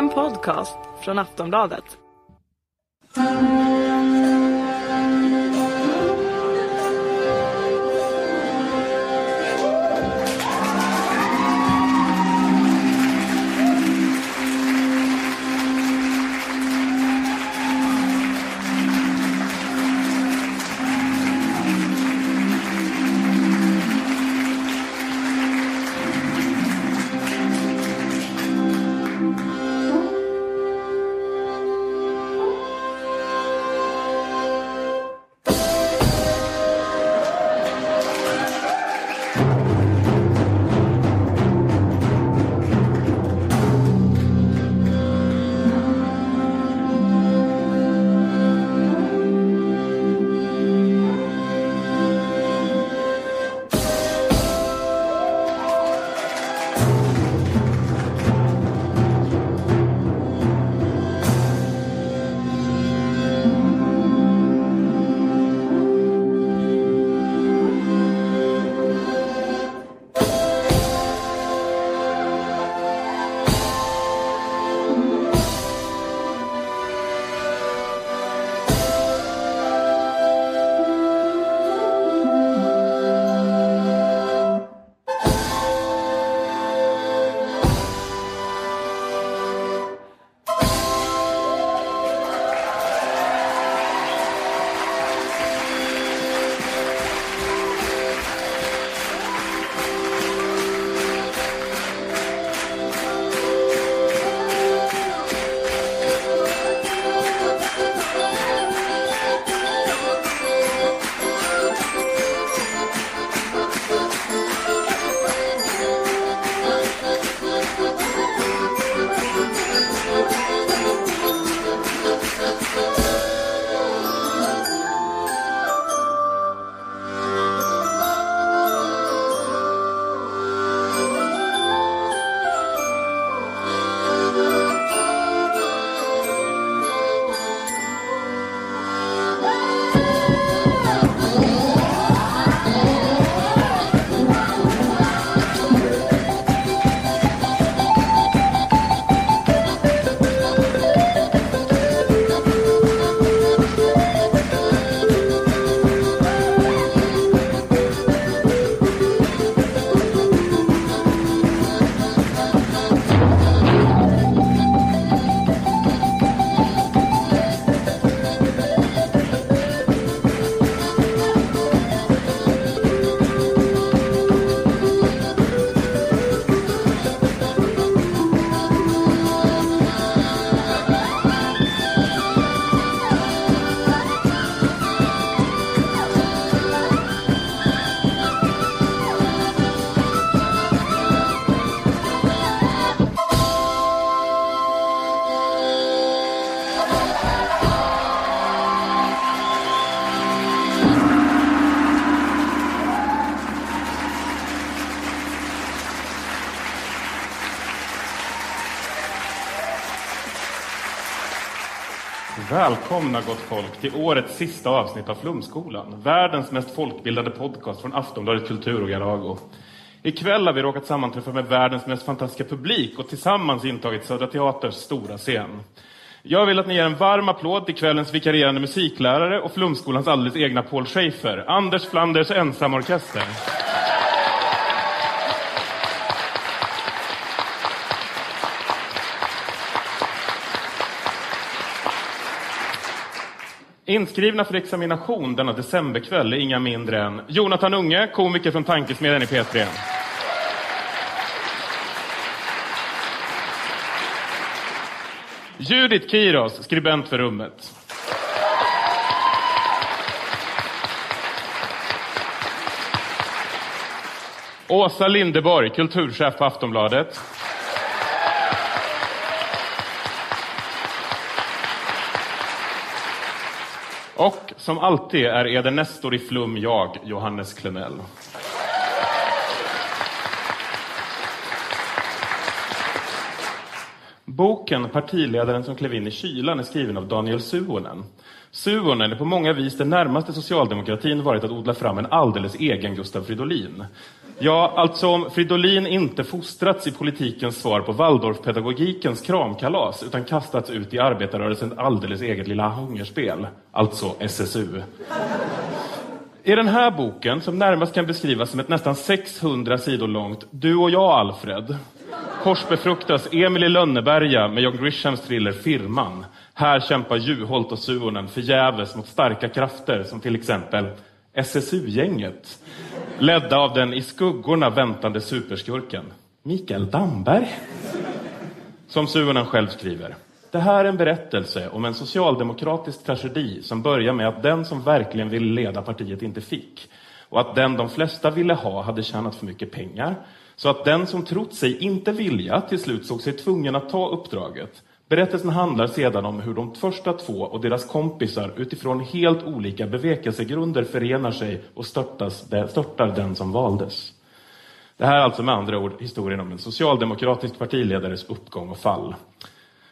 En podcast från Aftonbladet. Välkomna gott folk till årets sista avsnitt av Flumskolan. Världens mest folkbildade podcast från Aftonbladet Kultur och Garago. Ikväll har vi råkat sammanträffa med världens mest fantastiska publik och tillsammans intagit Södra Teaters stora scen. Jag vill att ni ger en varm applåd till kvällens vikarierande musiklärare och Flumskolans alldeles egna Paul Schäfer, Anders Flanders ensamorkester. Inskrivna för examination denna decemberkväll är inga mindre än Jonathan Unge, komiker från Tankesmedjan i P3. Judith Kiros, skribent för Rummet. Åsa Lindeborg, kulturchef på Aftonbladet. Och som alltid är Eder Nestor i Flum jag, Johannes Klenell. Boken Partiledaren som klev in i kylan är skriven av Daniel Suhonen. Suonen är på många vis det närmaste socialdemokratin varit att odla fram en alldeles egen Gustav Fridolin. Ja, alltså om Fridolin inte fostrats i politikens svar på Waldorfpedagogikens kramkalas utan kastats ut i arbetarrörelsens alldeles eget lilla hungerspel, alltså SSU. I den här boken, som närmast kan beskrivas som ett nästan 600 sidor långt Du och jag, Alfred, korsbefruktas Emil i Lönneberga med John Grishams thriller Firman. Här kämpar Juholt och Suonen förgäves mot starka krafter som till exempel SSU-gänget, ledda av den i skuggorna väntande superskurken Mikael Damberg. Som Suhonen själv skriver. Det här är en berättelse om en socialdemokratisk tragedi som börjar med att den som verkligen ville leda partiet inte fick. Och att den de flesta ville ha hade tjänat för mycket pengar. Så att den som trott sig inte vilja till slut såg sig tvungen att ta uppdraget. Berättelsen handlar sedan om hur de första två och deras kompisar utifrån helt olika bevekelsegrunder förenar sig och störtas, störtar den som valdes. Det här är alltså med andra ord historien om en socialdemokratisk partiledares uppgång och fall.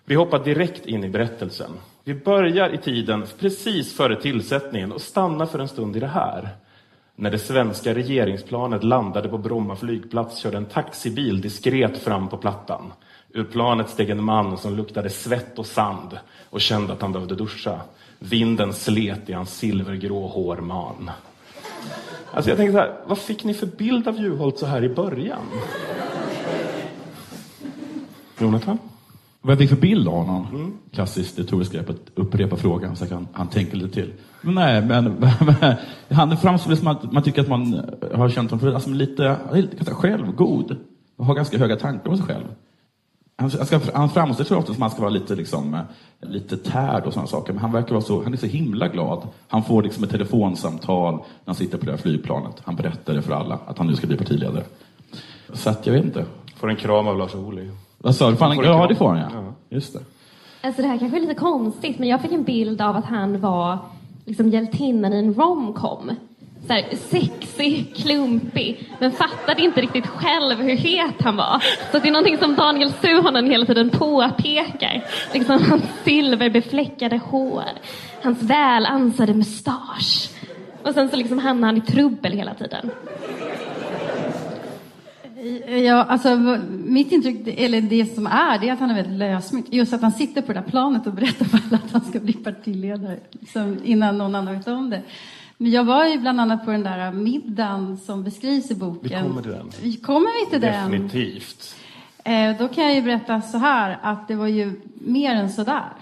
Vi hoppar direkt in i berättelsen. Vi börjar i tiden precis före tillsättningen och stannar för en stund i det här. När det svenska regeringsplanet landade på Bromma flygplats körde en taxibil diskret fram på plattan. Ur planet steg en man som luktade svett och sand och kände att han behövde duscha. Vinden slet i hans silvergrå hårman. Alltså jag tänker så här, vad fick ni för bild av Juholt så här i början? Jonathan? Vad jag fick för bild av honom? Mm. Klassiskt retoriskt grepp att upprepa frågan så kan han tänka lite till. Men nej, men han framstår som att man tycker att man har känt honom för alltså, lite, lite självgod. Och har ganska höga tankar om sig själv. Han, ska, han framställs ofta som att han ska vara lite, liksom, lite tärd och sådana saker, men han verkar vara så, han är så himla glad. Han får liksom ett telefonsamtal när han sitter på det här flygplanet. Han berättar det för alla, att han nu ska bli partiledare. Så att jag vet inte. Får en kram av Lars Ohly. Vad sa du? Ja, det får han ja. ja. Just det. Alltså det här kanske är lite konstigt, men jag fick en bild av att han var liksom hjältinnan i en romcom. Så här, sexig, klumpig, men fattade inte riktigt själv hur het han var. Så det är någonting som Daniel Suhonen hela tiden påpekar. Liksom hans silverbefläckade hår, hans välansade mustasch. Och sen så liksom hamnar han i trubbel hela tiden. Ja, alltså, mitt intryck, eller det som är, det är att han är väldigt lösmynt. Just att han sitter på det där planet och berättar för alla att han ska bli partiledare, liksom, innan någon annan vet om det. Men jag var ju bland annat på den där middagen som beskrivs i boken. Vi kommer till den. Vi kommer vi till den? Definitivt. Eh, då kan jag ju berätta så här, att det var ju mer än så där.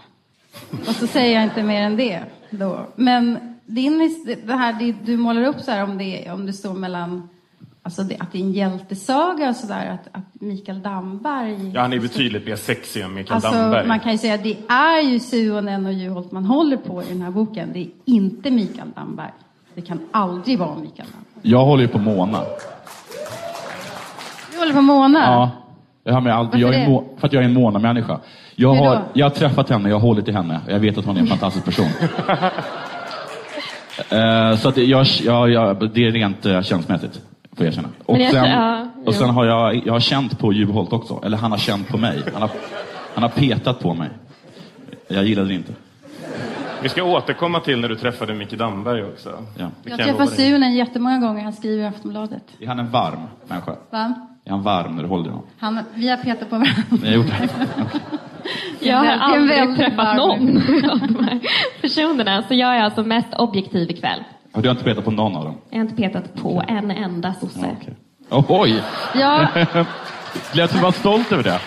Och så säger jag inte mer än det då. Men din, det här du målar upp så här om det, om det står mellan Alltså det, att det är en hjältesaga och sådär, att, att Mikael Damberg... Ja, han är betydligt mer sexig än Mikael alltså, Damberg. Man kan ju säga att det är ju Suonen och Juholt man håller på i den här boken. Det är inte Mikael Damberg. Det kan aldrig vara Mikael. Jag håller ju på Mona. Du håller på Mona? Ja. Jag har med allt. Jag är må, för att jag är en Mona-människa. Jag har, jag har träffat henne, jag har hållit i henne. Jag vet att hon är en fantastisk person. uh, så att jag, jag, jag, det är rent uh, känslomässigt får jag erkänna. Och, jag, sen, ja, och sen har jag, jag har känt på Juholt också. Eller han har känt på mig. Han har, han har petat på mig. Jag gillade det inte. Vi ska återkomma till när du träffade Micke Damberg också. Ja. Jag träffar Sunen jättemånga gånger. Han skriver i Aftonbladet. Är han en varm människa? Va? Är han varm när du håller honom? Han, vi har petat på varandra. Ni har gjort det? Jag har aldrig träffat någon av de här personerna. Så jag är alltså mest objektiv ikväll. Och du har inte petat på någon av dem? Jag har inte petat på en enda sosse. Okay. Oh, oj! Ja. Lät du vara stolt över det?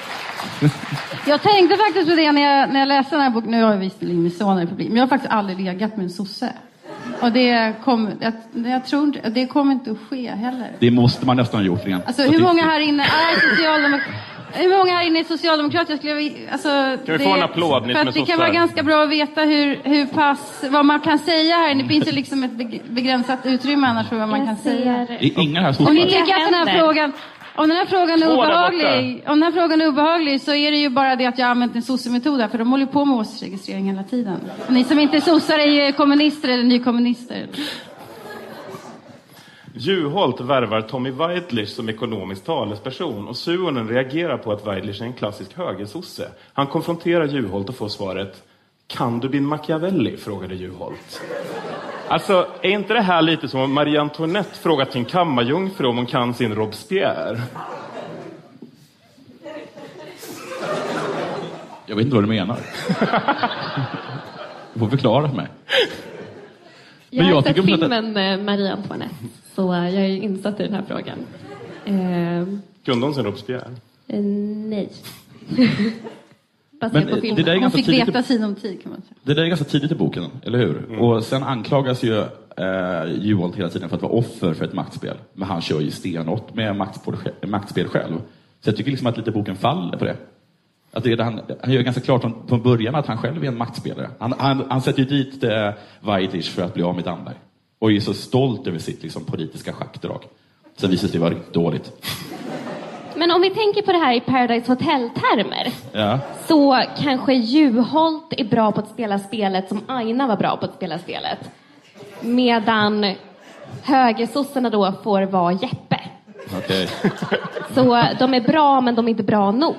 Jag tänkte faktiskt på det när jag, när jag läste den här boken. Nu har jag visserligen min son i publik, men jag har faktiskt aldrig legat med en sosse. Och det, kom, jag, jag tror det kommer inte att ske heller. Det måste man nästan ha gjort rent Alltså hur många här inne är socialdemokrater? Hur många här inne är socialdemokrater? Jag skulle, alltså, kan vi det, få en applåd? Ni för att det kan vara ganska bra att veta hur, hur pass, vad man kan säga här. Det finns ju liksom ett begränsat utrymme annars för vad man kan säga. Ingen här Om ni tycker att den här frågan om den här frågan är obehaglig, om den här frågan är obehaglig så är det ju bara det att jag har använt en sossemetod för de håller på med åsiktsregistrering hela tiden. Och ni som inte är sossar är ju kommunister eller nykommunister. Juholt värvar Tommy Weidlich som ekonomisk talesperson och Suonen reagerar på att Weidlich är en klassisk högersosse. Han konfronterar Juholt och får svaret Kan du din Machiavelli? frågade Juholt. Alltså, är inte det här lite som om Marie Antoinette frågat sin kammarjungfru om hon kan sin Robespierre? Jag vet inte vad du menar. Du får förklara för mig. Jag jag har sett tycker att- filmen eh, Marie Antoinette, så jag är insatt i den här frågan. Eh, Kunde hon sin Robespierre? eh, Men, på filmen. det där är Hon ganska fick tidigt- veta sin om tid kan man säga. Det där är ganska tidigt i boken, eller hur? Och sen anklagas ju eh, Juholt hela tiden för att vara offer för ett maktspel. Men han kör ju stenhårt med maktspel, maktspel själv. Så jag tycker liksom att lite boken faller på det. Att det han, han gör ganska klart från, från början att han själv är en maktspelare. Han, han, han sätter ju dit eh, för att bli av med Damberg. Och är så stolt över sitt liksom, politiska schackdrag. Sen visar det sig vara riktigt dåligt. Men om vi tänker på det här i Paradise Hotel-termer Ja. så kanske Juholt är bra på att spela spelet som Aina var bra på att spela spelet. Medan högersossarna då får vara Jeppe. Okej. Så de är bra men de är inte bra nog.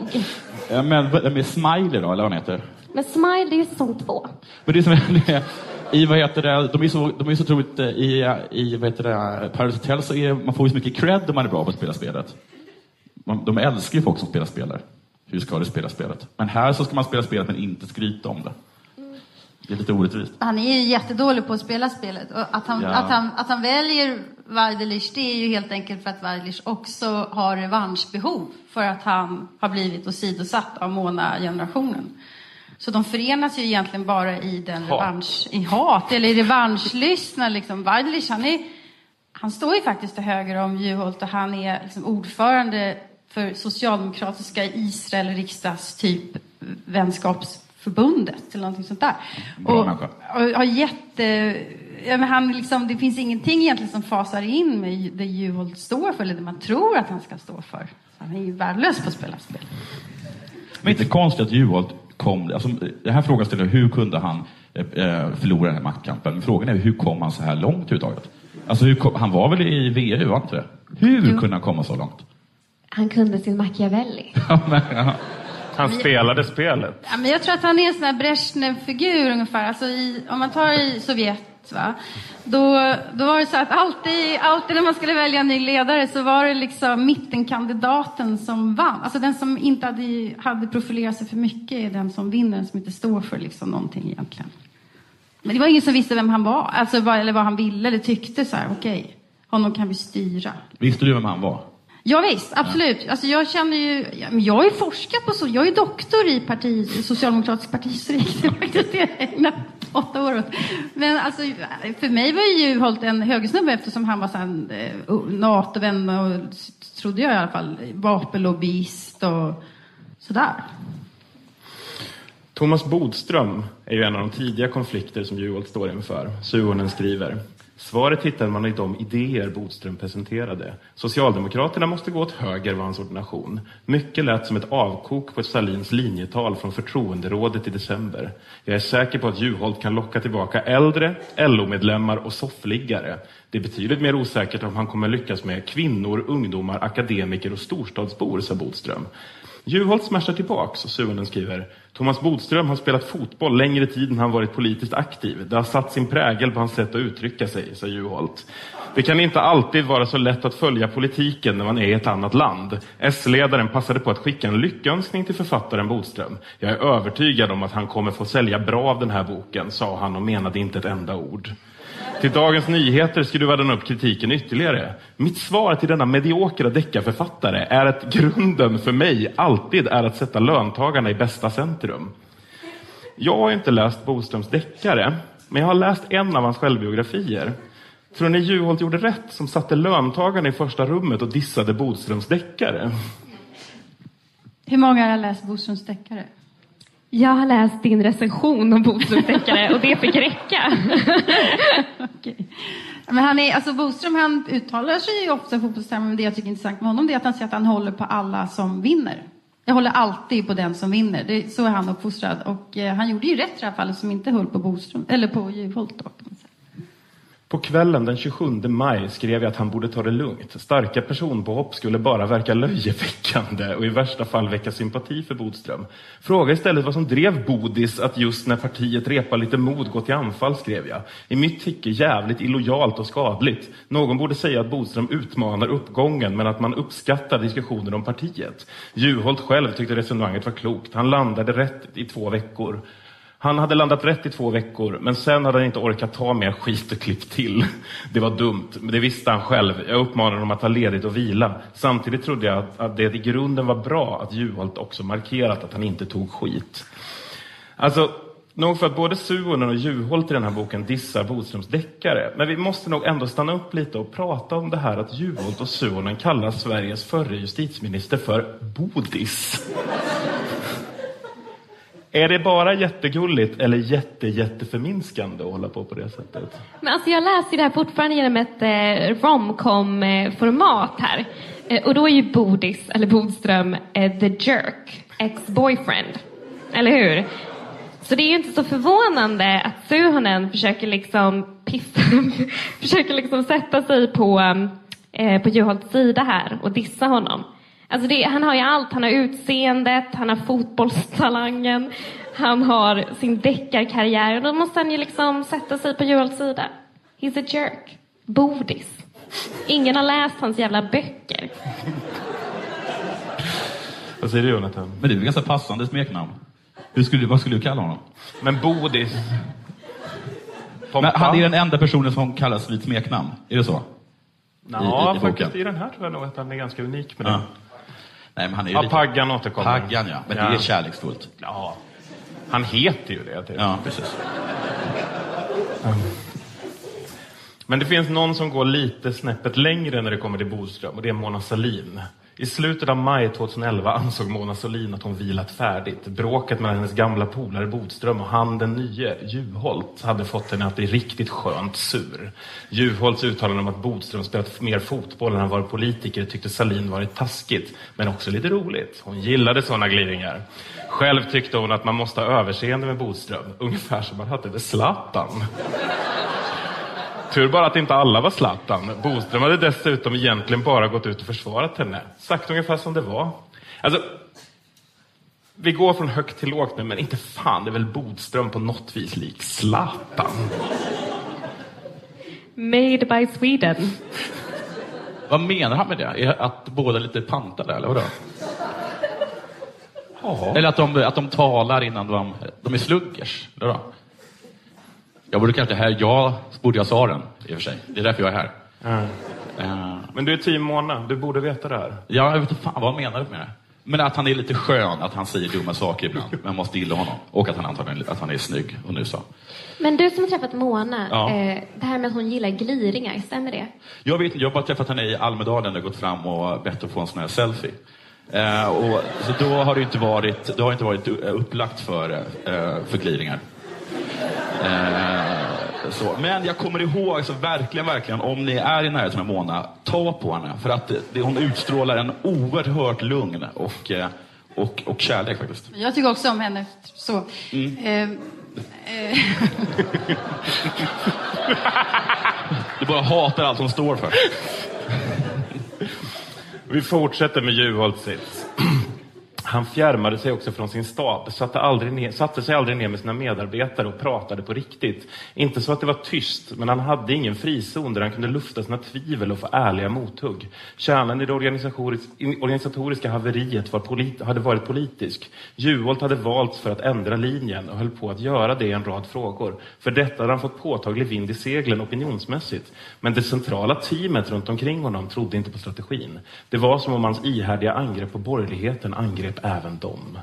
Ja, men vad- med Smiley då, eller vad han heter? Men Smile, det är ju säsong två. Men det som är, i vad heter det, de är så, de är så otroligt, eh, i, i vad heter det, Paradise Hotel så är man får ju så mycket cred om man är bra på att spela spelet. De älskar ju folk som spelar spelare. Hur ska du spela spelet? Men här så ska man spela spelet men inte skryta om det. Det är lite orättvist. Han är ju jättedålig på att spela spelet. Och att, han, Ja. att, han, att han väljer Waidelich, det är ju helt enkelt för att Waidelich också har revanschbehov för att han har blivit åsidosatt av Mona-generationen. Så de förenas ju egentligen bara i den Hat. revansch, i hat, eller i revanschlystna. Liksom. Waidelich, han, är, han står ju faktiskt till höger om Juholt och han är liksom ordförande för socialdemokratiska Israel riksdagstyp vänskapsförbundet eller någonting sånt där. Bra och, och har jätte... Ja, men han liksom, det finns ingenting egentligen som fasar in med det Juholt står för eller det man tror att han ska stå för. Han är ju värdelös på att spela spel. Men inte konstigt att Juholt kom, alltså, den här frågan ställer hur kunde han eh, eh, förlora den här maktkampen? Men frågan är hur kom han så här långt överhuvudtaget? Alltså, hur kom, han var väl i VU, var han inte det? Hur Jo. kunde han komma så långt? Han kunde sin Machiavelli. Han spelade spelet. Ja, men jag tror att han är en sån här Brezhnev-figur ungefär. Alltså i, om man tar i Sovjet, va? Då, då var det så att alltid, alltid när man skulle välja en ny ledare så var det liksom mittenkandidaten som vann. Alltså den som inte hade, hade profilerat sig för mycket är den som vinner, den som inte står för liksom någonting egentligen. Men det var ingen som visste vem han var, alltså, eller vad han ville eller tyckte. Så här, okej, honom kan vi styra. Visste du vem han var? Ja, visst, absolut. Alltså, jag känner ju, jag har ju forskat på så, jag är doktor i parti, socialdemokratisk partihistorik. Det är faktiskt det jag ägnat åtta år åt. Men alltså, för mig var ju Juholt en högersnubbe eftersom han var så här, eh, NATO-vän och trodde jag i alla fall, vapenlobbyist och sådär. Thomas Bodström är ju en av de tidiga konflikter som Juholt står inför. Suhonen skriver. Svaret hittade man i de idéer Bodström presenterade. Socialdemokraterna måste gå åt höger var hans ordination. Mycket lät som ett avkok på Salins linjetal från förtroenderådet i december. Jag är säker på att Juholt kan locka tillbaka äldre, LO-medlemmar och soffliggare. Det är betydligt mer osäkert om han kommer lyckas med kvinnor, ungdomar, akademiker och storstadsbor, sa Bodström. Juholt smashar tillbaks och Suhonen skriver Thomas Bodström har spelat fotboll längre tid än han varit politiskt aktiv. Det har satt sin prägel på hans sätt att uttrycka sig, sa Juholt. Det kan inte alltid vara så lätt att följa politiken när man är i ett annat land. S-ledaren passade på att skicka en lyckönskning till författaren Bodström. Jag är övertygad om att han kommer få sälja bra av den här boken, sa han och menade inte ett enda ord. Till Dagens Nyheter skruvade han upp kritiken ytterligare. Mitt svar till denna mediokra deckarförfattare är att grunden för mig alltid är att sätta löntagarna i bästa centrum. Jag har inte läst Boströms deckare, men jag har läst en av hans självbiografier. Tror ni Juholt gjorde rätt som satte löntagarna i första rummet och dissade Bodströms deckare? Hur många har läst Boströms deckare? Jag har läst din recension om Bodströms och det fick räcka. okay. Men han är, alltså Boström han uttalar sig ju ofta i fotbollstermer, men det jag tycker är intressant med honom det är att han säger att han håller på alla som vinner. Jag håller alltid på den som vinner. Det, så är han uppfostrad. Och eh, han gjorde ju rätt i det här fallet som inte höll på Boström, eller på Juholt då. Kan man säga. På kvällen den 27 maj skrev jag att han borde ta det lugnt. Starka personpåhopp skulle bara verka löjeväckande och i värsta fall väcka sympati för Bodström. Fråga istället vad som drev Bodis att just när partiet repar lite mod gå till anfall, skrev jag. I mitt tycke jävligt illojalt och skadligt. Någon borde säga att Bodström utmanar uppgången men att man uppskattar diskussioner om partiet. Juholt själv tyckte resonemanget var klokt. Han landade rätt i två veckor. Han hade landat rätt i två veckor, men sen hade han inte orkat ta mer skit och klippt till. Det var dumt, men det visste han själv. Jag uppmanade honom att ta ledigt och vila. Samtidigt trodde jag att, att det i grunden var bra att Juholt också markerat att han inte tog skit. Alltså, nog för att både Suonen och Juholt i den här boken dissar Bodströms deckare. Men vi måste nog ändå stanna upp lite och prata om det här att Juholt och Suonen kallar Sveriges förre justitieminister för Bodis. Är det bara jättegulligt eller jätte, jätteförminskande att hålla på på det sättet? Men alltså jag läser det här fortfarande genom ett eh, romcom-format eh, här. Eh, och då är ju Bodis, eller Bodström, eh, the jerk, ex-boyfriend. Eller hur? Så det är ju inte så förvånande att Suhonen försöker liksom pissa, försöker liksom sätta sig på, eh, på Juholts sida här och dissa honom. Alltså det, han har ju allt. Han har utseendet, han har fotbollstalangen, han har sin deckarkarriär. Och då måste han ju liksom sätta sig på Juholts sida. He's a jerk. Bodis. Ingen har läst hans jävla böcker. Vad säger du Jonathan? Men det är väl ganska passande smeknamn. Hur skulle, vad skulle du kalla honom? Men Bodis? Men han är den enda personen som kallas vid smeknamn. Är det så? Ja, i- i faktiskt i den här tror jag nog att han är ganska unik med det. Ja. Nej, men han är ju Ja, lite... Paggan återkommer. Paggan, ja. Men Ja. det är kärleksfullt. Ja. Han heter ju det. Typ. Ja, precis. Men det finns någon som går lite snäppet längre när det kommer till Bodström och det är Mona Sahlin. I slutet av maj 2011 ansåg Mona Sahlin att hon vilat färdigt. Bråket mellan hennes gamla polare Bodström och han den nye, Juholt, hade fått henne att bli riktigt skönt sur. Juholts uttalande om att Bodström spelat mer fotboll än han var politiker tyckte Sahlin varit taskigt, men också lite roligt. Hon gillade sådana glidningar. Själv tyckte hon att man måste ha överseende med Bodström, ungefär som man hade med Zlatan. Tur bara att inte alla var Zlatan. Boström hade dessutom egentligen bara gått ut och försvarat henne. Sagt ungefär som det var. Alltså, vi går från högt till lågt nu, men inte fan det är väl Bodström på något vis lik Zlatan? Made by Sweden. Vad menar han med det? Att båda är lite pantade, eller vadå? Eller att de, att de talar innan de... De är sluggers, eller vadå? Jag borde kanske här... Jag borde jag sa den, i och för sig. Det är därför jag är här. Ja. Eh, Men du är team Mona, du borde veta det här. Ja, jag vet inte fan vad menar du med det? Men att han är lite skön, att han säger dumma saker ibland. Men man måste gilla honom. Och att han antagligen att han är snygg, och nu sa. Men du som har träffat Mona, Ja. eh, det här med att hon gillar gliringar, stämmer det? Jag vet jag har bara träffat henne i Almedalen och gått fram och bett att få en sån här selfie. Eh, och, så då har det inte varit, det har inte varit upplagt för, eh, för gliringar. Eh, så. Men jag kommer ihåg, alltså, verkligen, verkligen, om ni är i närheten av Mona, ta på henne. För att det, det, hon utstrålar en oerhört lugn och, eh, och, och kärlek faktiskt. Jag tycker också om henne. Så. Mm. Eh, eh, Du bara hatar allt hon står för. Vi fortsätter med Juholts sits. Han fjärmade sig också från sin stab, satte, aldrig ner, satte sig aldrig ner med sina medarbetare och pratade på riktigt. Inte så att det var tyst, men han hade ingen frizon där han kunde lufta sina tvivel och få ärliga mothugg. Kärnan i det organisatoriska haveriet var polit, hade varit politisk. Juholt hade valts för att ändra linjen och höll på att göra det i en rad frågor. För detta hade han fått påtaglig vind i seglen opinionsmässigt. Men det centrala teamet runt omkring honom trodde inte på strategin. Det var som om hans ihärdiga angrepp på borgerligheten angrep även dem.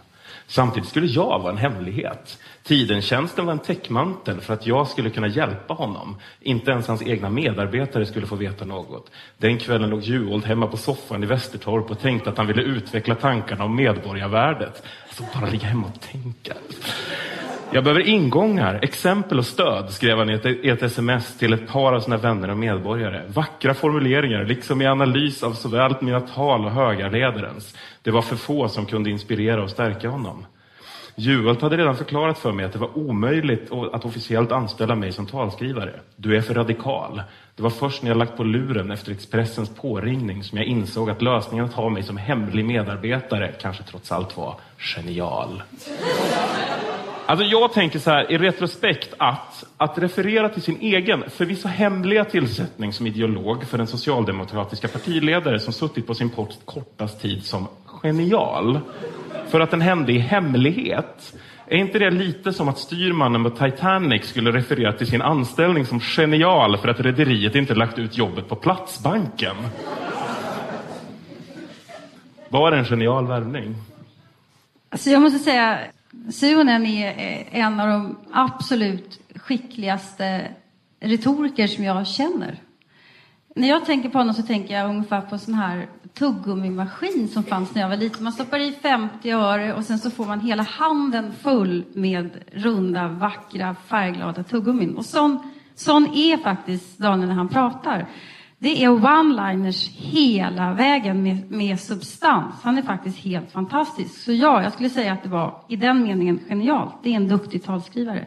Samtidigt skulle jag vara en hemlighet. Tidentjänsten var en täckmantel för att jag skulle kunna hjälpa honom. Inte ens hans egna medarbetare skulle få veta något. Den kvällen låg Juholt hemma på soffan i Västertorp och tänkte att han ville utveckla tankarna om medborgarvärdet. Alltså bara ligga hemma och tänka. Jag behöver ingångar, exempel och stöd, skrev han i ett, ett sms till ett par av sina vänner och medborgare. Vackra formuleringar, liksom i analys av såväl mina tal och högarledarens. Det var för få som kunde inspirera och stärka honom. Juholt hade redan förklarat för mig att det var omöjligt att officiellt anställa mig som talskrivare. Du är för radikal. Det var först när jag lagt på luren efter Expressens påringning som jag insåg att lösningen att ha mig som hemlig medarbetare kanske trots allt var genial. Alltså jag tänker så här i retrospekt att, att referera till sin egen, förvisso hemliga tillsättning som ideolog för den socialdemokratiska partiledare som suttit på sin post kortast tid som genial, för att den hände i hemlighet. Är inte det lite som att styrmannen på Titanic skulle referera till sin anställning som genial för att rederiet inte lagt ut jobbet på Platsbanken? Var det en genial värvning? Alltså jag måste säga, Suonen är en av de absolut skickligaste retoriker som jag känner. När jag tänker på honom så tänker jag ungefär på en sån här tuggummimaskin som fanns när jag var liten. Man stoppar i 50 öre och sen så får man hela handen full med runda, vackra, färgglada tuggummin. Och sån, sån är faktiskt Daniel när han pratar. Det är one-liners hela vägen med, med substans. Han är faktiskt helt fantastisk. Så ja, jag skulle säga att det var i den meningen genialt. Det är en duktig talskrivare.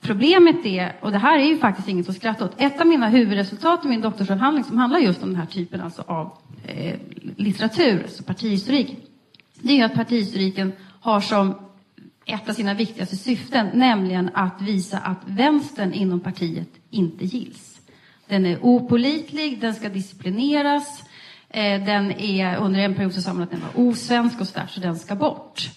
Problemet är, och det här är ju faktiskt inget att skratta åt, ett av mina huvudresultat i min doktorsavhandling som handlar just om den här typen alltså av eh, litteratur, alltså partihistorik, det är att partihistoriken har som ett av sina viktigaste syften, nämligen att visa att vänstern inom partiet inte gills. Den är opolitlig, den ska disciplineras, eh, den är, under en period så sa man att den var osvensk och sådär, så den ska bort.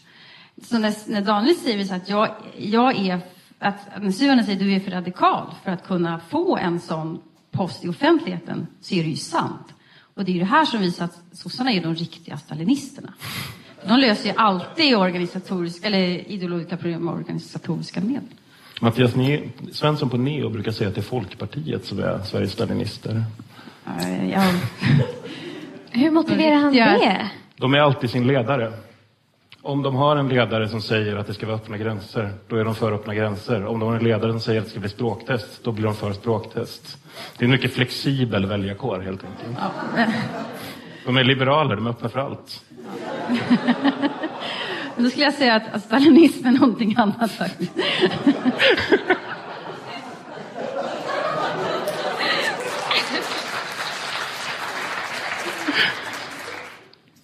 Så när, när Daniel säger så att jag, jag är att när Syvaren säger att du är för radikal för att kunna få en sån post i offentligheten så är det ju sant. Och det är ju det här som visar att sossarna är de riktiga stalinisterna. De löser ju alltid organisatoriska, eller ideologiska problem med organisatoriska medel. Mattias ne Svensson på Neo brukar säga att det är Folkpartiet som är Sveriges stalinister. Ja. Hur motiverar han det? De är alltid sin ledare. Om de har en ledare som säger att det ska vara öppna gränser, då är de för öppna gränser. Om de har en ledare som säger att det ska bli språktest, då blir de för språktest. Det är en mycket flexibel väljarkår helt enkelt. Ja. De är liberaler, de är öppna för allt. Då skulle jag säga att alltså, stalinism är någonting annat faktiskt.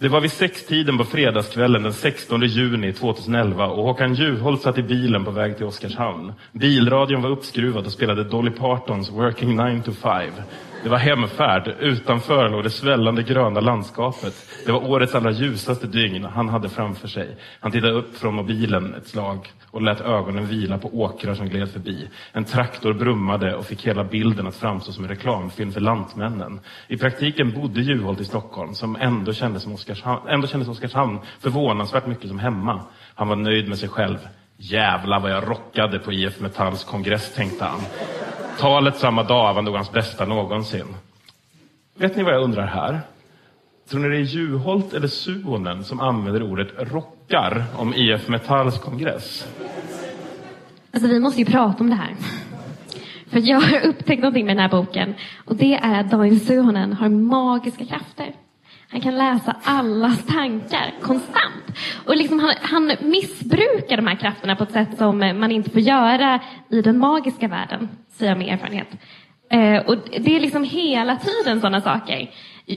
Det var vid sextiden på fredagskvällen den 16 juni 2011 och Håkan Juholt satt i bilen på väg till Oskarshamn. Bilradion var uppskruvad och spelade Dolly Partons Working 9 to 5. Det var hemfärd. Utanför låg det svällande gröna landskapet. Det var årets allra ljusaste dygn han hade framför sig. Han tittade upp från mobilen ett slag och lät ögonen vila på åkrar som gled förbi. En traktor brummade och fick hela bilden att framstå som en reklamfilm för Lantmännen. I praktiken bodde Juholt i Stockholm, som ändå kändes som Oskarshamn, ändå kändes Oskarshamn förvånansvärt mycket som hemma. Han var nöjd med sig själv. Jävlar vad jag rockade på IF Metalls kongress, tänkte han. Talet samma dag var nog hans bästa någonsin. Vet ni vad jag undrar här? Tror ni det är Juholt eller Suonen som använder ordet rockar om IF Metalls kongress? Alltså vi måste ju prata om det här. För jag har upptäckt någonting med den här boken och det är att Daniel Suhonen har magiska krafter. Han kan läsa allas tankar konstant. Och liksom han, han missbrukar de här krafterna på ett sätt som eh, man inte får göra i den magiska världen, säger jag med erfarenhet. Eh, och det är liksom hela tiden sådana saker.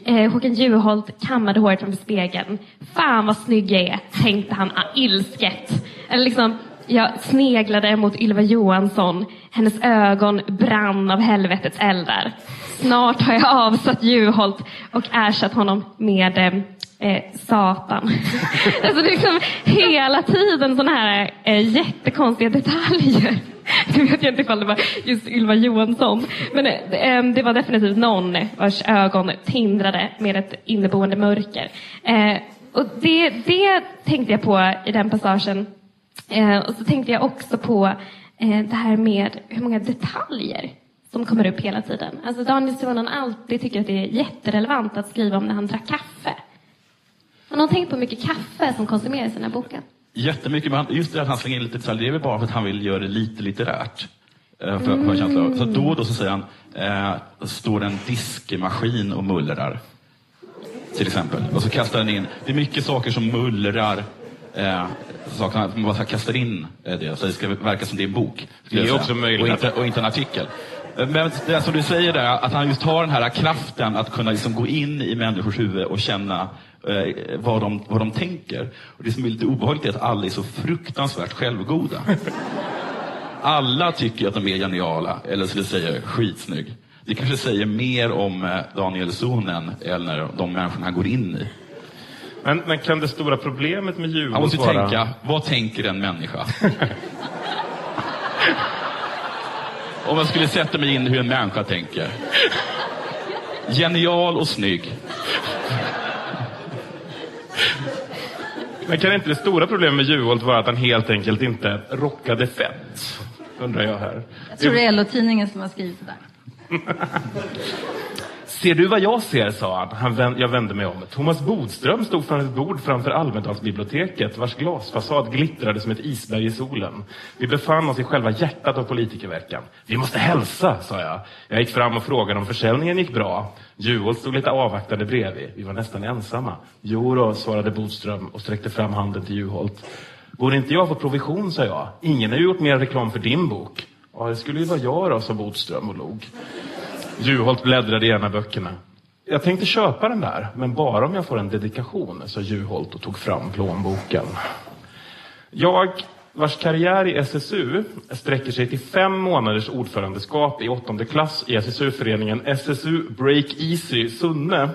Eh, Håkan Juholt kammade håret framför spegeln. Fan vad snygg jag är, tänkte han ah, ilsket. Eller liksom, jag sneglade mot Ylva Johansson. Hennes ögon brann av helvetets eldar. Snart har jag avsatt Juholt och ersatt honom med eh, eh Satan. alltså det är liksom hela tiden sådana här eh, jättekonstiga detaljer. Nu vet jag inte ifall det var just Ylva Johansson. Men eh, eh, det var definitivt någon vars ögon tindrade med ett inneboende mörker. Eh, och det, det tänkte jag på i den passagen. Eh, och så tänkte jag också på eh, det här med hur många detaljer som kommer upp hela tiden. Alltså Daniel Suhonen alltid tycker att det är jätterelevant att skriva om när han drack kaffe. Har någon tänkt på hur mycket kaffe som konsumeras i den här boken? Jättemycket, men just det att han slänger in lite detaljer, det är väl bara för att han vill göra det lite litterärt. Eh, för, mm. för Så då och då så säger han, eh, står en diskmaskin och mullrar. Till exempel. Och så kastar han in, det är mycket saker som mullrar Eh, att man bara kastar in eh, det, så det ska verka som det är en bok. Det är också möjligt. Och inte, och inte en artikel. Eh, Men det som du säger där, att han just har den här kraften att kunna liksom gå in i människors huvud och känna eh, vad, de, vad de tänker. Och det som är lite obehagligt är att alla är så fruktansvärt självgoda. Alla tycker att de är geniala, eller skulle säga skitsnygg. Det kanske säger mer om eh, Daniel Sonen eller de människorna han går in i. Men, men kan det stora problemet med Han Juholt måste ju vara... tänka, vad tänker en människa? Om jag skulle sätta mig in i hur en människa tänker. Genial och snygg. Men kan inte det stora problemet med Juholt vara att han helt enkelt inte rockade fett? Undrar jag här. Jag tror det är LO-tidningen som har skrivit det där. Ser du vad jag ser, sa han. han vänd, jag vände mig om. Thomas Bodström stod framför ett bord framför Almedalsbiblioteket vars glasfasad glittrade som ett isberg i solen. Vi befann oss i själva hjärtat av politikerveckan. Vi måste hälsa, sa jag. Jag gick fram och frågade om försäljningen gick bra. Juholt stod lite avvaktande bredvid. Vi var nästan ensamma. Jo då, svarade Bodström och sträckte fram handen till Juholt. Borde inte jag få provision, sa jag. Ingen har ju gjort mer reklam för din bok. Ja, det skulle ju vara jag då, sa Bodström och log. Juholt bläddrade i en av böckerna. Jag tänkte köpa den där, men bara om jag får en dedikation, sa Juholt och tog fram plånboken. Jag, vars karriär i SSU sträcker sig till fem månaders ordförandeskap i åttonde klass i SSU-föreningen SSU Break Easy Sunne,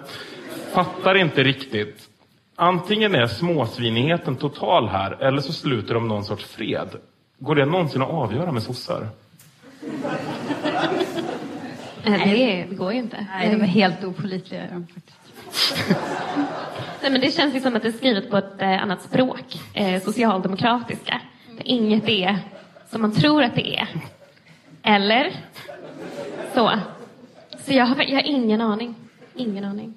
fattar inte riktigt. Antingen är småsvinigheten total här, eller så sluter de någon sorts fred. Går det någonsin att avgöra med sossar? Eh, Det, det går ju inte. Nej, de är helt faktiskt. Nej, men det känns ju som att det är skrivet på ett eh, annat språk, eh, socialdemokratiska. Där inget är som man tror att det är. Eller? Så. Så jag har, jag har ingen aning. Ingen aning.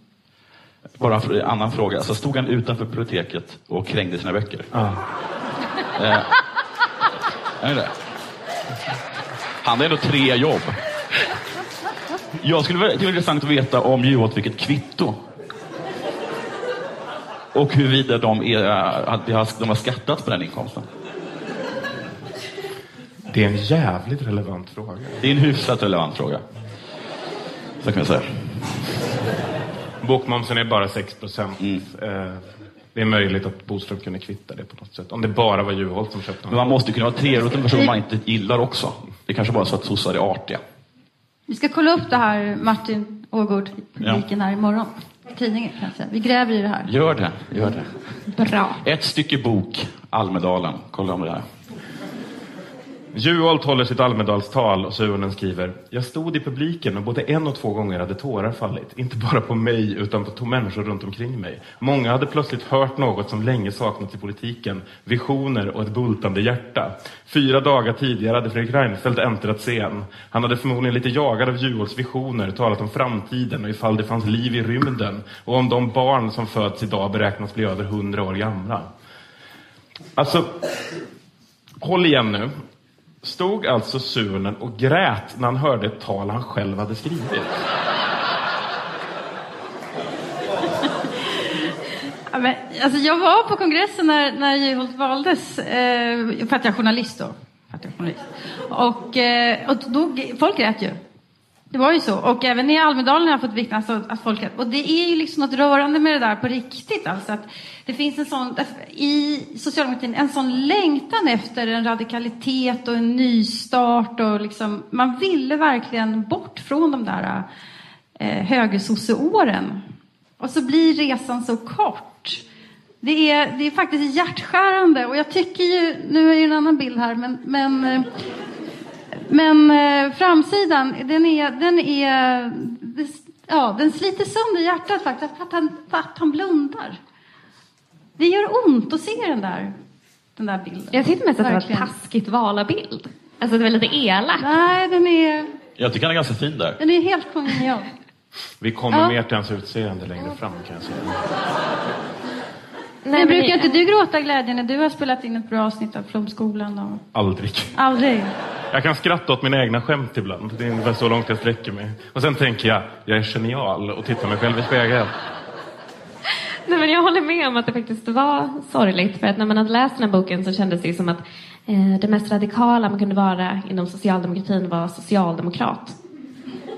Bara en annan fråga. Så stod han utanför biblioteket och krängde sina böcker? Ja. Eh, är det? Han hade ändå tre jobb. Jag skulle vara- det vara intressant att veta om Juholt fick ett kvitto. Och huruvida de, är, att de har- de har skattat på den inkomsten. Det är en jävligt relevant fråga. Det är en hyfsat relevant fråga. Så kan jag säga. Bokmomsen är bara 6 procent. Eh, Det är möjligt att Bodström kunde kvitta det på något sätt. Om det bara var Juholt som köpte Men man måste kunna vara trevlig mot en person man inte gillar också. Det kanske bara är så att sossar är artiga. Vi ska kolla upp det här, Martin Ågård, publiken här imorgon. Tidningen kanske. Vi gräver i det här. Gör det, gör det. Bra. Ett stycke bok, Almedalen. Kolla om det här. Juholt håller sitt Almedalstal och Suhonen skriver Jag stod i publiken och både en och två gånger hade tårar fallit. Inte bara på mig utan på människor runt omkring mig. Många hade plötsligt hört något som länge saknats i politiken. Visioner och ett bultande hjärta. Fyra dagar tidigare hade Fredrik Reinfeldt äntrat scen. Han hade förmodligen lite jagad av Juholts visioner talat om framtiden och ifall det fanns liv i rymden. Och om de barn som föds idag beräknas bli över hundra år gamla. Alltså, håll igen nu. Stod alltså Sunen och grät när han hörde ett tal han själv hade skrivit. Ja, men, alltså, jag var på kongressen när, när Juholt valdes, eh, för att jag är journalist då. Att jag är journalist. Och, eh, och då, folk grät ju. Det var ju så. Och även i Almedalen har jag fått vittna alltså, att folk. Och det är ju liksom något rörande med det där på riktigt. Alltså, att det finns en sån, i socialdemokratin, en sån längtan efter en radikalitet och en nystart. Och liksom, man ville verkligen bort från de där eh, högersosseåren. Och så blir resan så kort. Det är, det är faktiskt hjärtskärande och jag tycker ju, nu är det en annan bild här, men, men, eh, men eh, framsidan, den är, den är, ja, den sliter sönder hjärtat faktiskt, för att han, för att han blundar. Det gör ont att se den där, den där bilden. Jag tyckte mest att det var ett taskigt val av bild. Alltså det var lite elakt. Nej, den är, Jag tycker han är ganska fin där. den är helt kongenial. Vi kommer Ja. mer till hans utseende längre fram kan jag säga. Nej, Men brukar inte du gråta glädje när du har spelat in ett bra avsnitt av Flumskolan? Och... Aldrig. Aldrig? Jag kan skratta åt mina egna skämt ibland. Det är ungefär så långt jag sträcker mig. Och sen tänker jag, jag är genial och tittar mig själv i spegeln. Nej, men jag håller med om att det faktiskt var sorgligt. För att när man hade läst den här boken så kändes det som att eh, det mest radikala man kunde vara inom socialdemokratin var socialdemokrat.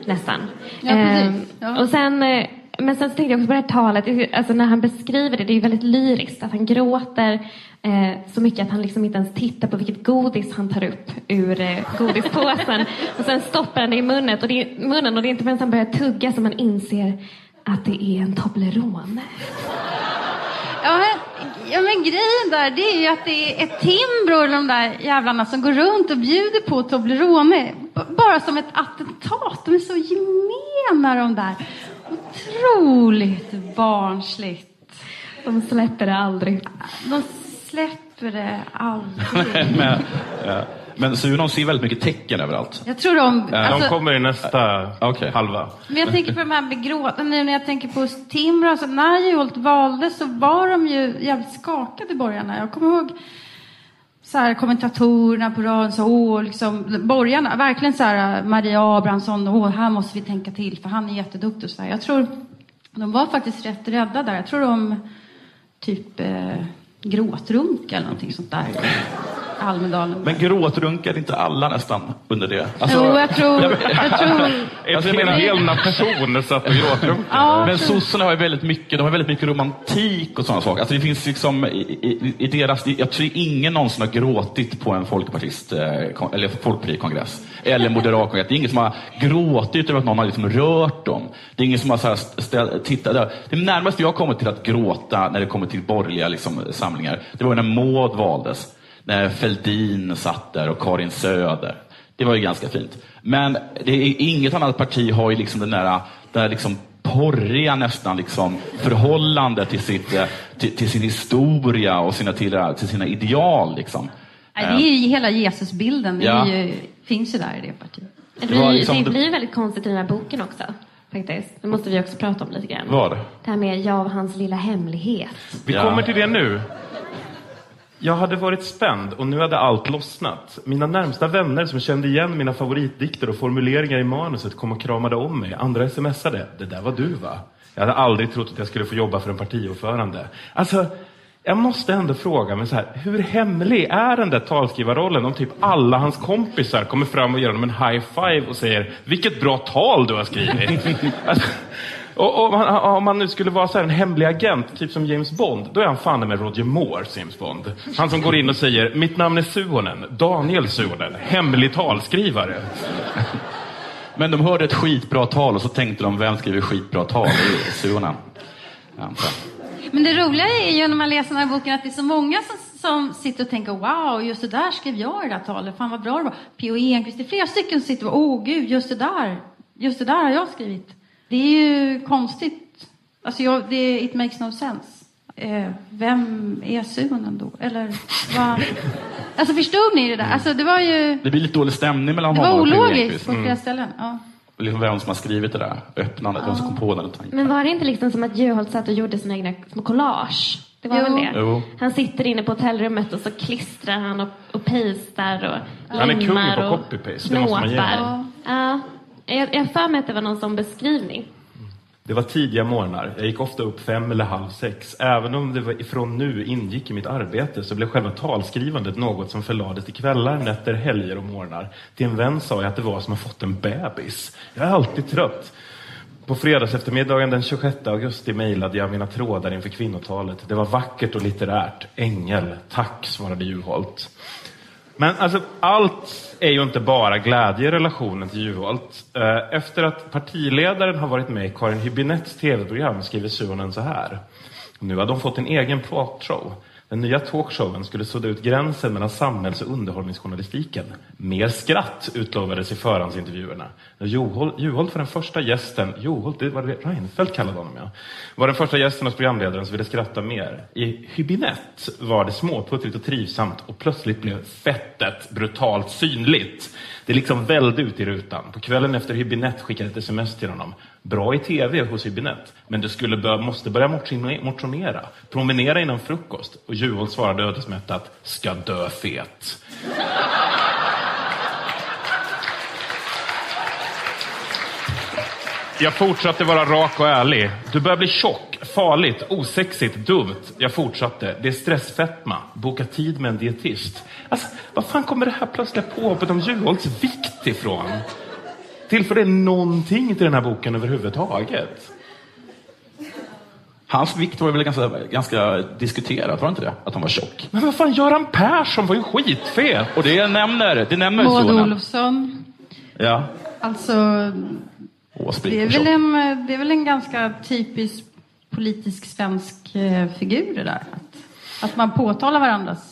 Nästan. Ja, precis. Eh, Ja. och sen, eh, men sen så tänkte jag också på det här talet, alltså när han beskriver det, det är ju väldigt lyriskt. Att han gråter eh, så mycket att han liksom inte ens tittar på vilket godis han tar upp ur eh, godispåsen. och sen stoppar han det i munnen och, det, munnen och det är inte förrän han börjar tugga som han inser att det är en Toblerone. Ja men, ja, men grejen där, det är ju att det är ett Timbro och de där jävlarna som går runt och bjuder på Toblerone. B- bara som ett attentat. De är så gemena de där. Otroligt barnsligt. De släpper det aldrig. De släpper det aldrig. Men, eh, men Sunon ser väldigt mycket tecken överallt. Jag tror de... De Alltså, kommer i nästa Okej. halva. men jag tänker på de här med gråten, nu när jag tänker på Timbro. Alltså, när Juholt valde så var de ju jävligt skakade borgarna. Jag kommer ihåg så här, kommentatorerna på radion, sa åh, liksom, borgarna, verkligen så här, Maria Abrahamsson, åh, här måste vi tänka till för han är jätteduktig så här. Jag tror de var faktiskt rätt rädda där. Jag tror de typ eh, gråtrunk eller någonting sånt där Almedalen. Men gråtrunkar inte alla nästan under det? Alltså, jo, jag tror... Jag tror En Alltså, jag menar- hel person satt och gråtrunkade. Ja. Men sossarna har ju väldigt mycket, de har väldigt mycket romantik och sådana saker. Alltså det finns liksom i, i, i deras, jag tror ingen någonsin har gråtit på en folkpartist, eh, eller folkpartikongress. Eller moderat kongress. Det är ingen som har gråtit över att någon har liksom rört dem. Det är ingen som har så här ställ, tittat där. Det närmaste jag kommit till att gråta när det kommer till borgerliga liksom, samlingar, det var när Maud valdes. När Fälldin satt där och Karin Söder. Det var ju ganska fint. Men det är, inget annat parti har ju liksom den där, den där liksom porriga nästan liksom förhållande till, sitt, eh, till, till sin historia och sina, till, till sina ideal. Liksom. Nej, det är ju hela Jesusbilden. Det Ja. ju, finns ju där i det partiet. Det Det blir, liksom det det- blir väldigt konstigt i den här boken också. Faktiskt. Det måste vi också prata om lite grann. Vad? Det här med jag och hans lilla hemlighet. Vi Ja. kommer till det nu. Jag hade varit spänd och nu hade allt lossnat. Mina närmsta vänner som kände igen mina favoritdikter och formuleringar i manuset kom och kramade om mig. Andra smsade. Det där var du va? Jag hade aldrig trott att jag skulle få jobba för en partiordförande. Alltså, jag måste ändå fråga mig så här. Hur hemlig är den där talskrivarrollen om typ alla hans kompisar kommer fram och ger honom en high five och säger Vilket bra tal du har skrivit. alltså, och, och om, han, om han nu skulle vara så här en hemlig agent, typ som James Bond, då är han fan med Roger Moore, James Bond. Han som går in och säger, mitt namn är Suonen, Daniel Suonen, hemlig talskrivare. Men de hörde ett skitbra tal och så tänkte de, vem skriver skitbra tal? Det är Suonen. Men det roliga är ju när man läser den här boken att det är så många som, som sitter och tänker wow, just det där skrev jag i det där talet. Fan vad bra det var. P.O. Enquist, det är flera stycken som sitter och åh gud, just det där, just det där har jag skrivit. Det är ju konstigt. Alltså jag, det, it makes no sense. Eh, vem är Suonen då? Eller vad? Alltså förstod ni det där? Alltså det var ju, Det blir lite dålig stämning mellan det var honom och P.O. ologiskt Enquist. på flera ställen. Ja. Liksom vem som har skrivit det där öppnandet, vem som kom på den tanken. Men var det inte liksom som att Juholt satt och gjorde sina egna små collage? Det var Jo. väl det? Jo. Han sitter inne på hotellrummet och så klistrar han och, och pastar och Han är kung på copy-paste, det måste man ge honom. Ja. Jag har för mig att det var någon sån beskrivning. Det var tidiga morgnar. Jag gick ofta upp fem eller halv sex. Även om det var ifrån nu ingick i mitt arbete så blev själva talskrivandet något som förlades till kvällar, nätter, helger och morgnar. Till en vän sa jag att det var som att fått en bebis. Jag är alltid trött. På fredagseftermiddagen den 26 augusti mejlade jag mina trådar inför kvinnotalet. Det var vackert och litterärt. Ängel, tack, svarade Juholt. Men alltså, allt är ju inte bara glädje i relationen till Juholt. Eh, efter att partiledaren har varit med i Karin Hübinettes tv-program skriver Suhonen så här. Nu har de fått en egen pratshow. Den nya talkshowen skulle sudda ut gränsen mellan samhälls och underhållningsjournalistiken. Mer skratt utlovades i förhandsintervjuerna. Juholt, Juholt var den första gästen, Juholt, det var det Reinfeldt kallade honom ja, var den första gästen hos programledaren som ville skratta mer. I Hübinette var det småputtrigt och trivsamt och plötsligt blev fettet brutalt synligt. Det liksom välde ut i rutan. På kvällen efter Hübinette skickade ett sms till honom. Bra i tv hos Hübinette, men du skulle bör, måste börja motionera. Promenera innan frukost. Och Juholt svarade ödesmättat, ska dö fet. Jag fortsatte vara rak och ärlig. Du börjar bli tjock. Farligt, osexigt, dumt. Jag fortsatte. Det är stressfetma. Boka tid med en dietist. Alltså, vad fan kommer det här plötsliga påhoppet om Juholts vikt ifrån? Tillför det någonting till den här boken överhuvudtaget? Hans vikt var väl ganska, ganska diskuterat, var det inte det? Att han var tjock. Men vad fan, Göran Persson var ju skitfet. Och det nämner, det nämner Maud sonen. Olofsson. Ja. Alltså, det är, väl en, det är väl en ganska typisk politisk svensk eh, figur det där. Att, att man påtalar varandras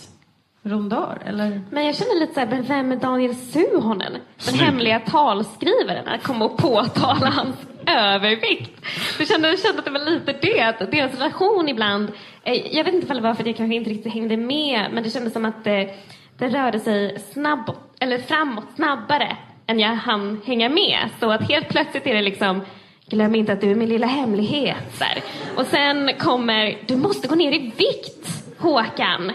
rondör, eller? Men jag känner lite så här, men vem är Daniel Suhonen? Den Snygg. hemliga talskrivaren att komma och påtala hans övervikt. Jag kände, jag kände att det var lite det, att deras relation ibland, eh, jag vet inte ifall det var för att jag kanske inte riktigt hängde med, men det kändes som att eh, det rörde sig snabbåt, eller framåt snabbare än jag hann hänga med. Så att helt plötsligt är det liksom Glöm inte att du är min lilla hemlighet. Så här. Och sen kommer, du måste gå ner i vikt, Håkan.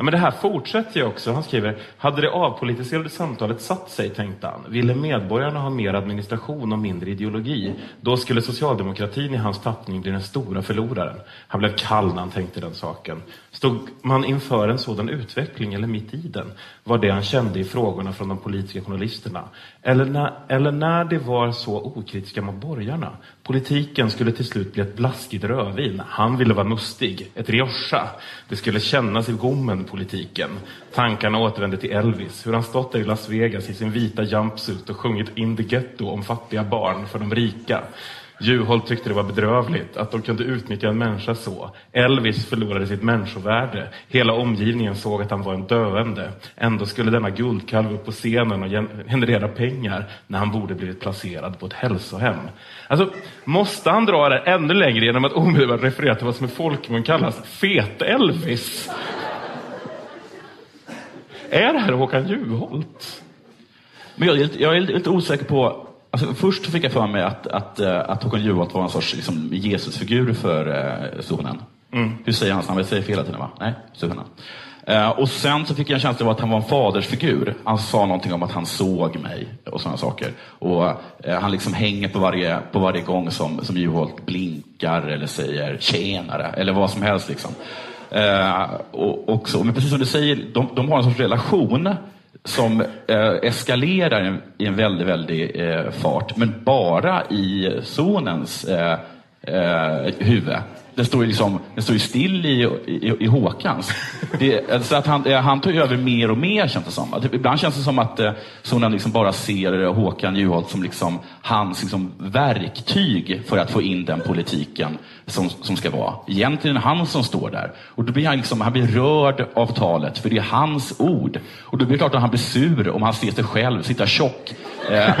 Ja, men det här fortsätter ju också. Han skriver, hade det avpolitiserade samtalet satt sig, tänkte han, ville medborgarna ha mer administration och mindre ideologi, då skulle socialdemokratin i hans tappning bli den stora förloraren. Han blev kall när han tänkte den saken. Stod man inför en sådan utveckling, eller mitt i den, var det han kände i frågorna från de politiska journalisterna. Eller när, eller när det var så okritiska mot borgarna. Politiken skulle till slut bli ett blaskigt rödvin. Han ville vara mustig, ett rioja. Det skulle kännas i gommen, politiken. Tankarna återvände till Elvis, hur han stått där i Las Vegas i sin vita jumpsuit och sjungit In the Ghetto om fattiga barn för de rika. Juholt tyckte det var bedrövligt att de kunde utnyttja en människa så. Elvis förlorade sitt människovärde. Hela omgivningen såg att han var en döende. Ändå skulle denna guldkalv upp på scenen och generera pengar när han borde blivit placerad på ett hälsohem. Alltså, måste han dra det ännu längre genom att omedelbart referera till vad som i folkmun kallas Fet-Elvis? Är det här Håkan Juholt? Men jag, är lite- jag är lite osäker på... Alltså, först fick jag för mig att, att, eh, att Håkan Juholt var en sorts liksom, Jesusfigur för eh, sonen. Hur säger han? Jag säger fel hela tiden va? Nej, sonen. Eh, och sen så fick jag en känsla av att han var en fadersfigur. Han sa någonting om att han såg mig och sådana saker. Och eh, han liksom hänger på varje, på varje gång som, som Juholt blinkar eller säger tjenare eller vad som helst. Liksom. Eh, och, och så. Men precis som du säger, de, de har en sorts relation som eh, eskalerar i en, väldigt, väldigt eh, fart, men bara i sonens eh, eh, huvud. Den står ju liksom, den står ju still i, i, i Håkans. Det, eh, så att han, eh, han tar över mer och mer känns det som. Att, ibland känns det som att eh, sonen liksom bara ser eh, Håkan Juholt som liksom hans liksom, verktyg för att få in den politiken som, som ska vara. Egentligen är det han som står där. Och då blir han, liksom, han blir rörd av talet, för det är hans ord. Och då blir det klart att han blir sur om han ser sig själv sitta tjock eh,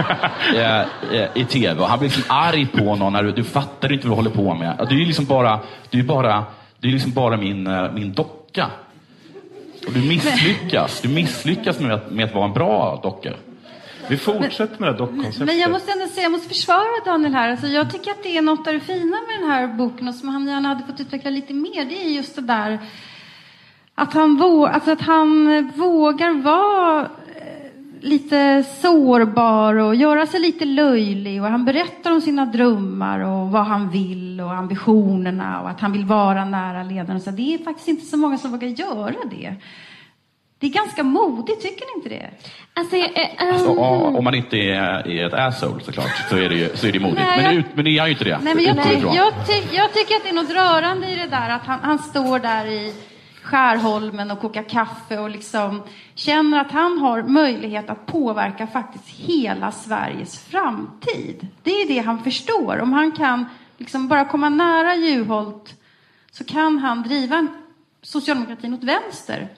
eh, eh, i tv. Och han blir liksom arg på någon. När du, du fattar inte vad du håller på med. Du är liksom bara, du är bara, du är liksom bara min, eh, min docka. Och du misslyckas. Du misslyckas med att, med att vara en bra docka. Vi fortsätter med det dockkonceptet. Men jag måste ändå säga, jag måste försvara Daniel här. Alltså, jag tycker att det är något av det fina med den här boken och som han gärna hade fått utveckla lite mer. Det är just det där att han, vå, alltså att han vågar vara eh, lite sårbar och göra sig lite löjlig. Och han berättar om sina drömmar och vad han vill och ambitionerna och att han vill vara nära ledaren. Så det är faktiskt inte så många som vågar göra det. Det är ganska modigt, tycker ni inte det? Alltså, eh, Alltså, om man inte är, är ett asshole såklart, så är det, ju, så är det modigt. Nej, men, jag- ut, men det är han ju inte det. Nej, men jag, ifrån. jag, tyck, jag tycker att det är något rörande i det där att han, han står där i Skärholmen och kokar kaffe och liksom känner att han har möjlighet att påverka faktiskt hela Sveriges framtid. Det är det han förstår. Om han kan liksom bara komma nära Juholt så kan han driva socialdemokratin åt vänster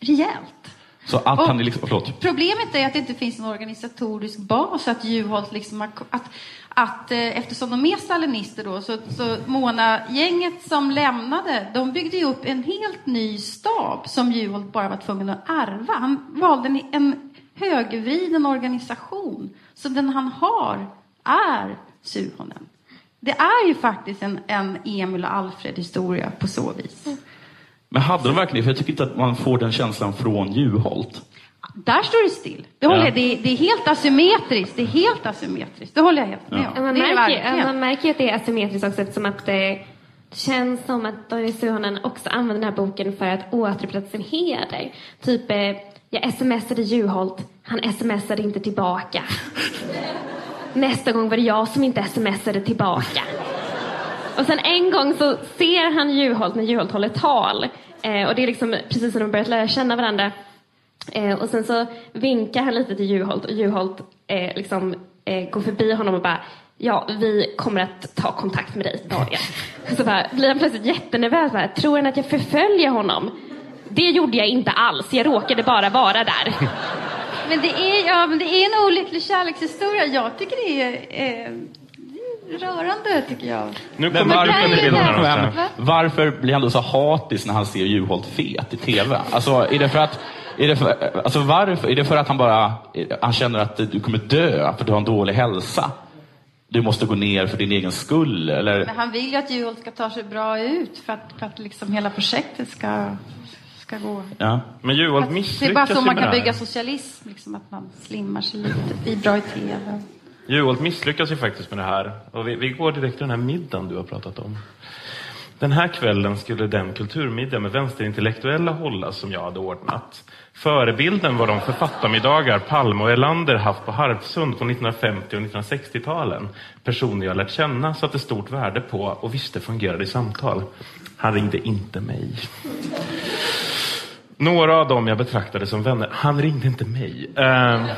rejält. Så att Och- liksom, förlåt. Problemet är att det inte finns någon organisatorisk bas, att Juholt liksom har, att, att eh, eftersom de är stalinister då, så, så Mona-gänget som lämnade, de byggde ju upp en helt ny stab som Juholt bara var tvungen att ärva. Han valde en, en högervriden organisation, så den han har är Suhonen. Det är ju faktiskt en, en Emil och Alfred-historia på så vis. Men hade de verkligen För jag tycker inte att man får den känslan från Juholt. Där står det still. Det, håller jag, det, är, det är helt asymmetriskt. Det är helt asymmetriskt. Det håller jag helt med om. Ja, Man märker, man märker ju att det är asymmetriskt också eftersom att Det känns som att Doris Suhonen också använder den här boken för att återupprätta sin heder. Typ, eh, jag smsade Juholt, han smsade inte tillbaka. Nästa gång var det jag som inte smsade tillbaka. Och sen en gång så ser han Juholt när Juholt håller tal. Eh, och det är liksom precis när de börjat lära känna varandra. Eh, och sen så vinkar han lite till Juholt och Juholt eh, liksom, eh, går förbi honom och bara Ja, vi kommer att ta kontakt med dig, Daniel. Så bara, blir han plötsligt jättenervös. Bara, Tror han att jag förföljer honom? Det gjorde jag inte alls. Jag råkade bara vara där. Men det är, ja, men det är en olycklig kärlekshistoria. Jag tycker det är eh, det är rörande, tycker jag. Nu Men kommer varför, varför blir han då så hatisk när han ser Juholt fet i TV? Alltså, är det för att är det, för, alltså varför? är det för att han bara han känner att du kommer dö för att du har en dålig hälsa? Du måste gå ner för din egen skull? Eller? Men han vill ju att Juholt ska ta sig bra ut för att, för att liksom hela projektet ska, ska gå. Ja. Men Juholt Det är misslyckas bara så man kan bygga socialism, liksom, att man slimmar sig lite, blir bra i TV. Juholt misslyckas ju faktiskt med det här. Och vi, vi går direkt till den här middagen du har pratat om. Den här kvällen skulle den kulturmiddag med vänsterintellektuella hållas som jag hade ordnat. Förebilden var de författarmiddagar Palme och Erlander haft på Harpsund på 1950 och 1960-talen. Personer jag lärt känna, satte stort värde på och visste fungerade i samtal. Han ringde inte mig. Några av dem jag betraktade som vänner, han ringde inte mig. Uh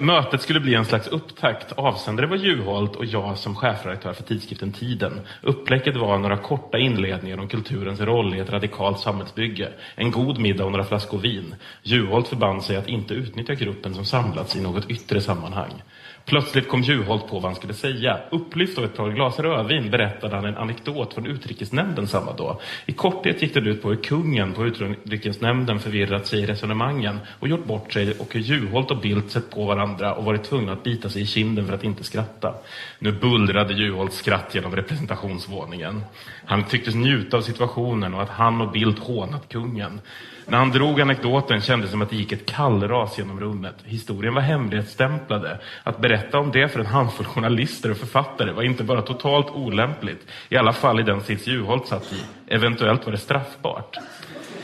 mötet skulle bli en slags upptakt. Avsändare var Juholt och jag som chefredaktör för tidskriften Tiden. Upplägget var några korta inledningar om kulturens roll i ett radikalt samhällsbygge. En god middag och några flaskor vin. Juholt förband sig att inte utnyttja gruppen som samlats i något yttre sammanhang. Plötsligt kom Juholt på vad han skulle säga. Upplyft av ett par glas rödvin berättade han en anekdot från utrikesnämnden samma dag. I korthet gick den ut på hur kungen på utrikesnämnden förvirrat sig i resonemangen och gjort bort sig och hur Juholt och Bildt sett på varandra och varit tvungna att bita sig i kinden för att inte skratta. Nu bullrade Juholts skratt genom representationsvåningen. Han tycktes njuta av situationen och att han och Bildt hånat kungen. När han drog anekdoten kändes det som att det gick ett kallras genom rummet. Historien var hemlighetsstämplade. Att berätta om det för en handfull journalister och författare var inte bara totalt olämpligt, i alla fall i den sits Juholt satt i. Eventuellt var det straffbart.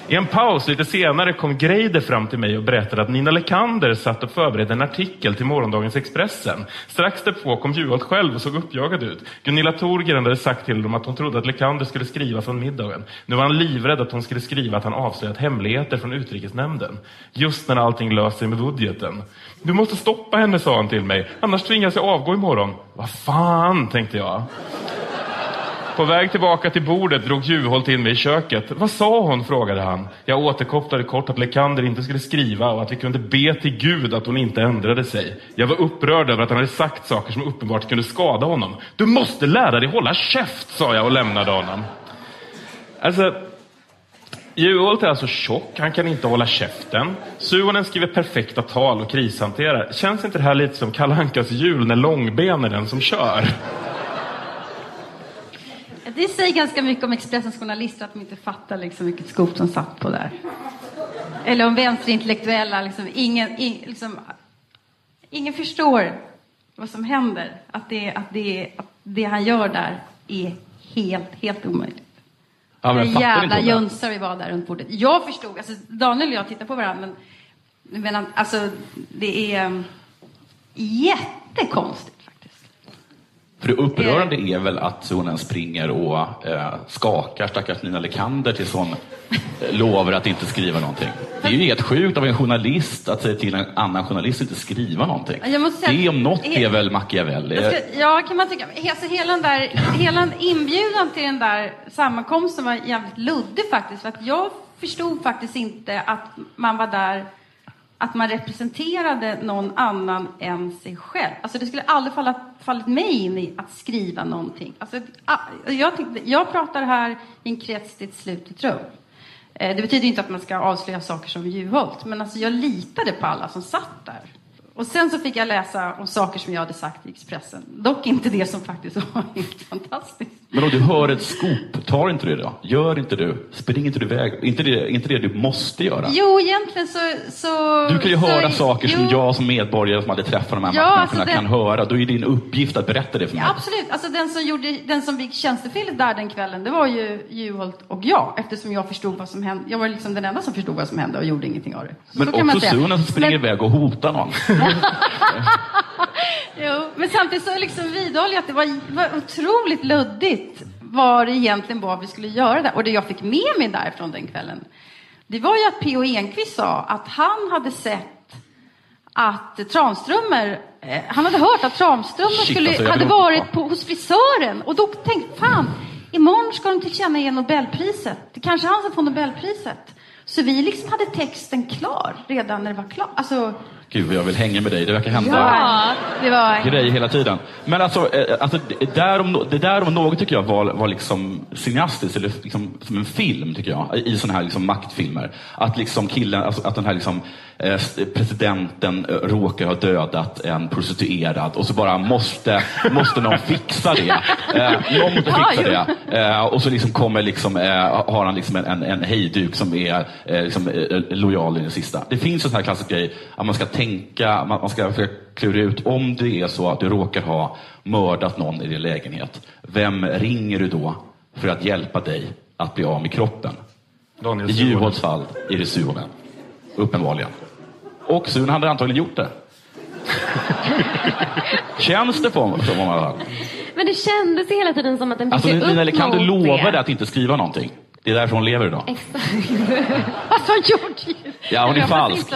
I en paus lite senare kom Greider fram till mig och berättade att Nina Lekander satt och förberedde en artikel till morgondagens Expressen. Strax därpå kom Juholt själv och såg uppjagad ut. Gunilla Thorgren hade sagt till dem att hon trodde att Lekander skulle skriva från middagen. Nu var han livrädd att hon skulle skriva att han avslöjat hemligheter från utrikesnämnden. Just när allting löst sig med budgeten. Du måste stoppa henne, sa han till mig. Annars tvingas jag avgå imorgon. Vad fan, tänkte jag. På väg tillbaka till bordet drog Juholt in mig i köket. Vad sa hon? frågade han. Jag återkopplade kort att Lekander inte skulle skriva och att vi kunde be till Gud att hon inte ändrade sig. Jag var upprörd över att han hade sagt saker som uppenbart kunde skada honom. Du måste lära dig hålla käft, sa jag och lämnade honom. Alltså, Juholt är alltså tjock, han kan inte hålla käften. Suhonen skriver perfekta tal och krishanterar. Känns inte det här lite som Kalle Ankas jul när Långben är den som kör? Det säger ganska mycket om Expressens journalister att de inte fattar liksom vilket skop som satt på där. Eller om vänsterintellektuella, liksom, ingen, in, liksom, ingen förstår vad som händer. Att det, att, det, att det han gör där är helt, helt omöjligt. Ja, men jävla jönsar vi var där runt bordet. Jag förstod, alltså Daniel och jag tittar på varandra, men, men alltså det är um, jättekonstigt. För det upprörande är väl att hon springer och eh, skakar stackars Nina Lekander tills hon eh, lovar att inte skriva någonting. Det är ju helt sjukt av en journalist att säga till en annan journalist att inte skriva någonting. Säga det om något är väl Machiavelli. Ska, ja, kan man tycka. Alltså, hela, den där, hela inbjudan till den där sammankomsten var jävligt luddig faktiskt. För att jag förstod faktiskt inte att man var där, att man representerade någon annan än sig själv. Alltså det skulle aldrig falla, fallit mig in i att skriva någonting. Alltså, jag, tänkte, jag pratar här i en krets till ett slutet rum. Eh, det betyder inte att man ska avslöja saker som Juholt, men alltså jag litade på alla som satt där. Och sen så fick jag läsa om saker som jag hade sagt i Expressen. Dock inte det som faktiskt var helt fantastiskt. Men om du hör ett skop, tar inte det då? Gör inte du? Spring inte du iväg? Inte det, inte det du måste göra? Jo, egentligen så... så Du kan ju så, höra saker som jo, jag som medborgare som hade träffat de här Ja, människorna alltså kan höra. Då är det din uppgift att berätta det för mig. Ja, absolut. Alltså den som, gjorde, den som fick tjänstefelet där den kvällen, det var ju Juholt och jag. Eftersom jag förstod vad som hände. Jag var liksom den enda som förstod vad som hände och gjorde ingenting av det. Så Men så också. Sunen som springer Men- iväg och hotar någon. Jo, men samtidigt så liksom vidhåller jag att det var, var otroligt luddigt vad det egentligen var vi skulle göra där. Och det jag fick med mig därifrån den kvällen, det var ju att P.O. Enquist sa att han hade sett att Tranströmer, eh, han hade hört att Tranströmer Shit, skulle, alltså, hade varit på, hos frisören. Och då tänkte jag, fan, imorgon ska de tillkännage Nobelpriset. Det kanske är han som får Nobelpriset. Så vi liksom hade texten klar redan när det var klart. Alltså, Gud vad jag vill hänga med dig. Det verkar hända ja, det var... grejer hela tiden. Men alltså, eh, alltså det, där om, det där om något tycker jag var, var liksom cineastiskt, eller liksom, som en film tycker jag, i sådana här liksom maktfilmer. Att liksom killen, alltså, att den här liksom, presidenten eh, råkar ha dödat en prostituerad och så bara måste, måste någon fixa det. Eh, någon måste fixa det. Eh, och så liksom kommer liksom, eh, har han liksom en, en, hejduk som är eh, liksom, eh, lojal i det sista. Det finns en sån här klassisk grej att man ska tänka, man, man ska försöka klura ut om det är så att du råkar ha mördat någon i din lägenhet. Vem ringer du då för att hjälpa dig att bli av med kroppen? I. Juholts fall är det Suhonen. Uppenbarligen. Och Suhonen hade antagligen gjort det. Känns det på som om alla Men det kändes ju hela tiden som att den Alltså, byggde Nina, upp kan du lova dig att inte skriva någonting? Det är därför hon lever idag. Exakt. Alltså, gjort Ja, hon är falsk.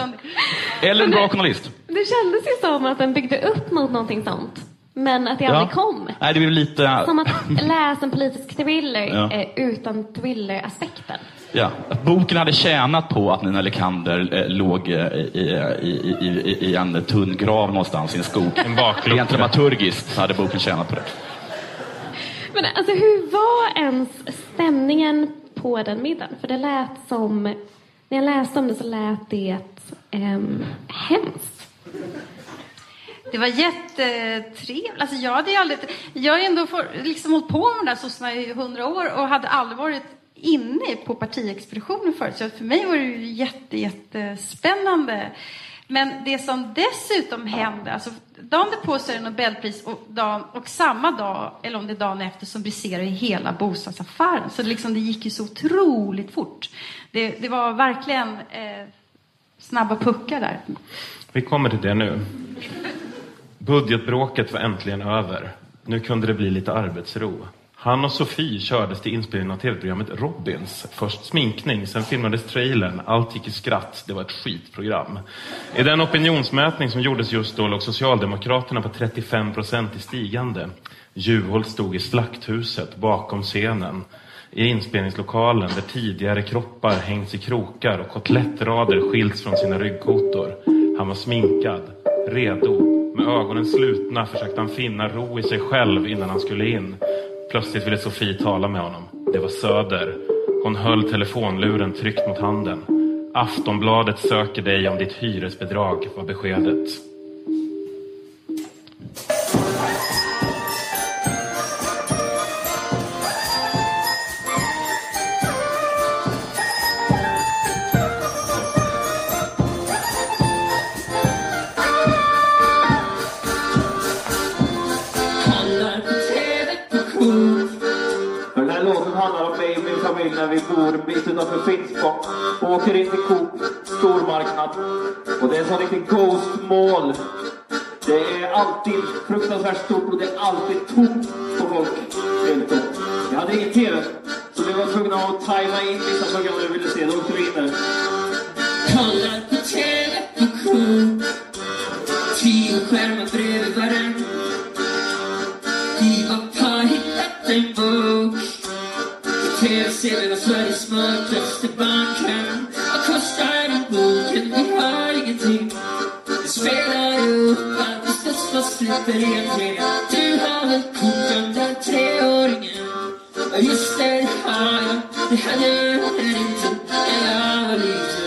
Eller en bra journalist. Det kändes ju som att den byggde upp mot någonting sånt. Men att det aldrig kom. Nej, det blir lite... Som att läsa en politisk thriller Ja. utan thriller-aspekten. Ja, att boken hade tjänat på att Nina Lekander eh, låg eh, i, i, i, i, i en tunn grav någonstans i en skog. En baklucka. Rent dramaturgiskt hade boken tjänat på det. Men alltså hur var ens stämningen på den middagen? För det lät som, när jag läste om det så lät det um, hemskt. Det var jättetrevligt. Alltså jag hade aldrig... Jag har ju ändå för, liksom hållit på med de där sossarna i hundra år och hade aldrig varit inne på partiexpeditionen förut. Så för mig var det ju jätte, jättespännande. Men det som dessutom hände, alltså dagen därpå så är det Nobelpris och, dagen, och samma dag, eller om det är dagen efter, så briserar ju hela bostadsaffären. Så det, liksom, det gick ju så otroligt fort. Det, det var verkligen eh, snabba puckar där. Vi kommer till det nu. Budgetbråket var äntligen över. Nu kunde det bli lite arbetsro. Han och Sofie kördes till inspelningen av tv-programmet Robins. Först sminkning, sen filmades trailern. Allt gick i skratt. Det var ett skitprogram. I den opinionsmätning som gjordes just då låg Socialdemokraterna på 35 procent i stigande. Juholt stod i Slakthuset bakom scenen. I inspelningslokalen där tidigare kroppar hängts i krokar och kotlettrader skilts från sina ryggkotor. Han var sminkad, redo. Med ögonen slutna försökte han finna ro i sig själv innan han skulle in. Plötsligt ville Sofie tala med honom. Det var Söder. Hon höll telefonluren tryckt mot handen. Aftonbladet söker dig om ditt hyresbidrag, var beskedet. Familj mitt utanför Finspång. Åker in till Coop, stormarknad. Och det är en sån riktig ghost-mall. Det är alltid fruktansvärt stort och det är alltid tomt på folk. Helt tomt. Jag hade ingen TV, så vi var tvungna att tajma in vissa program vi ville se. Då åkte vi in där. Kollar på TV på Coop. Tio skärmar bredvid varann. Vi har bara hittat en bok. I TV-serien av Sveriges smartaste barnprogram. Vad kostar en boken? Vi har ingenting. Det spelar upp att vi slåss för slipper egentligen. Du har väl kort om den treåringen? Ja, just det, det har jag. Det hade jag inte när jag var liten.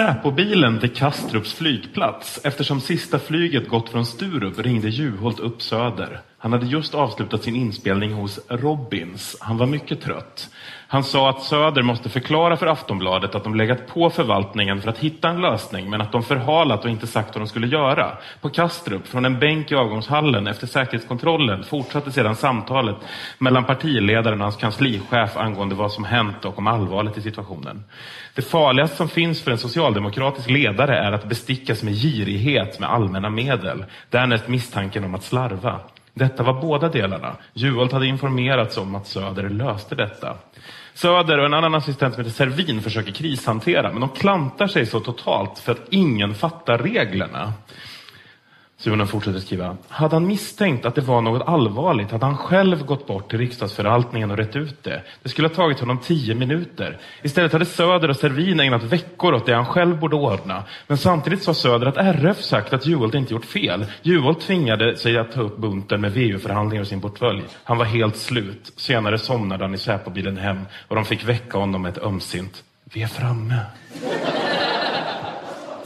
Säpobilen till Kastrups flygplats, eftersom sista flyget gått från Sturup, ringde Juholt upp Söder. Han hade just avslutat sin inspelning hos Robins. Han var mycket trött. Han sa att Söder måste förklara för Aftonbladet att de legat på förvaltningen för att hitta en lösning, men att de förhalat och inte sagt vad de skulle göra. På Kastrup, från en bänk i avgångshallen efter säkerhetskontrollen, fortsatte sedan samtalet mellan partiledaren och hans kanslichef angående vad som hänt och om allvaret i situationen. Det farligaste som finns för en socialdemokratisk ledare är att bestickas med girighet med allmänna medel. Därnäst misstanken om att slarva. Detta var båda delarna. Juholt hade informerats om att Söder löste detta. Söder och en annan assistent som heter Servin försöker krishantera, men de klantar sig så totalt för att ingen fattar reglerna. Suhonen fortsätter skriva. Hade han misstänkt att det var något allvarligt hade han själv gått bort till riksdagsförvaltningen och rätt ut det. Det skulle ha tagit honom tio minuter. Istället hade Söder och Servin ägnat veckor åt det han själv borde ordna. Men samtidigt sa Söder att RF sagt att Juholt inte gjort fel. Juholt tvingade sig att ta upp bunten med VU-förhandlingar och sin portfölj. Han var helt slut. Senare somnade han i Säpobilen hem och de fick väcka honom med ett ömsint Vi är framme.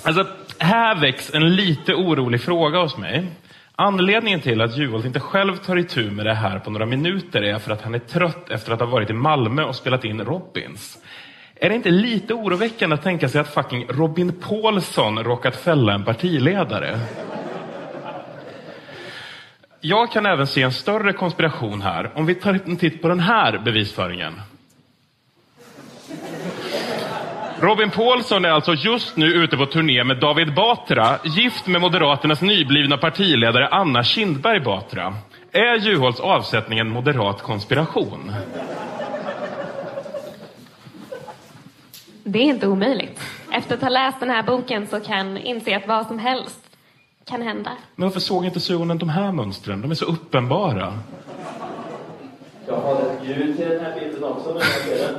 Alltså, här väcks en lite orolig fråga hos mig. Anledningen till att Juholt inte själv tar itu med det här på några minuter är för att han är trött efter att ha varit i Malmö och spelat in Robins. Är det inte lite oroväckande att tänka sig att fucking Robin Paulsson råkat fälla en partiledare? Jag kan även se en större konspiration här om vi tar en titt på den här bevisföringen. Robin Paulsson är alltså just nu ute på turné med David Batra, gift med Moderaternas nyblivna partiledare Anna Kindberg Batra. Är Juholts avsättning en moderat konspiration? Det är inte omöjligt. Efter att ha läst den här boken så kan inse att vad som helst kan hända. Men varför såg inte Suhonen de här mönstren? De är så uppenbara. Jag har ett ljud till den här bilden också när jag ser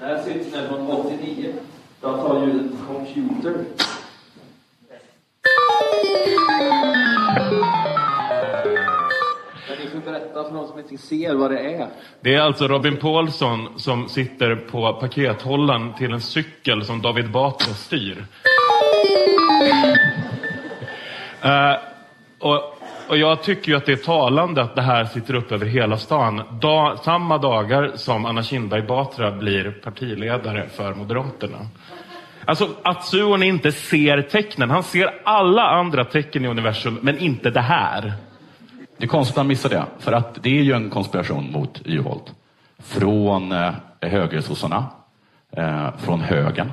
den. Här syns den från 89. Jag tar ljudet computer. Berätta för någon som inte ser vad det är. Det är alltså Robin Paulsson som sitter på pakethållaren till en cykel som David Batra styr. Uh, och och jag tycker ju att det är talande att det här sitter upp över hela stan. Da, samma dagar som Anna Kinberg Batra blir partiledare för Moderaterna. Alltså att Suon inte ser tecknen. Han ser alla andra tecken i universum, men inte det här. Det är konstigt att han missar det, för att det är ju en konspiration mot Juholt. Från eh, högersossarna, eh, från högern,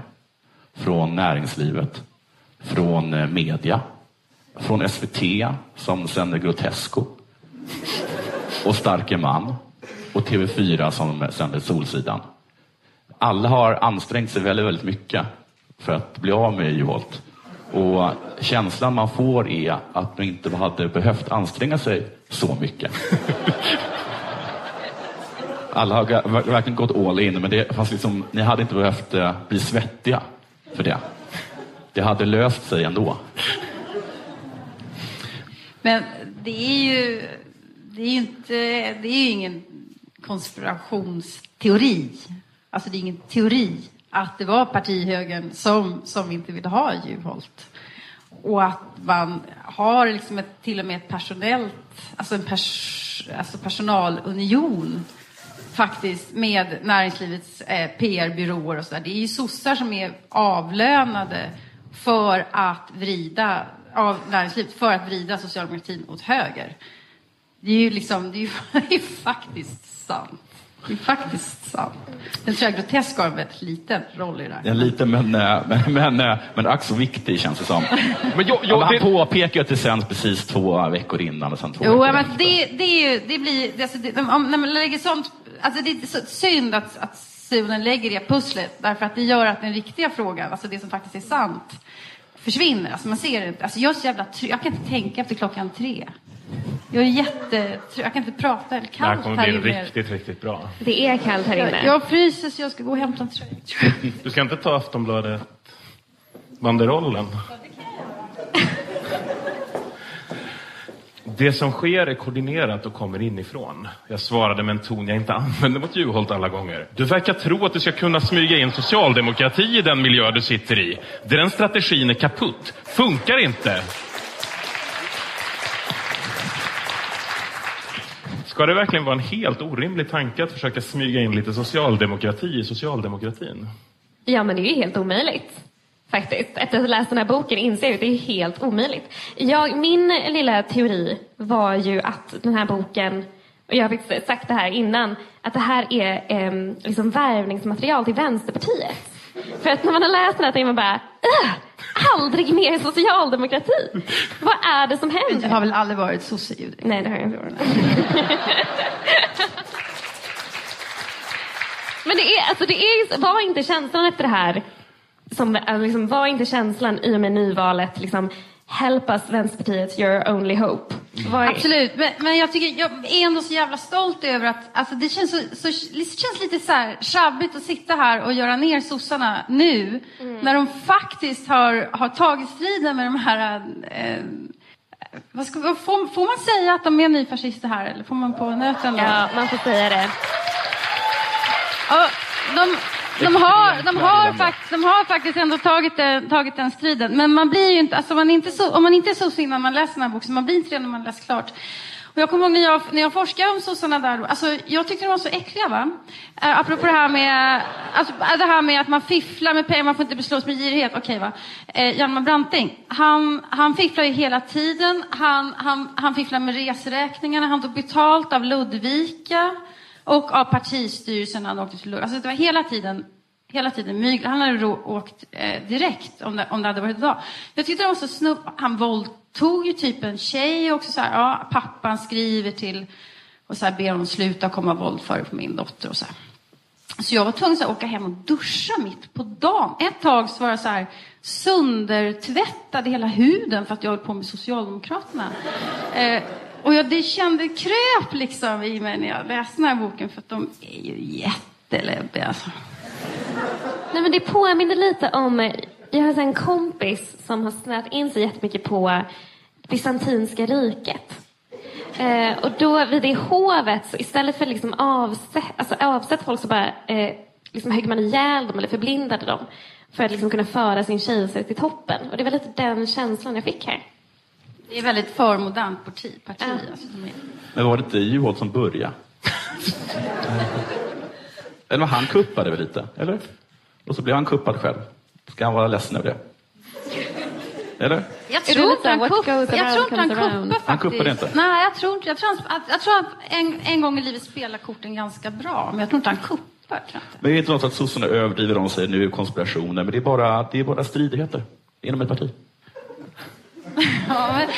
från näringslivet, från eh, media, från SVT som sänder Grotesco och Starke man och TV4 som sänder Solsidan. Alla har ansträngt sig väldigt, väldigt mycket för att bli av med Juholt. Och känslan man får är att man inte hade behövt anstränga sig så mycket. Alla har verkligen gått all in, men det fanns liksom, ni hade inte behövt eh, bli svettiga för det. Det hade löst sig ändå. Men det är ju, det är ju inte, det är ju ingen konspirationsteori. Alltså det är ingen teori att det var partihögern som, som inte ville ha Juholt. Och att man har liksom ett, till och med ett personellt, alltså en pers, alltså personalunion faktiskt med näringslivets eh, PR-byråer och sådär. Det är ju sossar som är avlönade för att vrida, av näringslivet, för att vrida socialdemokratin åt höger. Det är ju liksom, det är ju, det är faktiskt sant. Det är faktiskt sant. Den tror jag grotesk har en väldigt liten roll i det här. En liten men, eh, men, men, eh, men ack så viktig känns det som. Men jag, Ja, jag, han det, påpekar att det sänds precis två veckor innan och sen två Jo, veckor men det, det, är ju, det blir, det, alltså, det, om, när man lägger sånt, alltså det är så synd att, att Sunen lägger det pusslet, därför att det gör att den riktiga frågan, alltså det som faktiskt är sant, försvinner. Alltså man ser det inte. Alltså jag är så jävla trö- jag kan inte tänka efter klockan tre. Jag är jätte, jag kan inte prata eller det här kallt kommer här bli inne. riktigt, riktigt bra. Det är kallt här inne. Jag, jag fryser så jag ska gå och hämta en tröja. Du ska inte ta Aftonbladet-banderollen? Det det som sker är koordinerat och kommer inifrån. Jag svarade med en ton jag inte använde mot Juholt alla gånger. Du verkar tro att du ska kunna smyga in socialdemokrati i den miljö du sitter i. Den strategin är kaputt. Funkar inte. Ska det verkligen vara en helt orimlig tanke att försöka smyga in lite socialdemokrati i socialdemokratin? Ja, men det är ju helt omöjligt. Faktiskt. Efter att ha läst den här boken inser jag att det är helt omöjligt. Jag, min lilla teori var ju att den här boken, och jag har faktiskt sagt det här innan, att det här är eh, liksom värvningsmaterial till Vänsterpartiet. För att när man har läst den här tänker man bara, "Ugh, aldrig mer socialdemokrati. Vad är det som Du händer? har väl aldrig varit sosse? Nej, det har jag inte varit. Men det är, alltså det är, var inte känslan efter det här, som, liksom, var inte känslan i och med nyvalet, liksom, help us Vänsterpartiet, your only hope. Var, Absolut, men, men jag, tycker, jag är ändå så jävla stolt över att alltså det, känns så, så, det känns lite så här sjabbigt att sitta här och göra ner sossarna nu när de faktiskt har, har tagit striden med de här eh, vad ska, får, får man säga att de är nyfascister här eller får man på nöten? Då? Ja, man får säga det. Ja, de, de, har, de, har fakt, de har faktiskt ändå tagit, den- tagit den striden. Men man blir ju inte, alltså man inte så, om man inte är sosse innan man läser den här boken, så man blir inte det när man läst klart. Och jag kommer ihåg när jag, när jag forskade om sossarna där, alltså jag tyckte de var så äckliga va. Uh, apropå det här med, alltså, det här med att man fifflar med pengar, man får inte beslås med girighet, okej va. Uh, Hjalmar Branting, han, han fifflar ju hela tiden, han, han, han fifflar med resräkningarna, han tog betalt av Ludvika. Och av partistyrelsen han åkte till Lund. Alltså det var hela tiden, hela tiden mygel. Han hade åkt eh, direkt om det, om det hade varit idag. Jag tyckte det var så snubb. Han våldtog ju typ en tjej också så här. Ja, pappan skriver till och så här ber honom sluta komma våldföra på min dotter och så här. Så jag var tvungen att åka hem och duscha mitt på dagen. Ett tag så var jag så här söndertvättad i hela huden för att jag höll på med Socialdemokraterna. Eh, och jag, det kände kröp liksom i mig när jag läste den här boken för att de är ju jätteläbbiga alltså. Nej, men det påminner lite om... Eh, jag har en kompis som har snöat in sig jättemycket på bysantinska riket. Eh, och då vid det hovet, så istället för liksom alltså avsätt, alltså avsätta folk så bara eh, liksom högg man ihjäl dem eller förblindade dem för att liksom kunna föra sin kejsare till toppen. Och det var lite den känslan jag fick här. Det är väldigt förmodernt parti. parti Ja. alltså, Men var det inte Juholt som började? eller var han kuppade väl lite? Eller? Och så blev han kuppad själv. Ska han vara ledsen över det? Eller? Jag det tror inte han what kupp- goes jag tror inte han kuppar faktiskt. Han kuppade inte? Nej, jag tror inte. Jag tror, han, att- jag tror att en, en gång i livet spelar korten ganska bra, men jag tror inte han kuppar. Men det är inte något att sossarna överdriver de säger nu är konspirationer, men det är bara, det är bara stridigheter inom ett parti. Ja, men,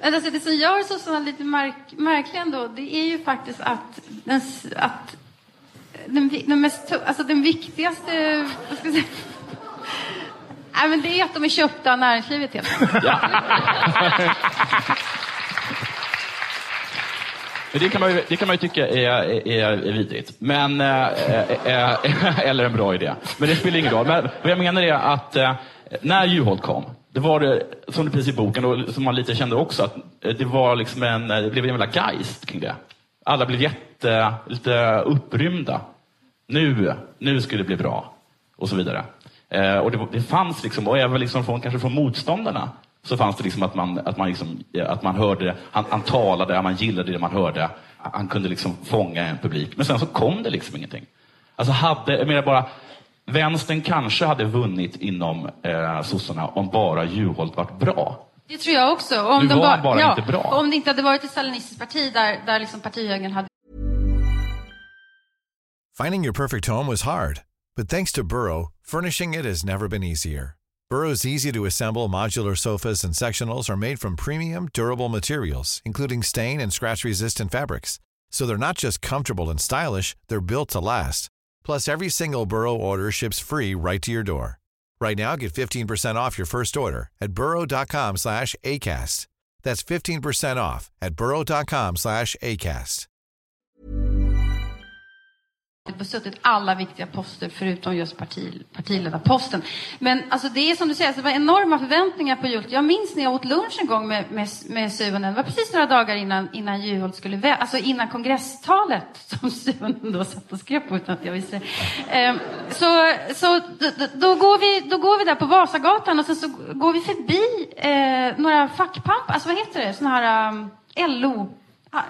men alltså, det som gör sossarna lite märk, märkliga ändå, det är ju faktiskt att den, att den, den, mest, alltså den viktigaste... Vad ska jag säga? Nej, men det är att de är köpta av näringslivet helt enkelt. Men det kan man ju, det kan man ju tycka är, är, är vidrigt. Men, eh, eh, eller en bra idé. Men det spelar ingen roll. Men vad jag menar är att eh, när Juholt kom, det var det, som det precis i boken, och som man lite kände också, att eh, det var liksom en, eh, det blev en jävla geist kring det. Alla blev jätte, lite upprymda. Nu, nu skulle det bli bra. Och så vidare. Eh, och det, det fanns liksom, och även liksom från, kanske från motståndarna, så fanns det liksom att man, att man, liksom, eh, att man hörde, han, han talade, man gillade det man hörde. Han kunde liksom fånga en publik. Men sen så kom det liksom ingenting. Alltså hade, jag menar bara, vänstern kanske hade vunnit inom eh, sossarna om bara Juholt varit bra. Det tror jag också. Om Nu de var bara, ja, inte bra. Om det inte hade varit ett stalinistiskt parti där, där liksom partihögern hade Finding your perfect home was hard, but thanks to Burrow, furnishing it has never been easier. Burrow's easy to assemble modular sofas and sectionals are made from premium, durable materials, including stain and scratch resistant fabrics. So they're not just comfortable and stylish, they're built to last. Plus, every single Burrow order ships free right to your door. Right now, get 15% off your first order at burrow.com slash ACAST. That's 15% off at burrow.com slash ACAST. Besuttit alla viktiga poster förutom just parti, partiledarposten. Men alltså det är som du säger, alltså, det var enorma förväntningar på Juholt. Jag minns när jag åt lunch en gång med, med, med Suhonen. Det var precis några dagar innan, innan Juholt skulle vä- alltså innan kongresstalet som Suhonen då satt och skrev på utan att jag visste. Ehm, så så då, då, går vi, då går vi där på Vasagatan och sen så går vi förbi eh, några fackpampar, alltså vad heter det, sådana här ehm, um, LO, ah,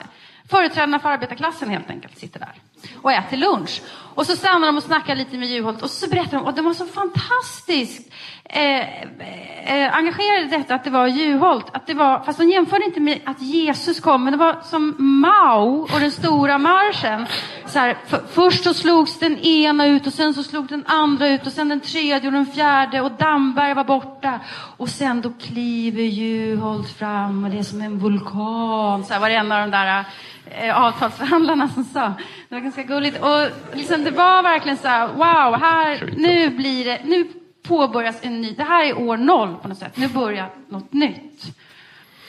företrädarna för arbetarklassen helt enkelt sitter där och äter lunch. Och så stannar de och snackar lite med Juholt och så berättar de att de var så fantastiskt eh, eh, engagerade i detta att det var Juholt. Att det var, fast de jämförde inte med att Jesus kom, men det var som Mao och den stora marschen. Så här, för, först så slogs den ena ut och sen så slog den andra ut och sen den tredje och den fjärde och Damberg var borta. Och sen då kliver Juholt fram och det är som en vulkan. Så här var det en av de där eh, avtalsförhandlarna som sa. Det var ganska gulligt. Och liksom, det var verkligen så här, wow, här, nu blir det, nu påbörjas en ny, det här är år noll på något sätt. Nu börjar något nytt.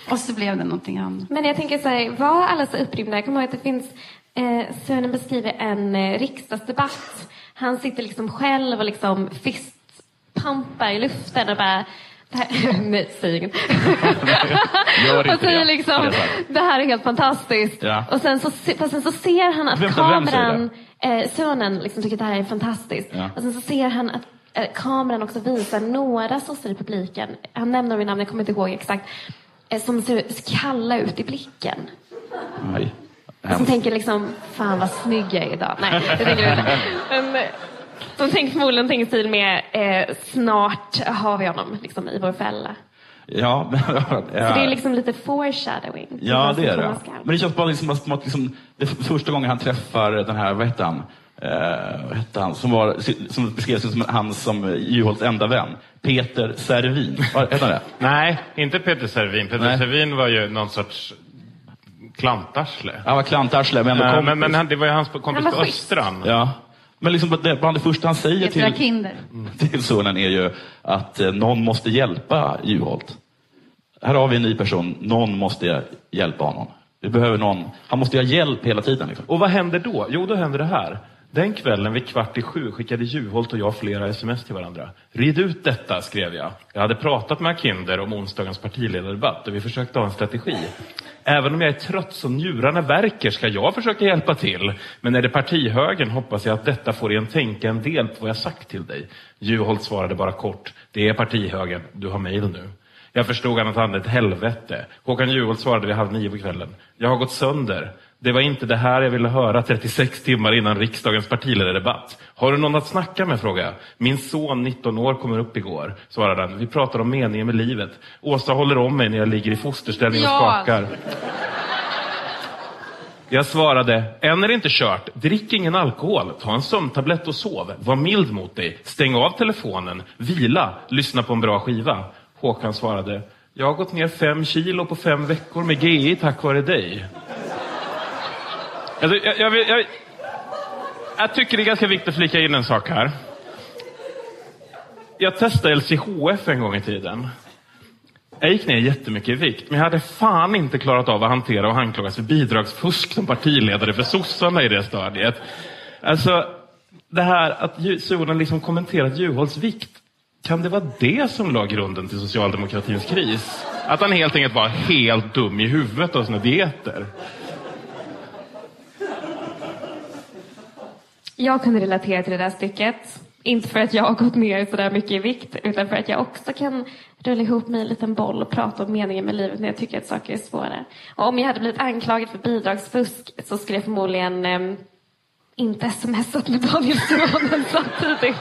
Och så blev det någonting annat. Men jag tänker så här, var alla så upprymda? Jag kommer ihåg att det finns, eh, Sören beskriver en eh, riksdagsdebatt. Han sitter liksom själv och liksom fistpampar i luften och bara nej, säg inget. Och säger liksom, det här är helt fantastiskt. Ja. Och sen så, fast sen så ser han att Vem- vem kameran, eh, sonen liksom tycker att det här är fantastiskt. Ja. Och sen så ser han att eh, kameran också visar några sossar i publiken, han nämner vid namn, jag kommer inte ihåg exakt, eh, som ser kalla ut i blicken. Nej. Som tänker liksom, fan vad snygg jag är idag. Nej, det tänker jag inte. Men, de tänker förmodligen tänker stil med, eh, snart har vi honom liksom, i vår fälla. Ja, men, Så det är liksom lite foreshadowing. Ja, det är det. Men det känns bara liksom som att liksom, det är första gången han träffar den här, vad hette han? Eh, hette han? Som, var, som beskrevs som han som Juholts enda vän. Peter Servin. Vad Hette han det? Nej, inte Peter Servin. Peter Nej. Servin var ju någon sorts klantarsle. Han var klantarsle, men ändå Eh, kompis. men, men han, det var ju hans kompis på. Östran. Ja. Men liksom det, bland det första han säger till, Kinder. till sonen är ju att eh, någon måste hjälpa Juholt. Här har vi en ny person, någon måste hjälpa honom. Vi behöver någon, han måste ha hjälp hela tiden. Liksom. Och vad händer då? Jo, då händer det här. Den kvällen vid kvart i sju skickade Juholt och jag flera sms till varandra. Rid ut detta, skrev jag. Jag hade pratat med Kinder om onsdagens partiledardebatt och vi försökte ha en strategi. Även om jag är trött så njurarna verkar ska jag försöka hjälpa till. Men är det partihögern hoppas jag att detta får en tänka en del på vad jag sagt till dig. Juholt svarade bara kort. Det är partihögern. Du har mejl nu. Jag förstod att han hade ett helvete. Håkan Juholt svarade vid halv nio på kvällen. Jag har gått sönder. Det var inte det här jag ville höra 36 timmar innan riksdagens partiledardebatt. Har du någon att snacka med? frågade jag. Min son, 19 år, kommer upp igår, svarade han. Vi pratar om meningen med livet. Åsa håller om mig när jag ligger i fosterställning och Ja. skakar. Jag svarade, än är det inte kört. Drick ingen alkohol. Ta en sömntablett och sov. Var mild mot dig. Stäng av telefonen. Vila. Lyssna på en bra skiva. Håkan svarade, jag har gått ner fem kilo på fem veckor med GI tack vare dig. Alltså, jag, jag, vill- jag, jag tycker det är ganska viktigt att flika in en sak här. Jag testade LCHF en gång i tiden. Jag gick ner jättemycket i vikt, men jag hade fan inte klarat av att hantera och anklagas för bidragsfusk som partiledare för sossarna i det stadiet. Alltså, det här att Ju- liksom kommenterat Juholts vikt, kan det vara det som la grunden till socialdemokratins kris? Att han helt enkelt var helt dum i huvudet av sina dieter? Jag kunde relatera till det där stycket. Inte för att jag har gått ner så där mycket i vikt, utan för att jag också kan rulla ihop mig i en liten boll och prata om meningen med livet när jag tycker att saker är svåra. Och om jag hade blivit anklagad för bidragsfusk så skulle jag förmodligen eh, inte smsat med Daniel Suhonen samtidigt.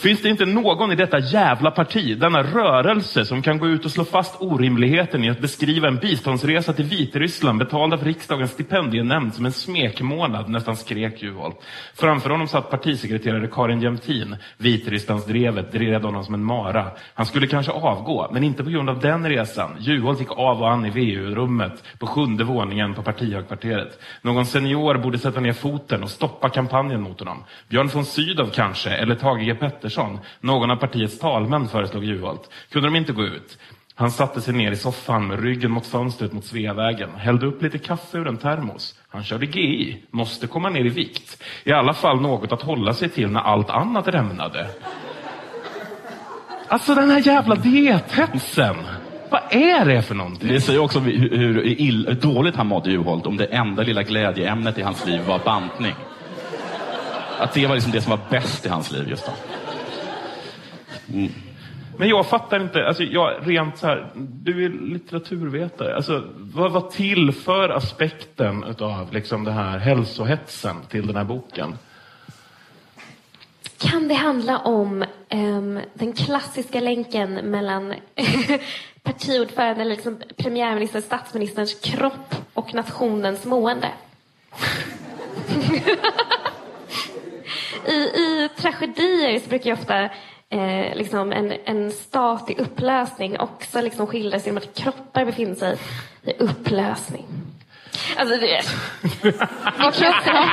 Finns det inte någon i detta jävla parti, denna rörelse, som kan gå ut och slå fast orimligheten i att beskriva en biståndsresa till Vitryssland betald av riksdagens stipendienämnd som en smekmånad, nästan skrek Juholt. Framför honom satt partisekreterare Karin Jämtin. Vitrysslandsdrevet drev honom som en mara. Han skulle kanske avgå, men inte på grund av den resan. Juholt gick av och an i VU-rummet på sjunde våningen på partihögkvarteret. Någon senior borde sätta ner foten och stoppa kampanjen mot honom. Björn von Sydow kanske, eller Thage G Pettersson. Någon av partiets talmän föreslog Juholt. Kunde de inte gå ut? Han satte sig ner i soffan med ryggen mot fönstret mot Sveavägen, hällde upp lite kaffe ur en termos. Han körde GI, måste komma ner i vikt. I alla fall något att hålla sig till när allt annat rämnade. Alltså den här jävla diethetsen! Vad är det för någonting? Det säger också hur, hur ill, hur dåligt han mådde Juholt om det enda lilla glädjeämnet i hans liv var bantning. Att det var liksom det som var bäst i hans liv just då. Men jag fattar inte, alltså jag rent så här, du är litteraturvetare, alltså vad vad tillför aspekten utav liksom den här hälsohetsen till den här boken? Kan det handla om um, den klassiska länken mellan partiordförande, eller liksom premiärminister, statsministerns kropp och nationens mående? I, I tragedier så brukar jag ofta eh, liksom en, en stat i upplösning också liksom skildras genom att kroppar befinner sig i upplösning. Alltså, det, Okej, så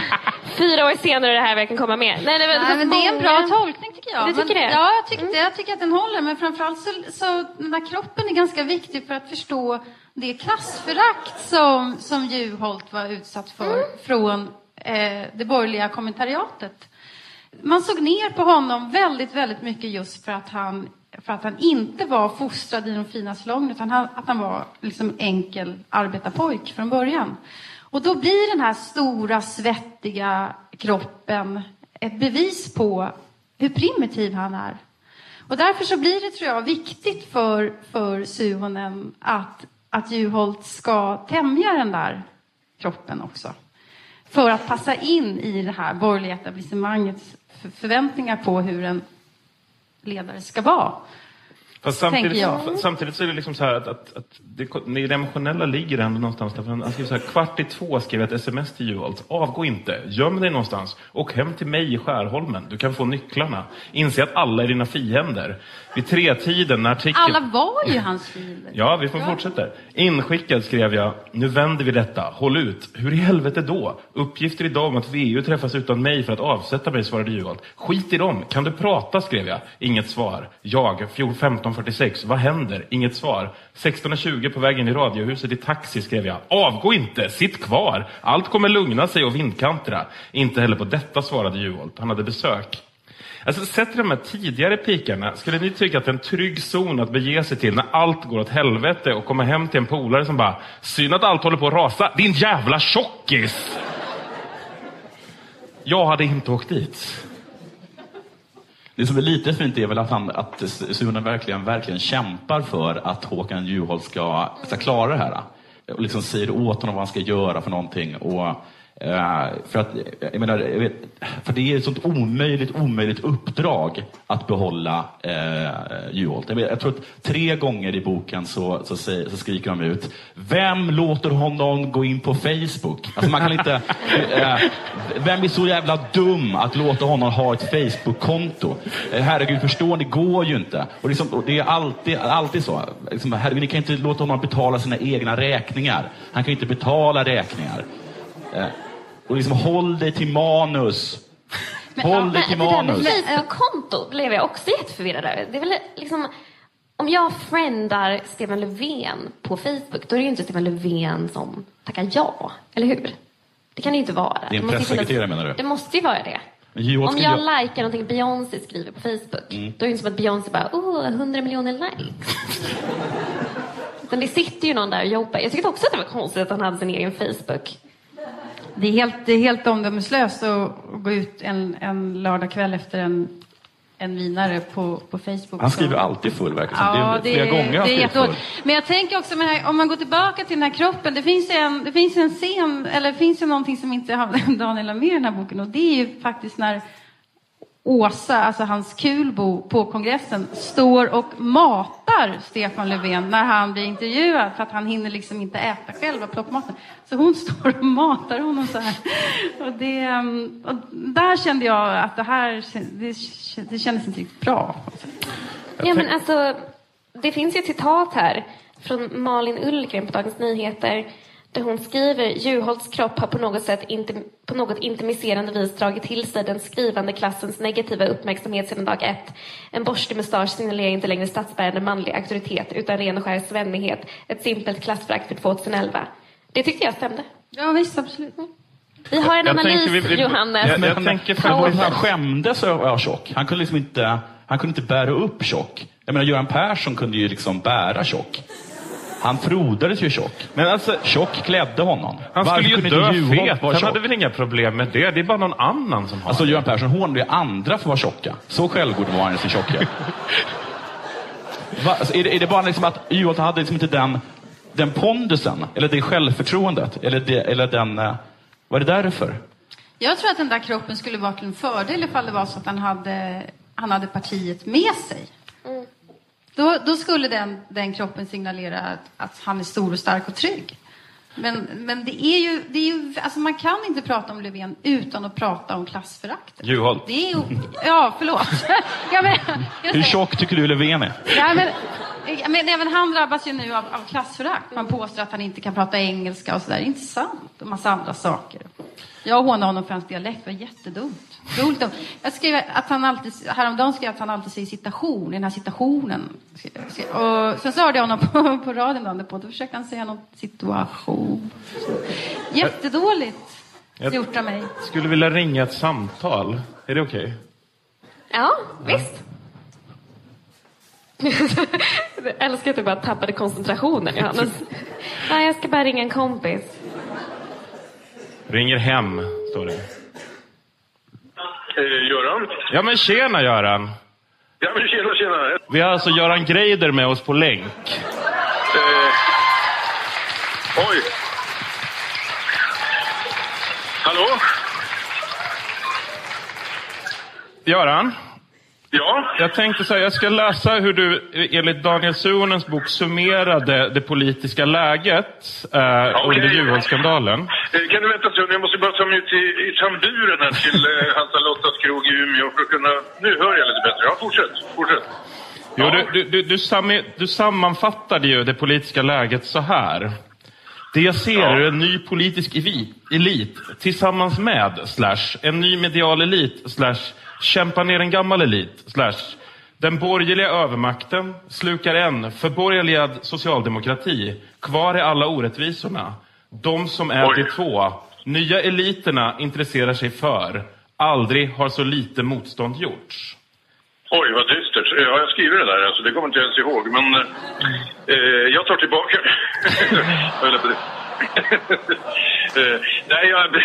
fyra år senare är det här verkligen komma med. Nej, nej, men, Nej, men det är en bra tolkning tycker jag. Du tycker men, det? Ja, jag, tyckte, jag tycker att den håller. Men framförallt så, så den där kroppen är ganska viktig för att förstå det klassförakt som, som Juholt var utsatt för från eh, det borgerliga kommentariatet. Man såg ner på honom väldigt, väldigt mycket just för att han, för att han inte var fostrad i de fina salongerna utan han, att han var liksom enkel arbetarpojk från början. Och då blir den här stora, svettiga kroppen ett bevis på hur primitiv han är. Och därför så blir det, tror jag, viktigt för, för Suhonen att, att Juholt ska tämja den där kroppen också. För att passa in i det här borgerliga etablissemangets förväntningar på hur en ledare ska vara. Fast samtidigt, samtidigt så är det liksom så här att, att, att det, det emotionella ligger ändå någonstans där. Han skrev så här, kvart i två skrev jag ett sms till Juholt. Avgå inte, göm dig någonstans. Och hem till mig i Skärholmen. Du kan få nycklarna. Inse att alla är dina fiender. Vid tretiden när artikeln... Alla var ju hans fiender. Ja, vi får fortsätta. Inskickad skrev jag, nu vänder vi detta, håll ut. Hur i helvete då? Uppgifter idag om att VU träffas utan mig för att avsätta mig, svarade Juholt. Skit i dem, kan du prata? skrev jag. Inget svar. Jag, 1546, vad händer? Inget svar. 16.20 på vägen i Radiohuset i taxi skrev jag. Avgå inte, sitt kvar. Allt kommer lugna sig och vindkantra. Inte heller på detta svarade Juholt. Han hade besök. Alltså, sett till de här tidigare pikarna, skulle ni tycka att det är en trygg zon att bege sig till när allt går åt helvete och komma hem till en polare som bara “Synd att allt håller på att rasa, din jävla tjockis!” Jag hade inte åkt dit. Det som är lite fint är väl att, han, att Sune verkligen, verkligen kämpar för att Håkan Juholt ska, ska klara det här. Och liksom säger åt honom vad han ska göra för någonting. Och, Eh, för att, jag menar, jag vet, för det är ett sånt omöjligt, omöjligt uppdrag att behålla eh, Juholt. Jag, menar, jag tror att tre gånger i boken så, så, så skriker de ut Vem låter honom gå in på Facebook? Alltså man kan inte, eh, vem är så jävla dum att låta honom ha ett Facebook-konto? Eh, herregud, förstår ni? Det går ju inte. Och, liksom, och det är alltid, alltid så. Liksom, herregud, ni kan inte låta honom betala sina egna räkningar. Han kan ju inte betala räkningar. Eh, och liksom, håll dig till manus. håll dig till Men det där med manus. Facebook-konto blev jag också jätteförvirrad över. Det är väl liksom, om jag friendar Stefan Löfven på Facebook, då är det ju inte Stefan Löfven som tackar ja. Eller hur? Det kan det ju inte vara. Det är en pressekreterare, menar du? Det måste ju vara det. Men Om jag göra- likar någonting Beyoncé skriver på Facebook, Mm. då är det inte som att Beyoncé bara, oh, 100 miljoner likes. Utan det sitter ju någon där och jobbar. Jag tyckte också att det var konstigt att han hade sin egen Facebook. Det är helt, det är helt omdömeslöst att gå ut en, en lördagkväll efter en, en vinare på, på Facebook. Han skriver Så- alltid full, verkar det. Ja, det är flera gånger det är full. Men jag tänker också, det här, om man går tillbaka till den här kroppen. Det finns en, det finns en scen, eller det finns ju någonting som inte har Daniel med i den här boken. Och det är ju faktiskt när Åsa, alltså hans kulbo på kongressen, står och matar Stefan Löfven när han blir intervjuad för att han hinner liksom inte äta själv och plocka maten. Så hon står och matar honom så här. Och, det, mm, och där kände jag att det här det, det kändes inte riktigt bra. Ja, men alltså, det finns ju ett citat här från Malin Ullgren på Dagens Nyheter där hon skriver Juholts kropp har på något sätt inte, på något intimiserande vis dragit till sig den skrivande klassens negativa uppmärksamhet sedan dag ett. En borstig mustasch signalerar inte längre statsbärande manlig auktoritet utan ren och skär svennighet. Ett simpelt klassförakt för 2011. Det tyckte jag stämde. Ja visst, absolut. Vi har en Jag analys, tänker vi- vi- Johannes. jag- jag tänker han, för- han, han skämdes över att tjock. Han kunde liksom inte, han kunde inte bära upp tjock. Jag menar, Göran Persson kunde ju liksom bära tjock. Han frodades ju tjock. Men alltså, Tjock klädde honom. han Varför skulle ju dö fet. Han hade väl inga problem med det. Det är bara någon annan som har Alltså det. Göran Persson hånade ju andra för att vara tjocka. Så självgod var han i sin tjockhet. Va, alltså, är, det, är det bara liksom att Juholt hade liksom inte den, den pondusen, eller det självförtroendet, eller, det, eller den... eh, Var det därför? Jag tror att den där kroppen skulle vara till en fördel ifall det var så att han hade, han hade partiet med sig. Då, då skulle den, den kroppen signalera att, att han är stor och stark och trygg. Men, men det är ju, det är ju, alltså man kan inte prata om Löfven utan att prata om klassföraktet. Juholt. Det är ju, ja, förlåt. ja, men, Hur tjock tycker du Löfven är? Ja, men, men även han drabbas ju nu av, av klassförakt. Man påstår att han inte kan prata engelska och sådär. Det är inte sant. Och massa andra saker. Jag hånade honom för hans dialekt. Det var jättedumt. Roligt dumt. Jag skrev att han alltid, häromdagen skrev jag att han alltid säger citation, i den här citationen. Och sen så hörde jag honom på, på radion dagen därpå. Då försökte han säga någon situation. Jättedåligt Jag- gjort av mig. Skulle vilja ringa ett samtal. Är det okej? Ja, visst. Jag älskar att du bara tappade koncentrationen, Johannes. Ja, jag ska bara ringa en kompis. Ringer hem, står det. Eh, Göran? Ja men tjena Göran! Ja, men tjena, tjena. Vi har alltså Göran Greider med oss på länk. Eh, oj. Hallå? Göran, Ja? jag tänkte så här, jag ska läsa hur du enligt Daniel Suhonens bok summerade det politiska läget eh, Okej. under Juholtskandalen. Eh, kan du vänta stund? Jag måste bara ta mig ut i, i tamburen här till eh, Hansa Lottas krog i Umeå för att kunna... Nu hör jag lite bättre. Ja, fortsätt. Fortsätt. Jo, Ja. du, du, du, du sammanfattade ju det politiska läget så här. Det jag ser Ja. är en ny politisk elit tillsammans med slash en ny medial elit slash kämpa ner en gammal elit slash den borgerliga övermakten slukar en förborgerligad socialdemokrati. Kvar är alla orättvisorna. De som är Oj. de två. Nya eliterna intresserar sig för. Aldrig har så lite motstånd gjorts. Oj, vad dystert. Ja, jag skriver det där. Alltså, det kommer inte jag ens ihåg. Men eh, jag tar tillbaka det. Eh, nej, jag,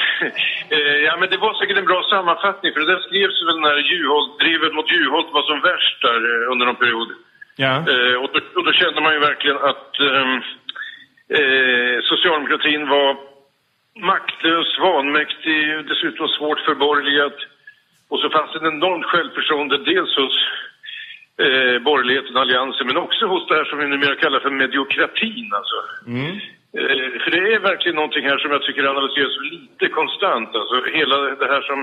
eh, ja, men det var säkert en bra sammanfattning för det där skrevs väl när Juholt, drevet mot Juholt var som värst där eh, under någon period. Ja. Eh, och, då, och då kände man ju verkligen att ehm, eh, socialdemokratin var maktlös, vanmäktig, dessutom svårt förborgerligad. Och så fanns det en enormt självförtroende dels hos eh, borgerligheten och alliansen men också hos det här som vi numera kallar för mediokratin. Alltså. Eh, för det är verkligen någonting här som jag tycker analyseras lite konstant. Alltså hela det här som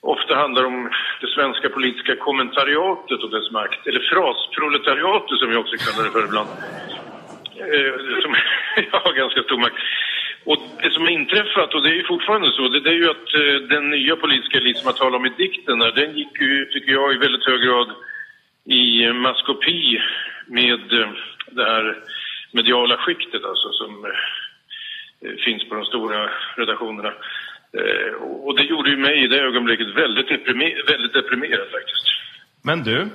ofta handlar om det svenska politiska kommentariatet och dess makt. Eller frasproletariatet som vi också kallar det för ibland. Eh, som har ganska stor makt. Och det som har inträffat, och det är ju fortfarande så, det, det är ju att eh, den nya politiska elit som jag talade om i dikten, den gick ju, tycker jag, i väldigt hög grad i maskopi med eh, det här mediala skiktet alltså som eh, finns på de stora redaktionerna. Eh, och det gjorde ju mig i det ögonblicket väldigt, deprimer- väldigt deprimerad faktiskt. Men du,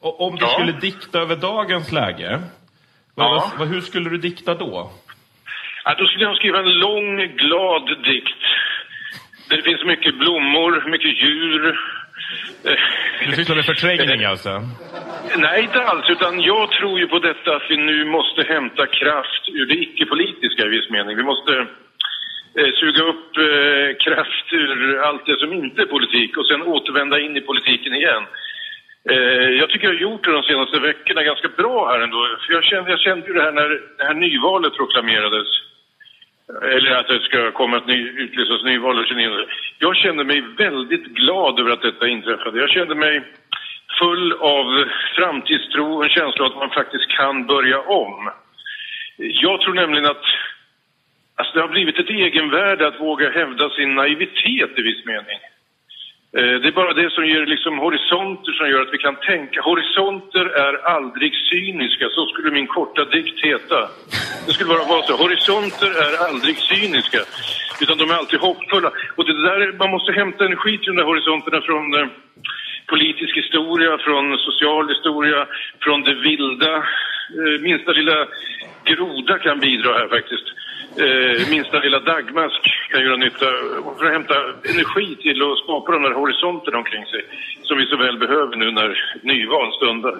om du Ja. skulle dikta över dagens läge, vad, Ja. vad, hur skulle du dikta då? Ja, då skulle jag skriva en lång, glad dikt. Där det finns mycket blommor, mycket djur. Du sysslar med förträngning alltså? Nej, inte alls. Utan jag tror ju på detta att vi nu måste hämta kraft ur det icke-politiska i viss mening. Vi måste eh, suga upp eh, kraft ur allt det som inte är politik och sen återvända in i politiken igen. Eh, jag tycker jag har gjort det de senaste veckorna ganska bra här ändå. För jag kände, jag kände ju det här när det här nyvalet proklamerades. Eller att det ska komma ett ny, utlysas nyval den 29. Jag kände mig väldigt glad över att detta inträffade. Jag kände mig full av framtidstro och en känsla av att man faktiskt kan börja om. Jag tror nämligen att alltså det har blivit ett egenvärde att våga hävda sin naivitet i viss mening. Eh, det är bara det som ger liksom horisonter som gör att vi kan tänka. Horisonter är aldrig cyniska, så skulle min korta dikt heta. Det skulle bara vara så. Horisonter är aldrig cyniska, utan de är alltid hoppfulla. Och det där, man måste hämta energi till de där horisonterna från eh, politisk historia, från social historia, från det vilda. Eh, minsta lilla groda kan bidra här faktiskt. Eh, minsta lilla dagmask kan göra nytta för att hämta energi till att skapa de där horisonterna omkring sig som vi så väl behöver nu när nyval stundar.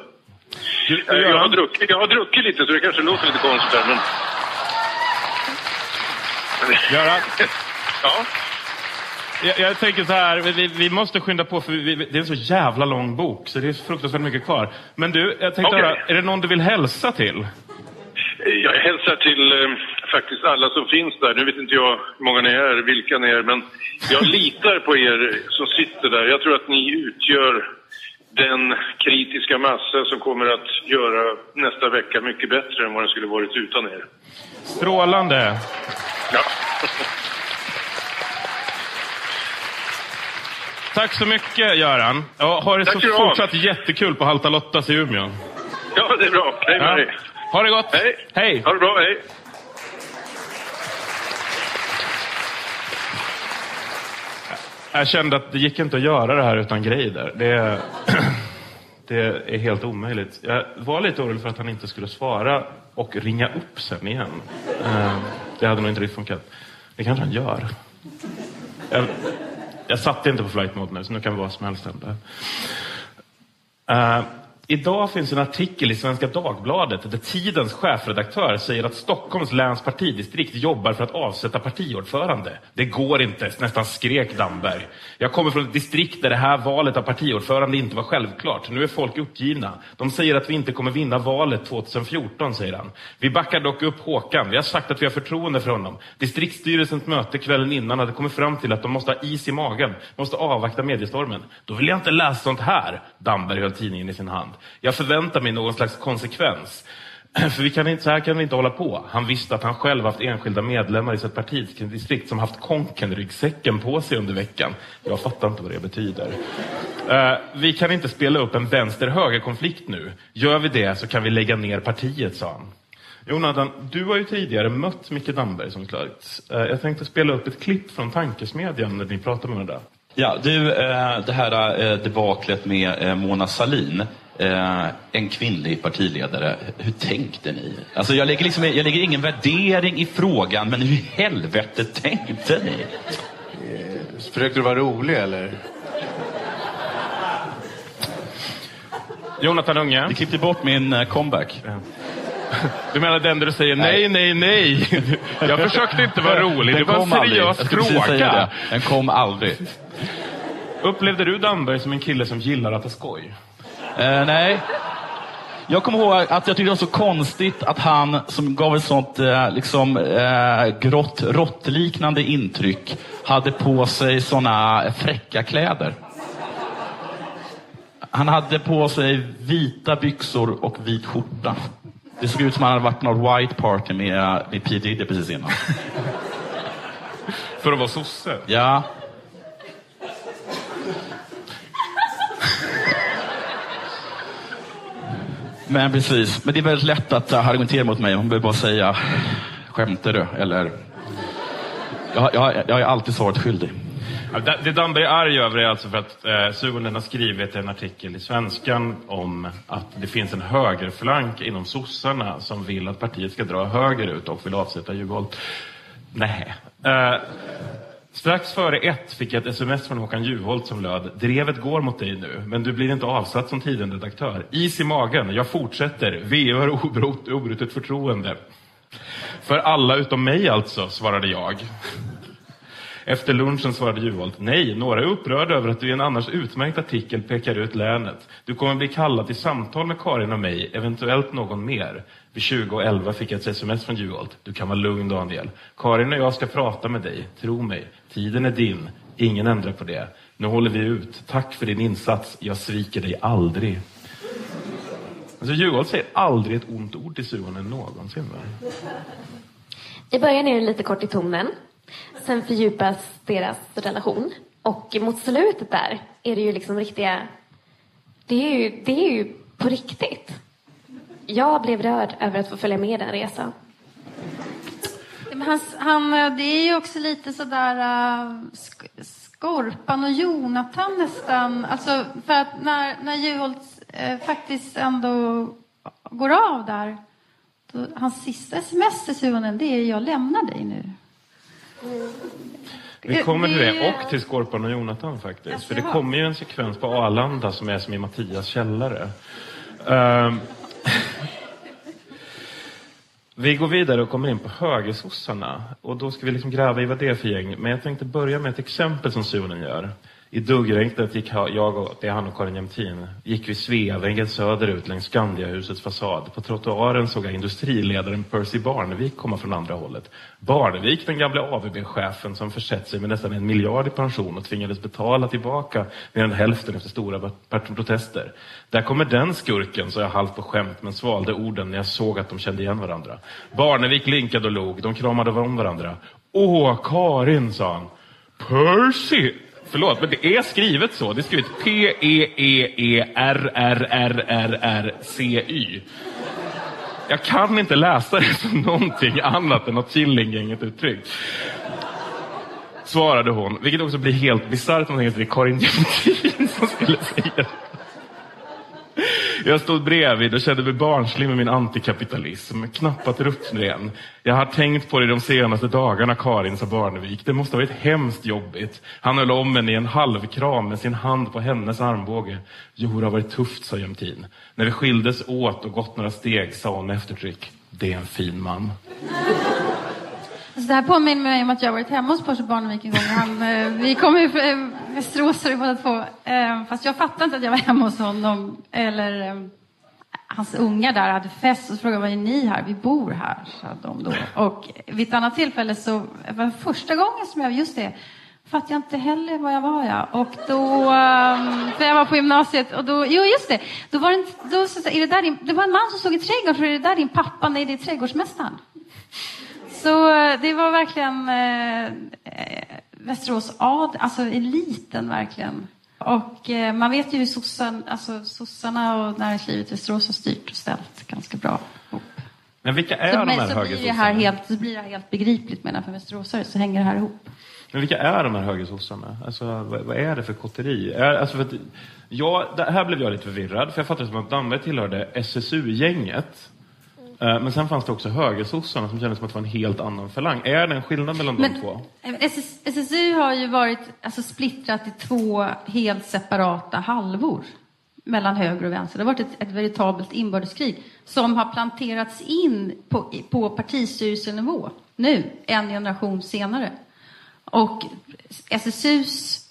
Eh, jag, har druckit, jag har druckit lite så det kanske låter lite konstigt här men... Göran, Ja, jag, jag tänker så här, vi, vi måste skynda på för vi, vi, det är en så jävla lång bok så det är fruktansvärt mycket kvar. Men du, jag tänkte Okej. höra, är det någon du vill hälsa till? Jag hälsar till eh, faktiskt alla som finns där. Nu vet inte jag hur många ni är, vilka ni är, men jag litar på er som sitter där. Jag tror att ni utgör den kritiska massa som kommer att göra nästa vecka mycket bättre än vad den skulle varit utan er. Strålande. Ja. Tack så mycket Göran. Ja, ha det Tack så fortsatt jättekul på Halta Lottas i Umeå. ja, det är bra. Hej med Ja. dig. Ha det gott. Hej. Hej. Ha det bra, hej. Jag kände att det gick inte att göra det här utan Greider. Det, det är helt omöjligt. Jag var lite orolig för att han inte skulle svara och ringa upp sen igen. Eh, Det hade nog inte riktigt funkat. Det kanske han gör. Jag, jag satte inte på flight mode nu, så nu kan vad som helst hända. Idag finns en artikel i Svenska Dagbladet där Tidens chefredaktör säger att Stockholms läns partidistrikt jobbar för att avsätta partiordförande. Det går inte, nästan skrek Damberg. Jag kommer från ett distrikt där det här valet av partiordförande inte var självklart. Nu är folk uppgivna. De säger att vi inte kommer vinna valet 2014, säger han. Vi backar dock upp Håkan. Vi har sagt att vi har förtroende för honom. Distriktsstyrelsens möte kvällen innan hade kommit fram till att de måste ha is i magen, måste avvakta mediestormen. Då vill jag inte läsa sånt här. Damberg höll tidningen i sin hand. Jag förväntar mig någon slags konsekvens. För vi kan inte, så här kan vi inte hålla på. Han visste att han själv haft enskilda medlemmar i sitt partidistrikt som haft konken-ryggsäcken på sig under veckan. Jag fattar inte vad det betyder. Uh, vi kan inte spela upp en vänster-höger-konflikt nu. Gör vi det så kan vi lägga ner partiet, sa han. Jonathan, du har ju tidigare mött Micke Damberg som klart. Uh, eh, jag tänkte spela upp ett klipp från Tankesmedjan när ni pratade med varandra. Ja, du, eh, det här eh, debaklet med Mona Salin eh, en kvinnlig partiledare. Hur tänkte ni? Alltså jag lägger, liksom, jag lägger ingen värdering i frågan, men hur i helvete tänkte ni? Försökte du vara rolig eller? Jonathan Unge. Vi klippte bort min eh, comeback. Du menar den där du säger nej, nej, nej? Jag försökte inte vara rolig. Det var en seriös fråga. Den kom aldrig. Upplevde du Damberg som en kille som gillar att ha skoj? Eh, nej. Jag kommer ihåg att jag tyckte det var så konstigt att han, som gav ett sånt eh, liksom, eh, grått, råttliknande intryck, hade på sig såna fräcka kläder. Han hade på sig vita byxor och vit skjorta. Det såg ut som han hade varit på något white party med, med P Diddy precis innan. För att vara sosse? Ja. Men precis, men det är väldigt lätt att äh, argumentera mot mig. Man behöver bara säga, skämtar du? Eller, jag, jag, jag är alltid svaret skyldig. Det- Det Damberg är arg över är alltså för att eh, Suhonen har skrivit en artikel i Svenskan om att det finns en högerflank inom sossarna som vill att partiet ska dra högerut och vill avsätta Juholt. Nej. Eh, äh, strax före ett fick jag ett sms från Håkan Juholt som löd Drevet går mot dig nu, men du blir inte avsatt som Tiden-redaktör. Is i magen, jag fortsätter. VU har obrutet förtroende. För alla utom mig alltså, svarade jag. Efter lunchen svarade Juholt, nej, några är upprörda över att du i en annars utmärkt artikel pekar ut länet. Du kommer bli kallad till samtal med Karin och mig, eventuellt någon mer. Vid 20.11 fick jag ett sms från Juholt. Du kan vara lugn Daniel. Karin och jag ska prata med dig, tro mig. Tiden är din, ingen ändrar på det. Nu håller vi ut. Tack för din insats, jag sviker dig aldrig. Alltså Juholt säger aldrig ett ont ord till Suhonen någonsin. Va? I början är det lite kort i tonen. Sen fördjupas deras relation. Och mot slutet där är det ju liksom riktiga... Det är ju, det är ju på riktigt. Jag blev rörd över att få följa med den resan. Han, han, det är ju också lite sådär uh, sk- Skorpan och Jonathan nästan. Alltså, för att när, när Juholt uh, äh, faktiskt ändå går av där. Då, hans sista sms till Suhonen, det är jag lämnar dig nu. Vi kommer till Det- och till Skorpan och Jonathan faktiskt. För det kommer ju en sekvens på Arlanda som är som i Mattias källare. Ehm. vi går vidare och kommer in på högersossarna. Och då ska vi liksom gräva i vad det är för gäng. Men jag tänkte börja med ett exempel som Sunen gör. I duggregnet gick jag och, det är han och Karin Jämtin, gick vi Sveavägen söderut längs Skandiahusets fasad. På trottoaren såg jag industriledaren Percy Barnevik komma från andra hållet. Barnevik, den gamla AVB-chefen som försett sig med nästan en miljard i pension och tvingades betala tillbaka mer än hälften efter stora protester. Där kommer den skurken, sa jag halvt på skämt men svalde orden när jag såg att de kände igen varandra. Barnevik linkade och log, de kramade om varandra. Åh, Karin, sa han. Percy! Förlåt, men det är skrivet så. Det är skrivet P-E-E-E-R-R-R-R-R-C-Y. Jag kan inte läsa det som någonting annat än något Killinggänget uttryck. Svarade hon, vilket också blir helt bisarrt om man tänker att det är Karin Jämtin som skulle säga det. Jag stod bredvid och kände mig barnslig med min antikapitalism. Knappat ruttren. Jag har tänkt på det de senaste dagarna, Karin, sa Barnevik. Det måste ha varit hemskt jobbigt. Han höll om henne i en halvkram med sin hand på hennes armbåge. Jo, det har varit tufft, sa Jämtin. När vi skildes åt och gått några steg sa hon med eftertryck. Det är en fin man. Det här påminner mig om att jag varit hemma hos Percy Barnevik en gång. Han, eh, vi kommer ju eh, från Västeråsare båda två. Eh, fast jag fattade inte att jag var hemma hos honom. Eller hans unga där hade fest och så frågade vad är ni här? Vi bor här, sa de då. Och vid ett annat tillfälle så var det första gången som jag, just det, fattade jag inte heller var jag var Ja. Och då, ehm, för jag var på gymnasiet och då, jo just det, då var det, en, då, är det, där din, det var en man som stod i trädgården, för är det där din pappa? Nej, det är trädgårdsmästaren. Så eh, det var verkligen eh, Västerås ad, alltså eliten verkligen. Och eh, man vet ju hur sossan, alltså, sossarna och näringslivet i Västerås har styrt och ställt ganska bra ihop. Men vilka är Så, de här högersossarna? helt, så blir det här helt begripligt menar jag för västeråsare, så hänger det här ihop. Men vilka är de här högersossarna? Alltså, vad, vad är det för kotteri? Är, alltså för att, ja, det här blev jag lite förvirrad, för jag fattade som att Damberg tillhörde SSU-gänget. Eh, Men sen fanns det också högersossarna som kändes som att det var en helt annan falang. Är det en skillnad mellan de Men två? SS, SSU har ju varit alltså, splittrat i två helt separata halvor mellan höger och vänster. Det har varit ett, ett veritabelt inbördeskrig som har planterats in på, på partistyrelsenivå nu, en generation senare. Och SSUs,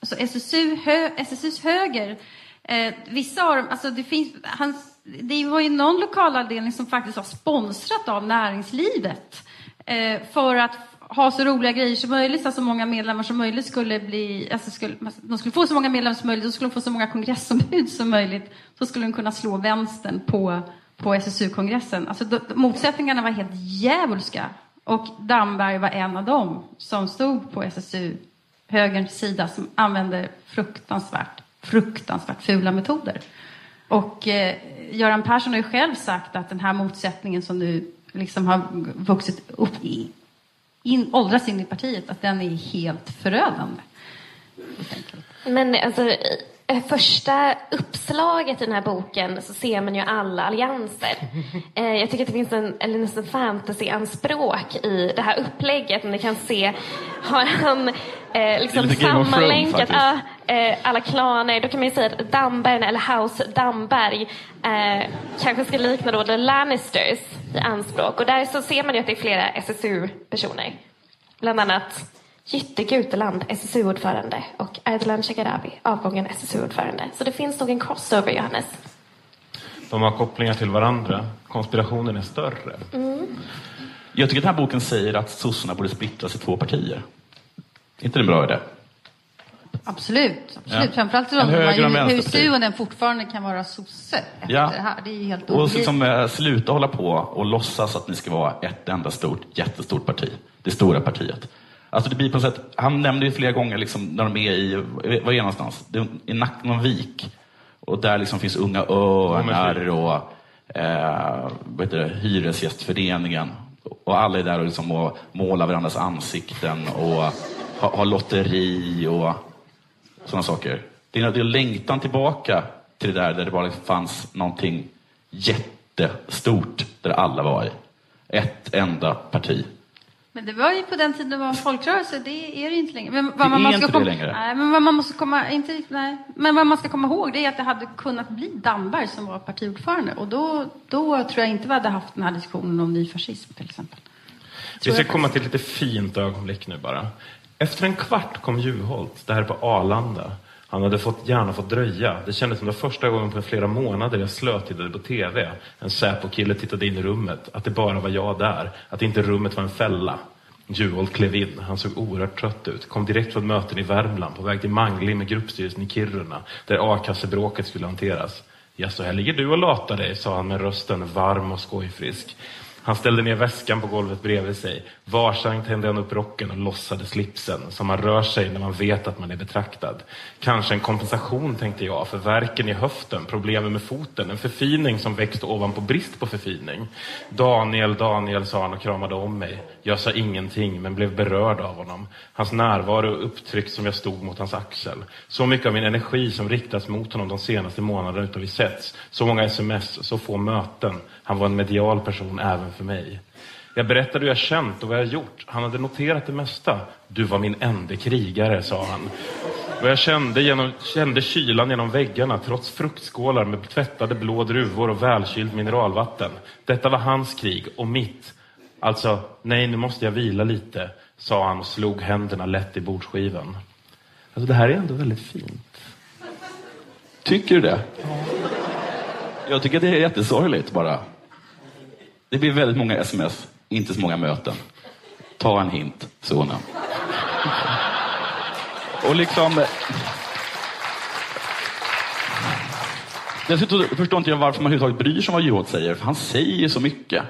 alltså SSU, hö, SSUs höger, eh, vissa av dem, alltså det finns, hans, det var ju någon lokalavdelning som faktiskt var sponsrat av näringslivet eh, för att ha så roliga grejer som möjligt, så att så många medlemmar som möjligt skulle bli, alltså skulle, alltså, de skulle få så många medlemmar som möjligt, de skulle få så många kongressombud som möjligt, så skulle de kunna slå vänstern på, på SSU-kongressen. Alltså, då, motsättningarna var helt djävulska. Och Damberg var en av dem som stod på SSU, högerns sida, som använde fruktansvärt, fruktansvärt fula metoder. Och eh, Göran Persson har ju själv sagt att den här motsättningen som nu liksom har vuxit upp i, in, åldras in i partiet, att den är helt förödande. Men alltså, första uppslaget i den här boken så ser man ju alla allianser. Eh, jag tycker att det finns en, eller nästan fantasy-anspråk i det här upplägget. Ni kan se, har han eh, liksom Thrones, sammanlänkat ja, eh, alla klaner. Då kan man ju säga att Damberg, eller House Damberg, eh, kanske ska likna då The Lannisters i anspråk. Och där så ser man ju att det är flera SSU-personer. Bland annat Jytte Guteland, SSU-ordförande och Ardalan Shekarabi, avgången SSU-ordförande. Så det finns nog en crossover, Johannes. De har kopplingar till varandra. Konspirationen är större. Jag tycker att den här boken säger att sossarna borde splittras i två partier. Är inte det en bra idé? Absolut. absolut. Ja. Framförallt om höger och en man vänsterparti. HSU och den fortfarande kan vara sosse Ja. det här. Det är helt Och liksom, eh, sluta hålla på och låtsas att ni ska vara ett enda stort, jättestort parti. Det stora partiet. Alltså det blir på sätt, han nämnde ju flera gånger liksom, när de är i, var är någonstans? Det är I Nack, någon vik. Och där liksom finns Unga Örnar och eh, vad heter det, Hyresgästföreningen. Och alla är där och, liksom, och målar varandras ansikten och har, har lotteri och sådana saker. Det är, det är längtan tillbaka till det där där det bara fanns någonting jättestort där alla var i. Ett enda parti. Men det var ju på den tiden det var en folkrörelse, det är det inte längre. Men Det vad man, är man inte ska det komma, längre. Nej, men vad man måste komma, inte, riktigt- nej. Men vad man ska komma ihåg det är att det hade kunnat bli Damberg som var partiordförande. Och då, då tror jag inte vi hade haft den här diskussionen om ny fascism till exempel. Vi ska komma till ett lite fint ögonblick nu bara. Efter en kvart kom Juholt, det här är på Arlanda. Han hade fått, gärna fått dröja. Det kändes som det första gången på flera månader jag slötittade på TV. En Säpo-kille tittade in i rummet. Att det bara var jag där. Att inte rummet var en fälla. Juholt klev in. Han såg oerhört trött ut. Kom direkt från möten i Värmland på väg till mangling med gruppstyrelsen i Kiruna. Där a-kassebråket skulle hanteras. Ja, så här ligger du och latar dig, sa han med rösten varm och skojfrisk. Han ställde ner väskan på golvet bredvid sig. Varsamt tände han upp rocken och lossade slipsen, som man rör sig när man vet att man är betraktad. Kanske en kompensation, tänkte jag, för verken i höften, problemen med foten, en förfining som växte ovanpå brist på förfining. Daniel, Daniel, sa han och kramade om mig. Jag sa ingenting, men blev berörd av honom. Hans närvaro upptryckt som jag stod mot hans axel. Så mycket av min energi som riktats mot honom de senaste månaderna utan vi setts. Så många sms, så få möten. Han var en medial person även för mig. Jag berättade hur jag känt och vad jag gjort. Han hade noterat det mesta. Du var min enda krigare, sa han. Och jag kände, genom, kände kylan genom väggarna trots fruktskålar med tvättade blå druvor och välkylt mineralvatten. Detta var hans krig och mitt. Alltså, nej, nu måste jag vila lite, sa han och slog händerna lätt i bordsskivan. Alltså, det här är ändå väldigt fint. Tycker du det? Jag tycker att det är jättesorgligt bara. Det blir väldigt många sms, inte så många möten. Ta en hint, sonen. Och liksom... Dessutom förstår inte jag varför man överhuvudtaget bryr sig om vad Juholt säger, för han säger ju så mycket.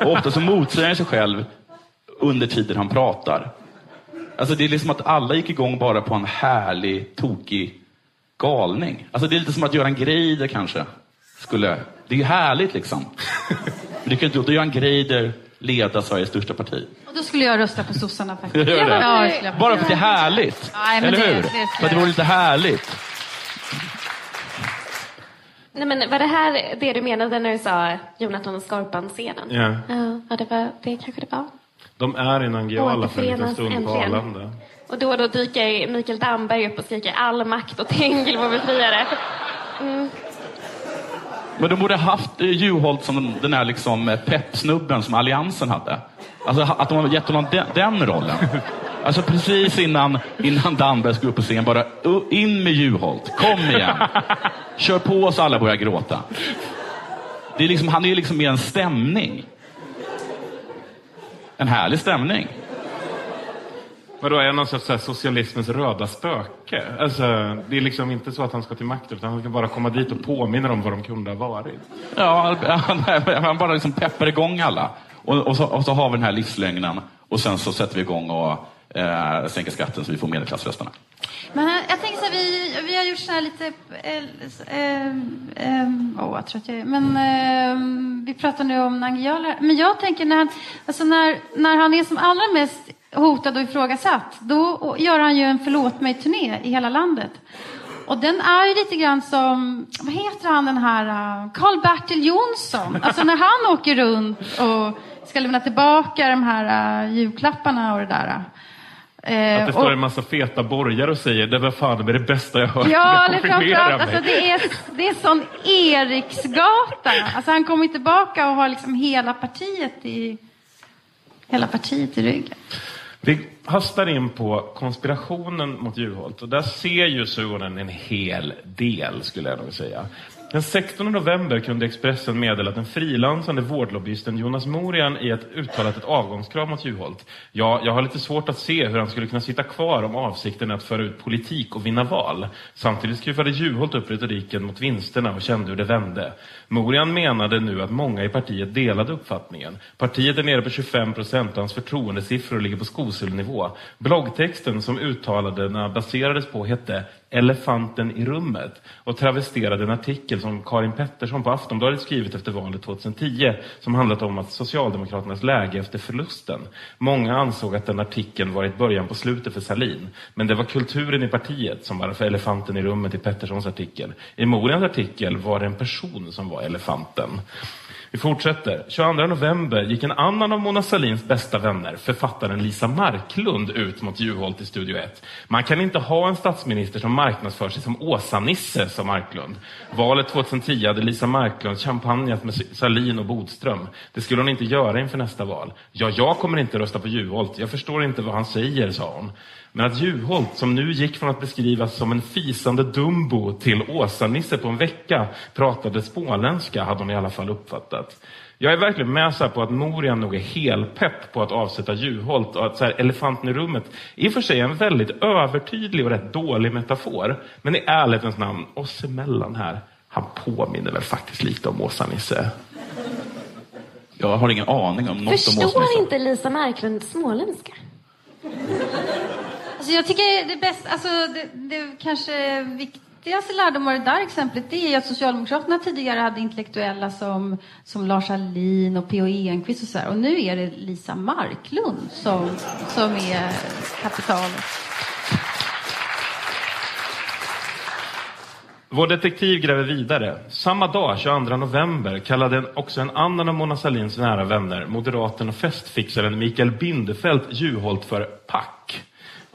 Och ofta så motsäger han sig själv under tiden han pratar. Alltså det är liksom att alla gick igång bara på en härlig, tokig galning. Alltså det är lite som att Göran Greider kanske skulle... Det är ju härligt liksom. Men du kan inte låta Göran Greider leda Sveriges största parti. Och då skulle jag rösta på sossarna faktiskt. Gör det? Ja, det jag. Bara för att det är härligt. Nej, Eller det- hur? det skulle för att det vore lite härligt. Nej, men var det här det du menade när du sa Jonathan och Skorpan-scenen? Ja. Ja, ja, det, var, det kanske det var. De är i Nangijala för en liten stund på. Arlanda. Och då och då dyker Mikael Damberg upp och skriker all makt och Tengil vår befriare. Mm. Men de borde haft eh, Juholt som den- här liksom eh, peppsnubben som Alliansen hade. Alltså att de har gett honom den, den rollen. Alltså precis innan, innan Damberg ska upp på scen, bara in med Juholt. Kom igen. Kör på så alla börjar gråta. Det är liksom, han är ju liksom mer en stämning. En härlig stämning. Vadå, är han någon sorts så här socialismens röda spöke? Alltså, det är liksom inte så att han ska till makten, utan han ska bara komma dit och påminna om vad de kunde ha varit. Ja, han bara liksom peppar igång alla. Och, och, så, och så har vi den här livslögnen och sen så sätter vi igång och eh, sänka skatten så vi får medelklassrösterna. Men här, jag tänker så här, vi, vi har gjort så här lite... eh, eh, eh, Åh, vad trött jag är. Men eh, vi pratar nu om Nangijala. Men jag tänker när han, alltså när, när han är som allra mest hotad och ifrågasatt, då gör han ju en förlåt mig-turné i hela landet. Och den är ju lite grann som, vad heter han den här, eh, Karl-Bertil Jonsson. Alltså när han åker runt och ska lämna tillbaka de här eh, julklapparna och det där. Uh, Att det står en massa feta borgare och säger det var fan det, är det bästa jag hört. Ja, Det eller framförallt, alltså det är, det är sån Eriksgata. Alltså han kommer tillbaka och har liksom hela partiet i, hela partiet i ryggen. Vi hastar in på konspirationen mot Juholt och där ser ju Suonen en hel del skulle jag nog säga. Den 16 november kunde Expressen meddela att den frilansande vårdlobbyisten Jonas Morian i ett uttalat ett avgångskrav mot Juholt. Ja, jag har lite svårt att se hur han skulle kunna sitta kvar om avsikten är att föra ut politik och vinna val. Samtidigt skruvade Juholt upp retoriken mot vinsterna och kände hur det vände. Morian menade nu att många i partiet delade uppfattningen. Partiet är nere på 25 procent och hans förtroendesiffror ligger på skoselnivå. Bloggtexten som uttalandena baserades på hette Elefanten i rummet och travesterade en artikel som Karin Pettersson på Aftonbladet skrivit efter valet 2010 som handlat om att Socialdemokraternas läge efter förlusten. Många ansåg att den artikeln var början på slutet för Salin. Men det var kulturen i partiet som var för elefanten i rummet i Petterssons artikel. I Morians artikel var det en person som var elefanten. Vi fortsätter. 22 november gick en annan av Mona Sahlins bästa vänner, författaren Lisa Marklund, ut mot Juholt i Studio 1. Man kan inte ha en statsminister som marknadsför sig som Åsa-Nisse, sa Marklund. Valet 2010 hade Lisa Marklund champagnat med Sahlin och Bodström. Det skulle hon inte göra inför nästa val. Ja, jag kommer inte rösta på Juholt. Jag förstår inte vad han säger, sa hon. Men att Juholt, som nu gick från att beskrivas som en fisande Dumbo till Åsa-Nisse på en vecka, pratade småländska hade hon i alla fall uppfattat. Jag är verkligen med så här på att Morian nog är helpepp på att avsätta Juholt och att så här, elefanten i rummet i och för sig är en väldigt övertydlig och rätt dålig metafor. Men i ärlighetens namn, oss emellan här, han påminner väl faktiskt lite om Åsa-Nisse. Jag har ingen aning om något om Förstår Åsa-Nisse. inte Lisa Marklund småländska? Alltså jag tycker det bästa, alltså det, det kanske viktigaste lärdomar i det där exemplet det är ju att Socialdemokraterna tidigare hade intellektuella som, som Lars Ahlin och P.O. Enquist och så här. Och nu är det Lisa Marklund som, som är kapitalet. Vår detektiv gräver vidare. Samma dag, 22 november, kallade också en annan av Mona Sahlins nära vänner, moderaten och festfixaren Mikael Bindefeld Juholt för pack.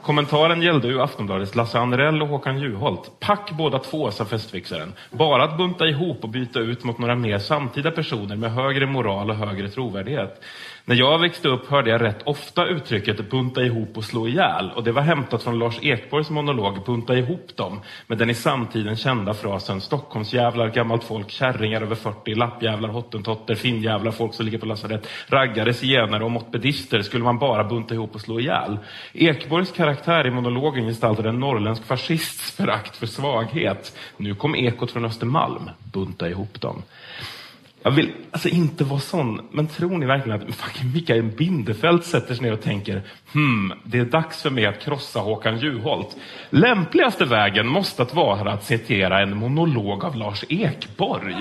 Kommentaren gällde ju Aftonbladets Lasse Anrell och Håkan Juholt. Pack båda två, sa festfixaren. Bara att bunta ihop och byta ut mot några mer samtida personer med högre moral och högre trovärdighet. När jag växte upp hörde jag rätt ofta uttrycket bunta ihop och slå ihjäl och det var hämtat från Lars Ekborgs monolog Bunta ihop dem med den i samtiden kända frasen Stockholmsjävlar, gammalt folk, kärringar över 40, lappjävlar, hottentotter, finnjävlar, folk som ligger på lasarett, raggare, zigenare och mopedister skulle man bara bunta ihop och slå ihjäl. Ekborgs karaktär i monologen gestaltade en norrländsk fascists förakt för svaghet. Nu kom ekot från Östermalm. Bunta ihop dem. Jag vill alltså inte vara sån, men tror ni verkligen att fucking Mikael Bindefeld sätter sig ner och tänker hmm, det är dags för mig att krossa Håkan Juholt. Lämpligaste vägen måste att vara att citera en monolog av Lars Ekborg.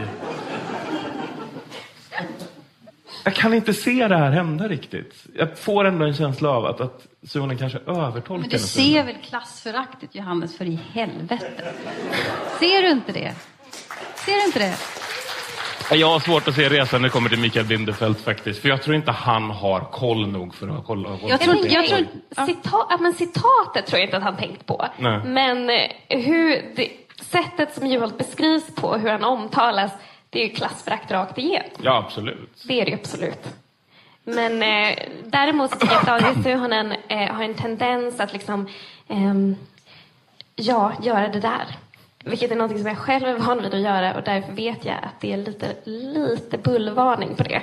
jag kan inte se det här hända riktigt. Jag får ändå en känsla av att, att Suhonen kanske övertolkar Men du ser väl klassföraktet, Johannes, för i helvete? Ser du inte det? Ser du inte det? Jag har svårt att se resan när det kommer till Mikael Bindefeld faktiskt. För jag tror inte han har koll nog för att kolla. Jag tror jag tror- Cita- ja, men citatet tror jag inte att han tänkt på. Nej. Men eh, hur det, sättet som Juholt beskrivs på, hur han omtalas, det är ju klassförakt rakt igenom. Ja, absolut. Det är det absolut. Men eh, däremot så tycker jag att Daniel Suhonen eh, har en tendens att liksom, ehm, ja, göra det där. Vilket är något som jag själv är van vid att göra och därför vet jag att det är lite, lite bullvarning på det.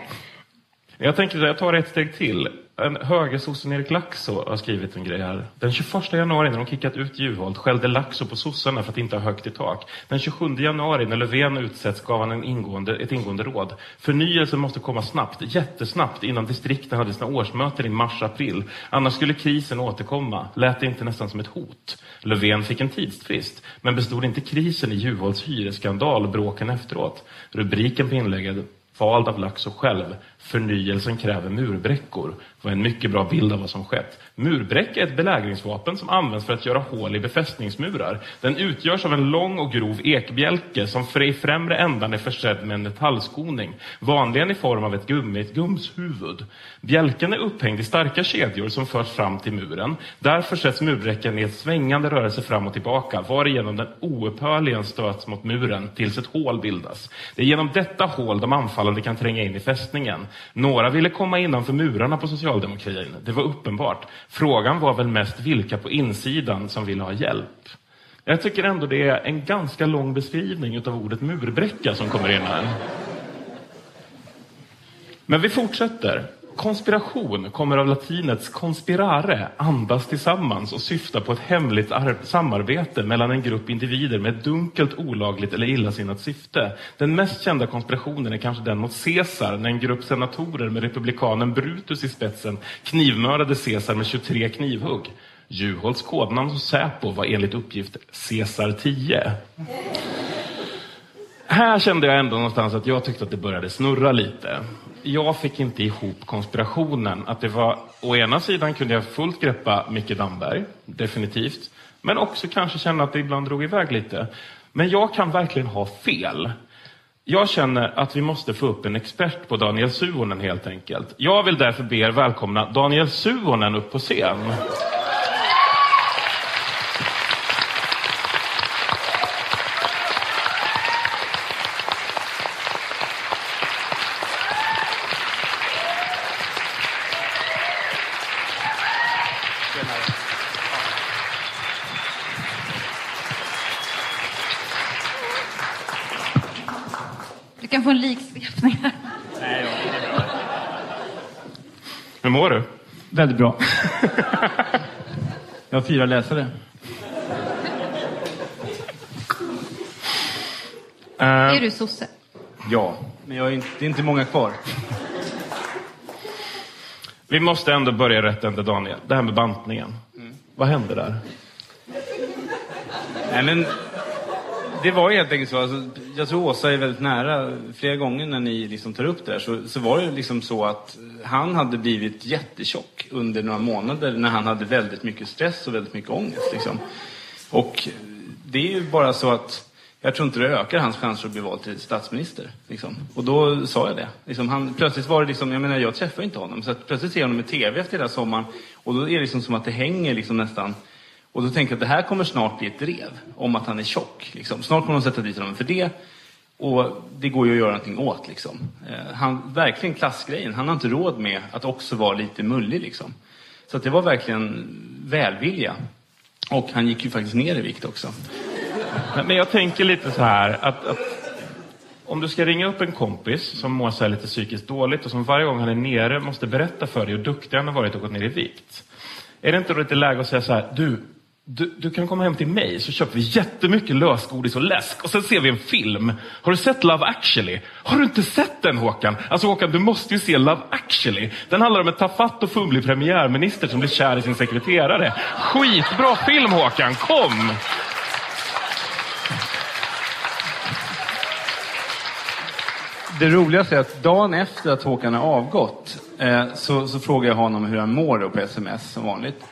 Jag tänker att jag tar ett steg till. En högersossen Erik Laxå har skrivit en grej här. Den 21 januari när de kickat ut Juholt skällde Laxå på sossarna för att inte ha högt i tak. Den 27 januari när Löfven utsätts gav han en ingående, ett ingående råd. Förnyelsen måste komma snabbt, jättesnabbt innan distrikten hade sina årsmöten i mars-april. Annars skulle krisen återkomma. Lät det inte nästan som ett hot? Löfven fick en tidsfrist. Men bestod inte krisen i Juholts hyresskandal och bråken efteråt? Rubriken på inlägget vald av Laxå själv. Förnyelsen kräver murbräckor var en mycket bra bild av vad som skett. Murbräcka är ett belägringsvapen som används för att göra hål i befästningsmurar. Den utgörs av en lång och grov ekbjälke som i främre ändan är försedd med en metallskoning, vanligen i form av ett gummigt gumshuvud. Bjälken är upphängd i starka kedjor som förs fram till muren. Därför sätts murbräckan i ett svängande rörelse fram och tillbaka, varigenom den oupphörligen stöts mot muren tills ett hål bildas. Det är genom detta hål de anfallande kan tränga in i fästningen. Några ville komma innanför murarna på socialdemokratin. Det var uppenbart. Frågan var väl mest vilka på insidan som ville ha hjälp. Jag tycker ändå det är en ganska lång beskrivning av ordet murbräcka som kommer in här. Men vi fortsätter. Konspiration kommer av latinets conspirare, andas tillsammans och syftar på ett hemligt samarbete mellan en grupp individer med ett dunkelt, olagligt eller illasinnat syfte. Den mest kända konspirationen är kanske den mot Caesar, när en grupp senatorer med republikanen Brutus i spetsen knivmördade Caesar med 23 knivhugg. Juholts kodnamn hos Säpo var enligt uppgift Caesar 10. Här kände jag ändå någonstans att jag tyckte att det började snurra lite. Jag fick inte ihop konspirationen. Att det var, å ena sidan kunde jag fullt greppa Micke Damberg, definitivt. Men också kanske känna att det ibland drog iväg lite. Men jag kan verkligen ha fel. Jag känner att vi måste få upp en expert på Daniel Suhonen helt enkelt. Jag vill därför be er välkomna Daniel Suhonen upp på scen. Du kan få en liksvepning här. Hur mår du? Väldigt bra. Jag har fyra läsare. Är du sosse? Ja, men jag är inte, det är inte många kvar. Vi måste ändå börja rätt ända, Daniel. Det här med bantningen. Vad hände där? Nej, men det var ju helt enkelt så. Alltså, jag tror Åsa är väldigt nära. Flera gånger när ni liksom tar upp det här så, så var det liksom så att han hade blivit jättetjock under några månader när han hade väldigt mycket stress och väldigt mycket ångest. Liksom. Och det är ju bara så att jag tror inte det ökar hans chanser att bli vald till statsminister. Liksom. Och då sa jag det. Liksom, han, plötsligt var det liksom, jag menar jag träffar inte honom. Så att plötsligt ser jag honom i TV efter hela sommaren. Och då är det liksom som att det hänger liksom nästan. Och då tänker jag att det här kommer snart bli ett drev om att han är tjock. Liksom. Snart kommer de sätta dit honom för det. Och det går ju att göra någonting åt. Liksom. Eh, han, verkligen klassgrejen. Han har inte råd med att också vara lite mullig. Liksom. Så att det var verkligen välvilja. Och han gick ju faktiskt ner i vikt också. Men jag tänker lite så här att, att om du ska ringa upp en kompis som mår så lite psykiskt dåligt och som varje gång han är nere måste berätta för dig hur duktig han har varit och gått ner i vikt. Är det inte då lite läge att säga så här, du, du, du kan komma hem till mig så köper vi jättemycket lösgodis och läsk och sen ser vi en film. Har du sett Love actually? Har du inte sett den Håkan? Alltså Håkan, du måste ju se Love actually. Den handlar om en tafatt och fumlig premiärminister som blir kär i sin sekreterare. Skitbra film Håkan, kom! det roligaste är att dagen efter att Håkan har avgått eh, så, så frågar jag honom hur han mår då på sms som vanligt.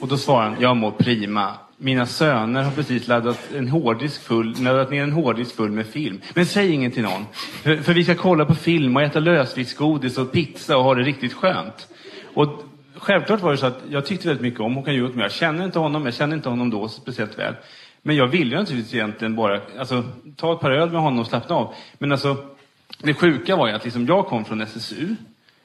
Och då svarar han, jag mår prima. Mina söner har precis laddat, en hårddisk full, laddat ner en hårddisk full med film. Men säg inget till någon. För, för vi ska kolla på film och äta lösviktsgodis och pizza och ha det riktigt skönt. Och självklart var det så att jag tyckte väldigt mycket om Håkan Juholt, men jag känner inte honom. Jag känner inte honom då speciellt väl. Men jag ville naturligtvis egentligen bara alltså, ta ett par öl med honom och slappna av. Men alltså, det sjuka var ju att liksom, jag kom från SSU.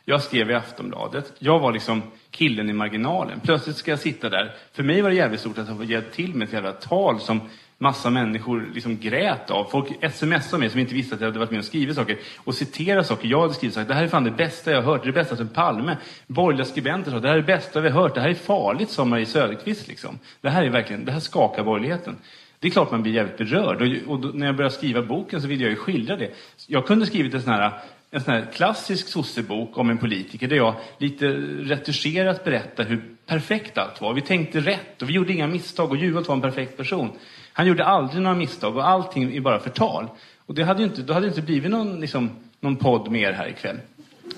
Jag skrev i Aftonbladet. Jag var liksom killen i marginalen. Plötsligt ska jag sitta där. För mig var det jävligt stort att ha fått hjälpt till med ett jävla tal som massa människor liksom grät av. Folk smsade mig som inte visste att jag hade varit med och skrivit saker. Och citerade saker. Jag hade skrivit saker. Det här är fan det bästa jag har hört. Det är det bästa som Palme. Borgerliga skribenter sa det här är det bästa vi har hört. Det här är farligt, sa Marie Söderqvist. Liksom. Det här är verkligen, det här skakar borgerligheten. Det är klart man blir jävligt berörd. Och, och då, när jag började skriva boken så ville jag ju skildra det. Jag kunde skrivit en sån här en sån här klassisk sossebok om en politiker där jag lite retuscherat berättar hur perfekt allt var. Vi tänkte rätt och vi gjorde inga misstag och Juholt var en perfekt person. Han gjorde aldrig några misstag och allting är bara förtal. Och det hade ju inte, då hade det inte blivit någon, liksom, någon podd mer här ikväll.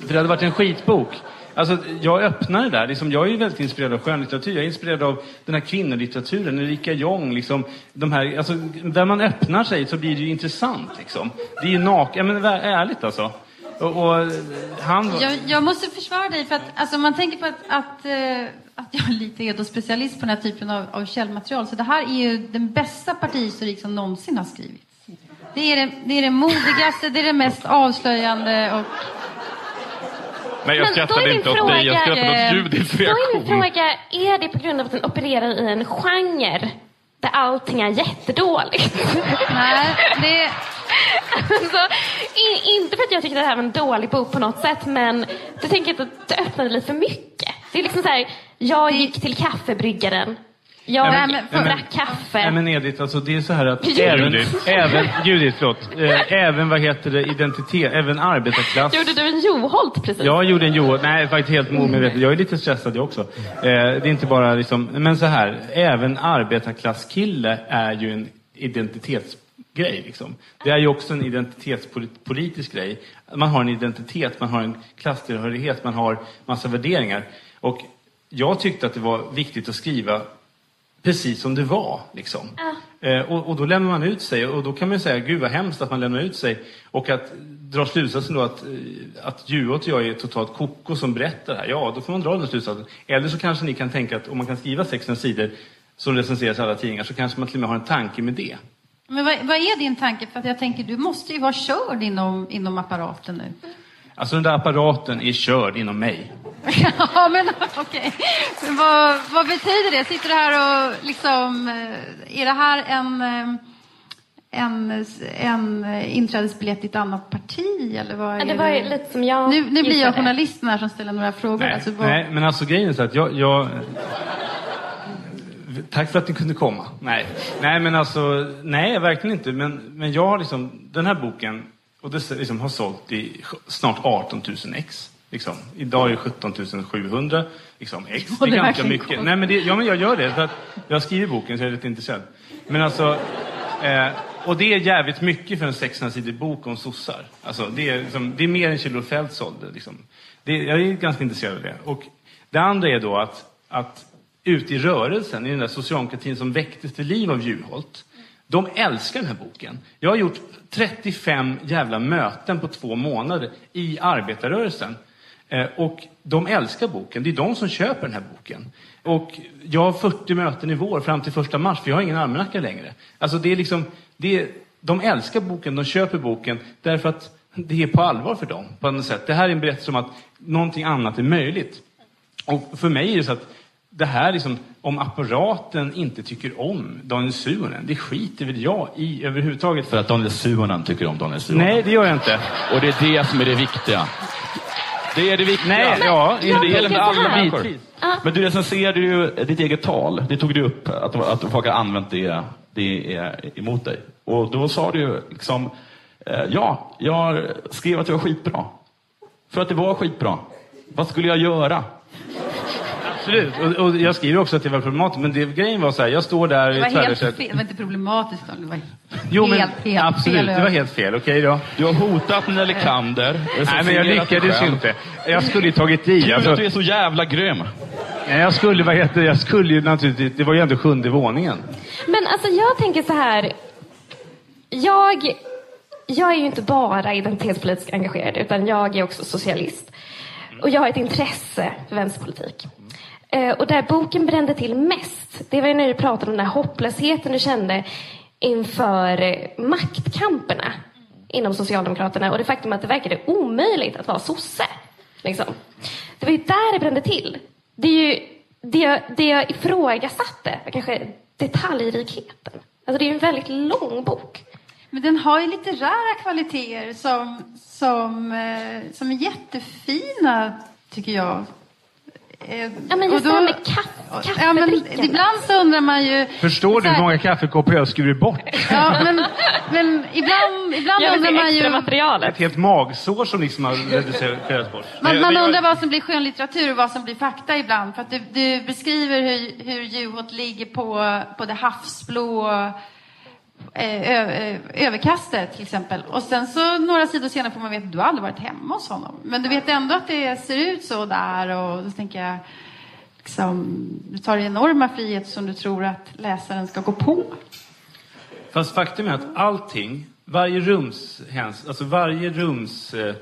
För det hade varit en skitbok. Alltså, jag öppnar det där. Liksom, jag är ju väldigt inspirerad av skönlitteratur. Jag är inspirerad av den här kvinnolitteraturen, Erika Jong. Liksom, de här, alltså, där man öppnar sig så blir det ju intressant. Liksom. Det är ju naket. men ärligt alltså. Och, och, han var... jag, jag måste försvara dig, för att alltså, om man tänker på att, att, eh, att jag lite är då specialist på den här typen av, av källmaterial, så det här är ju den bästa partihistorik som någonsin har skrivits. Det är det, det är det modigaste, det är det mest avslöjande och Nej, jag skrattade inte åt dig. Jag skrattade åt Judiths Då är min reaktion. fråga, är det på grund av att den opererar i en genre där allting är jättedåligt? Nej, det... Alltså, i, inte för att jag tycker att det här var en dålig bok på något sätt, men jag tänker att det öppnade lite för mycket. Det är liksom så här, jag gick till kaffebryggaren. Jag Nej, men- drack Nej, kaffe. Nej men Edith, alltså det är så här att Judith. även, även, Judith, förlåt, eh, även vad heter det, identitet, även arbetarklass. Gjorde du en Joholt precis? Jag gjorde en Johan, nej faktiskt helt omedvetet. Jag är lite stressad jag också. Eh, det är inte bara liksom, men så här, även arbetarklasskille är ju en identitetsgrej. Liksom. Det är ju också en identitetspolitisk grej. Man har en identitet, man har en klasstillhörighet, man har massa värderingar. Och jag tyckte att det var viktigt att skriva precis som det var. Liksom. Eh, och, och då lämnar man ut sig och då kan man säga, gud vad hemskt att man lämnar ut sig. Och att dra slutsatsen då att, eh, att Juholt och jag är totalt koko som berättar det här. Ja, då får man dra den slutsatsen. Eller så kanske ni kan tänka att om man kan skriva 600 sidor som recenseras i alla tidningar så kanske man till och med har en tanke med det. Men vad, vad är din tanke? För att jag tänker, du måste ju vara körd inom, inom apparaten nu. Alltså den där apparaten är körd inom mig. ja, men okej. Men Vad, vad betyder det? Sitter du här och liksom... eh, Är det här en, eh, en, en inträdesbiljett i ett annat parti? Eller vad är Ja, det var ju lite som jag Nu, nu blir jag journalisten här som ställer några frågor. Nej, Alltså, vad, nej, men alltså grejen är så att jag, jag... Tack för att ni kunde komma. Nej, nej men alltså, nej verkligen inte. Men, men jag har liksom, den här boken, och det liksom har sålt i snart 18 000 ex. Liksom. Idag är det 17 700 liksom, ex. Det är ganska mycket. Nej, men det, ja, men jag gör det för att jag har skrivit boken så jag är lite intresserad. Men alltså, eh, och det är jävligt mycket för en 600 sidig bok om sossar. Alltså, det, är, liksom, det är mer än Kjell-Olof Feldt sålde. Liksom. Det, jag är ganska intresserad av det. Och det andra är då att, att ute i rörelsen, i den där socialdemokratin som väcktes till liv av Juholt, de älskar den här boken. Jag har gjort 35 jävla möten på två månader i arbetarrörelsen. Eh, och de älskar boken. Det är de som köper den här boken. Och jag har 40 möten i vår fram till första mars, för jag har ingen almanacka längre. Alltså det är liksom, det är, de älskar boken, de köper boken därför att det är på allvar för dem. På något sätt. Det här är en berättelse om att någonting annat är möjligt. Och för mig är det så att det här liksom, om apparaten inte tycker om Daniel Suhonen, det skiter väl jag i överhuvudtaget. För att Daniel Suhonen tycker om Daniel Suhonen. Nej, det gör jag inte. Och det är det som är det viktiga. Det är det viktiga. Nej, ja, det gäller med tänker alla människor. Bitvis. Men du recenserade ju ditt eget tal. Det tog du upp, att, att folk har använt det, det är emot dig. Och då sa du ju liksom, eh, ja, jag skrev att det var skitbra. För att det var skitbra. Vad skulle jag göra? Absolut. Och, och jag skriver också att det var problematiskt. Men det, grejen var så här, jag står där det i var helt fel. Det var inte problematiskt. då. Det var... Jo, men helt, helt absolut, fel det var helt fel. Okej då. Du har hotat Nelly Kander. Nej, men jag lyckades ju inte. Jag skulle ju tagit i. Kul Alltså, att du är så jävla grym. Nej, jag skulle, vad heter det, jag skulle ju naturligtvis, det var ju ändå sjunde våningen. Men alltså jag tänker så här. Jag, jag är ju inte bara identitetspolitiskt engagerad utan jag är också socialist. Och jag har ett intresse för vänsterpolitik. Eh, och där boken brände till mest, det var ju när du pratade om den här hopplösheten du kände inför maktkamperna inom Socialdemokraterna och det faktum att det verkade omöjligt att vara sosse. Liksom. Det var ju där det brände till. Det, är ju, det, jag, det jag ifrågasatte var kanske detaljrikheten. Alltså det är ju en väldigt lång bok. Men den har ju litterära kvaliteter som, som, eh, som är jättefina, tycker jag. Eh, Ja, men och just då- det här med kaff, Ja, men ibland så undrar man ju... Förstår du hur många kaffekoppar jag skurit bort? Ja, men, men ibland, ibland Jag vill undrar man ju... materialet. Ett helt magsår som liksom har reducerats bort. Man, man undrar vad som blir skönlitteratur och vad som blir fakta ibland. För att du, du beskriver hur, hur Juholt ligger på, på det havsblå Eh, överkastet till exempel. Och sen så några sidor senare får man veta att du har aldrig varit hemma hos honom. Men du vet ändå att det ser ut så där och då tänker jag liksom, du tar enorma friheter som du tror att läsaren ska gå på. Fast faktum är att allting, varje rums, alltså varje rums eh,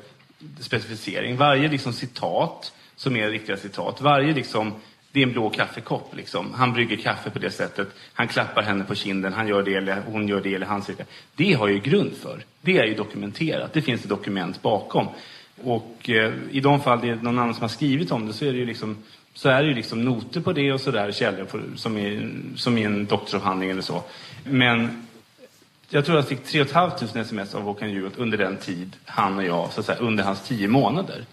specificering, varje liksom citat som är riktiga citat, varje liksom, det är en blå kaffekopp liksom. Han brygger kaffe på det sättet, han klappar henne på kinden, han gör det eller hon gör det eller han säger det. Det har ju grund för. Det är ju dokumenterat, det finns ett dokument bakom. Och eh, i de fall det är någon annan som har skrivit om det så är det ju liksom så är det ju liksom noter på det och sådär, källor på, som, i, som i en doktorsavhandling eller så. Men jag tror jag fick 3 500 sms av Håkan Juholt under den tid han och jag, så att säga, under hans tio månader.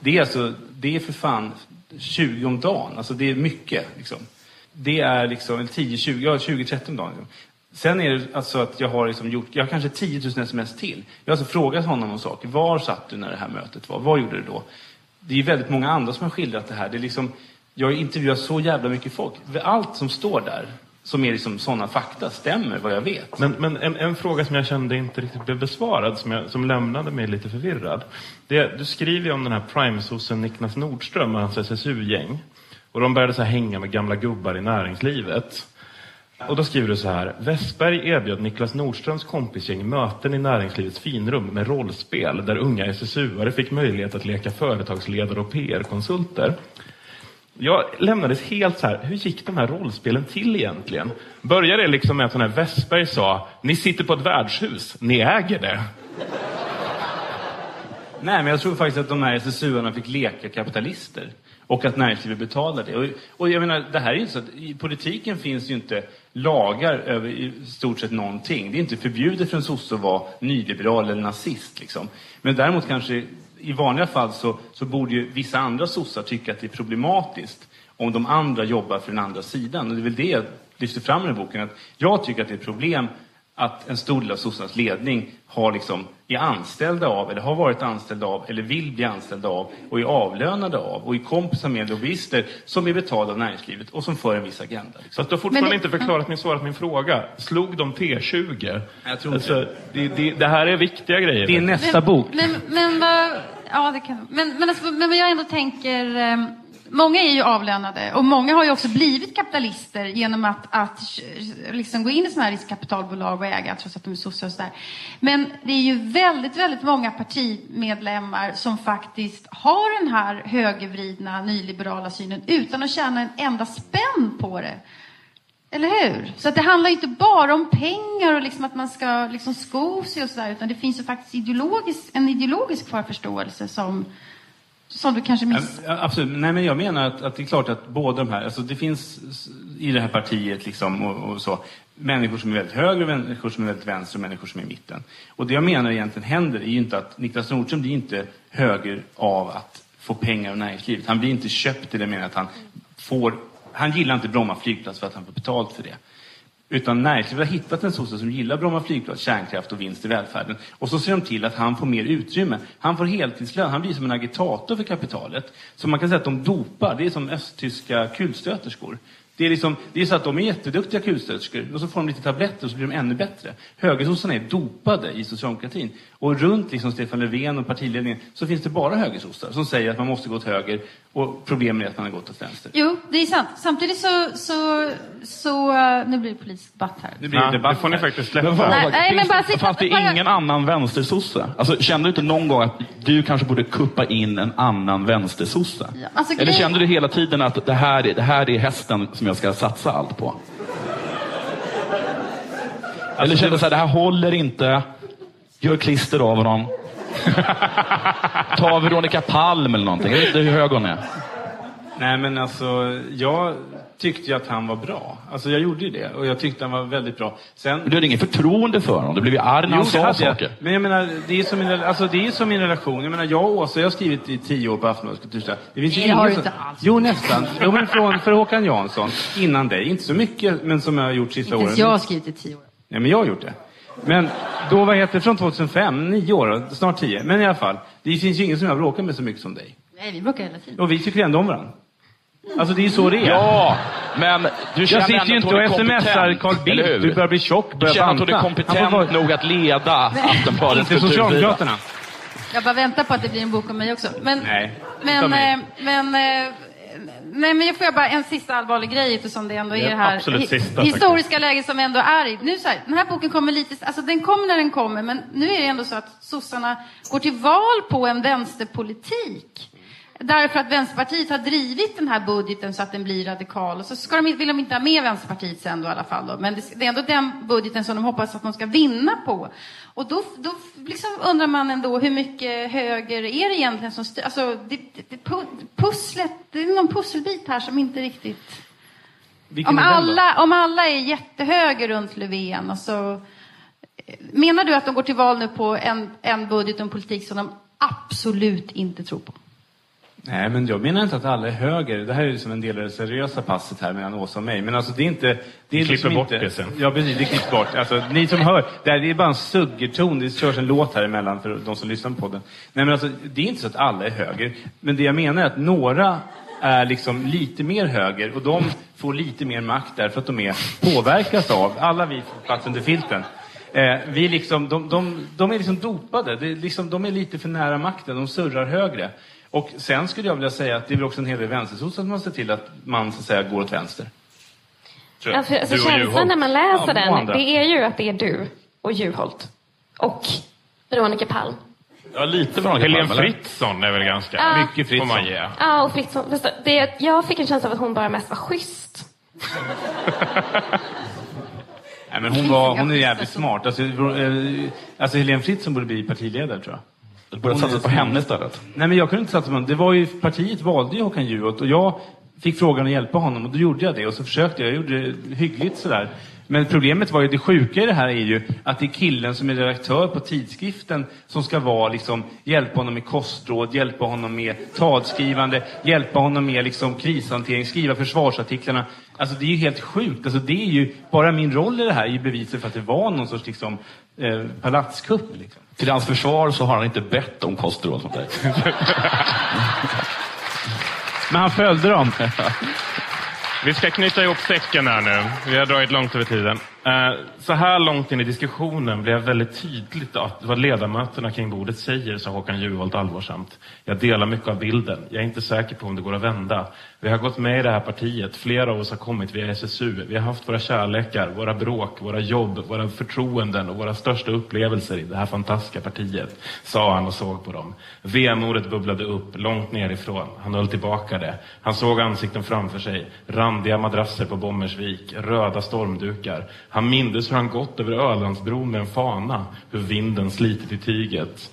Det är alltså, det är för fan 20 om dagen. Alltså det är mycket. Liksom. Det är liksom 10, 20, ja 20, 30 om dagen. Liksom. Sen är det alltså att jag har liksom gjort, jag har kanske 10 000 sms till. Jag har alltså frågat honom om saker. Var satt du när det här mötet var? Vad gjorde du då? Det är ju väldigt många andra som har skildrat det här. Det är liksom, jag intervjuar så jävla mycket folk. Allt som står där, som är liksom sådana fakta, stämmer vad jag vet. Men, men en, en fråga som jag kände inte riktigt blev besvarad, som, jag, som lämnade mig lite förvirrad. Det, du skriver ju om den här primesossen Niklas Nordström och hans SSU-gäng. Och de började så här hänga med gamla gubbar i näringslivet. Och då skriver du så här. Westberg erbjöd Niklas Nordströms kompisgäng möten i näringslivets finrum med rollspel där unga SSU-are fick möjlighet att leka företagsledare och PR-konsulter. Jag lämnades helt så här, hur gick de här rollspelen till egentligen? Började det liksom med att den här Westberg sa, ni sitter på ett värdshus, ni äger det. Nej, men jag tror faktiskt att de här SSU-arna fick leka kapitalister. Och att näringslivet betalar det. Och, och jag menar, det här är ju så att i politiken finns ju inte lagar över i stort sett någonting. Det är inte förbjudet för en sosse att vara nyliberal eller nazist. Liksom. Men däremot kanske i vanliga fall så, så borde ju vissa andra sossar tycka att det är problematiskt om de andra jobbar för den andra sidan. Och det är väl det jag lyfter fram i den här boken. Att jag tycker att det är ett problem att en stor del av sossarnas ledning har liksom, är anställda av, eller har varit anställda av, eller vill bli anställda av och är avlönade av och är kompisar med lobbyister som är betalda av näringslivet och som för en viss agenda. Så att du har fortfarande Men det- inte förklarat min svarat min fråga. Slog de T20? Jag tror alltså, det, det, det här är viktiga grejer. Det är nästa bok. Men, men vad... Ja, det kan... Men, men, alltså, men jag ändå tänker... Många är ju avlönade och många har ju också blivit kapitalister genom att, att liksom gå in i sådana här riskkapitalbolag och äga trots att de är sossar och sådär. Men det är ju väldigt, väldigt många partimedlemmar som faktiskt har den här högervridna nyliberala synen utan att tjäna en enda spänn på det. Eller hur? Så att det handlar ju inte bara om pengar och liksom att man ska liksom sko sig och sådär, utan det finns ju faktiskt ideologisk, en ideologisk förförståelse som, som du kanske miss... Absolut. Nej, men jag menar att, att det är klart att båda de här, alltså det finns i det här partiet liksom och, och så, människor som är väldigt höger, människor som är väldigt vänster och människor som är i mitten. Och det jag menar egentligen händer är ju inte att Niklas Nordström blir inte höger av att få pengar av näringslivet. Han blir inte köpt i den meningen att han får, han gillar inte Bromma flygplats för att han får betalt för det. Utan näringslivet har hittat en sosse som gillar Bromma flygplats, kärnkraft och vinst i välfärden. Och så ser de till att han får mer utrymme. Han får heltidslön. Han blir som en agitator för kapitalet. Så man kan säga att de dopar. Det är som östtyska kulstöterskor. Det är, liksom, det är så att de är jätteduktiga kulstöterskor och så får de lite tabletter och så blir de ännu bättre. Högersossarna är dopade i socialdemokratin. Och runt liksom Stefan Löfven och partiledningen så finns det bara högersossar som säger att man måste gå åt höger och problemet är att man har gått åt vänster. Jo, det är sant. Samtidigt så, så, så eh, nu blir det politisk debatt här. Det blir en debatt det får ni faktiskt släppa. Men Nej, nej, men bara sitta- fanns det bara- ingen annan vänstersosse? Alltså, kände du inte någon gång att du kanske borde kuppa in en annan vänstersosse? Ja, alltså, Eller kände du hela tiden att det här, är, det här är hästen som jag ska satsa allt på? Eller kände du så här, det här håller inte. Gör klister av honom. Ta Veronica Palm eller någonting. Jag vet inte hur hög hon är. Nej men alltså, jag tyckte ju att han var bra. Alltså jag gjorde ju det och jag tyckte han var väldigt bra. Sen... Men du hade ingen förtroende för honom. Du blev ju arg när han det sa hade jag. saker. Men jag menar, det är som alltså, det är som en relation. Jag menar, jag och Åsa, jag har skrivit i tio år på Aftonbladets kultursida. Det finns ju Det ingen har du som- inte alls. Jo, nästan. Jo, men från, för Håkan Jansson, innan dig. Inte så mycket, men som jag har gjort sista Inte åren. ens jag har skrivit i tio år. Nej, men jag har gjort det. Men då, vad heter det, från 2005, nio år, snart tio. Men i alla fall, det finns ju ingen som jag bråkar med så mycket som dig. Nej, vi bråkar hela tiden. Och vi tycker ändå om varandra. Alltså det är ju så det är. Ja, men du känner Jag sitter ju att inte och smsar kompetent, Carl? Bildt. Du börjar bli tjock, Du börjar känner att hon är banta. kompetent vara- nog att leda Aftonbladets Inte. Socialdemokraterna. Jag bara väntar på att det blir en bok om mig också. Men, Nej, men, eh, men, eh, nej, men jag får jag bara en sista allvarlig grej eftersom det ändå är Det är det här hi- sista, historiska läget som ändå är i. Nu så här, den här boken kommer lite, alltså den kommer när den kommer, men nu är det ändå så att sossarna går till val på en vänsterpolitik. Därför att Vänsterpartiet har drivit den här budgeten så att den blir radikal. Och så ska de, vill de inte ha med Vänsterpartiet sen då i alla fall. Då. Men det, det är ändå den budgeten som de hoppas att de ska vinna på. Och då, då liksom undrar man ändå hur mycket höger är det egentligen som styr? Alltså, det, det, det, pu- pusslet, det är någon pusselbit här som inte riktigt... Vilken Om alla, om alla är jättehöger runt Löfven och så... Menar du att de går till val nu på en, en budget och en politik som de absolut inte tror på? Nej, men jag menar inte att alla är höger. Det här är ju som en del av det seriösa passet här mellan Åsa och mig. Men alltså det är inte... Det är Vi liksom klipper bort inte, det sen. Ja, precis. Det klipps bort. Alltså, ni som hör, det, här, det är bara en suggerton. Det körs en låt här emellan för de som lyssnar på den. Nej, men alltså, det är inte så att alla är höger. Men det jag menar är att några är liksom lite mer höger och de får lite mer makt därför att de är påverkas av, alla vi får plats under filten. Eh, vi liksom, de, de, de är liksom dopade, det liksom, de är lite för nära makten, de surrar högre. Och sen skulle jag vilja säga att det är väl också en hel del vänstersossar som har sett till att man så att säga går åt vänster. Tror jag. Alltså, känslan när man läser Ja, den, det är ju att det är du och Juholt. Och Veronica Palm. Ja, lite Veronica Helene Palm, eller? Fritzon är väl ganska... Ja. Mycket fritt Får man ge. Ja, och Fritzson. Fast Det, jag fick en känsla av att hon bara mest var schysst. Nej, men hon, var, hon är jävligt smart. Alltså, eh, alltså Helene Fritzon borde bli partiledare tror jag. Du borde satsa på henne istället. Nej, men jag kunde inte satsa på honom. Det var ju, partiet valde ju Håkan Juholt och jag fick frågan att hjälpa honom och då gjorde jag det och så försökte jag. Jag gjorde det hyggligt sådär. Men problemet var ju, det sjuka i det här är ju att det är killen som är redaktör på tidskriften som ska vara liksom, hjälpa honom med kostråd, hjälpa honom med talskrivande, hjälpa honom med liksom krishantering, skriva försvarsartiklarna. Alltså det är ju helt sjukt. Alltså det är ju, bara min roll i det här är ju beviset för att det var någon sorts liksom, eh, palatskupp. Liksom. Till hans försvar så har han inte bett om kostråd från dig. Men han följde dem. Vi ska knyta ihop säcken här nu. Vi har dragit långt över tiden. Eh, så här långt in i diskussionen blev väldigt tydligt att vad ledamöterna kring bordet säger, sa Håkan Juholt allvarsamt. Jag delar mycket av bilden. Jag är inte säker på om det går att vända. Vi har gått med i det här partiet. Flera av oss har kommit via SSU. Vi har haft våra kärlekar, våra bråk, våra jobb, våra förtroenden och våra största upplevelser i det här fantastiska partiet, sa han och såg på dem. Vemodet bubblade upp långt nerifrån. Han höll tillbaka det. Han såg ansikten framför sig. Randiga madrasser på Bommersvik, röda stormdukar. Han mindes hur han gått över Ölandsbron med en fana, hur vinden slitit i tyget.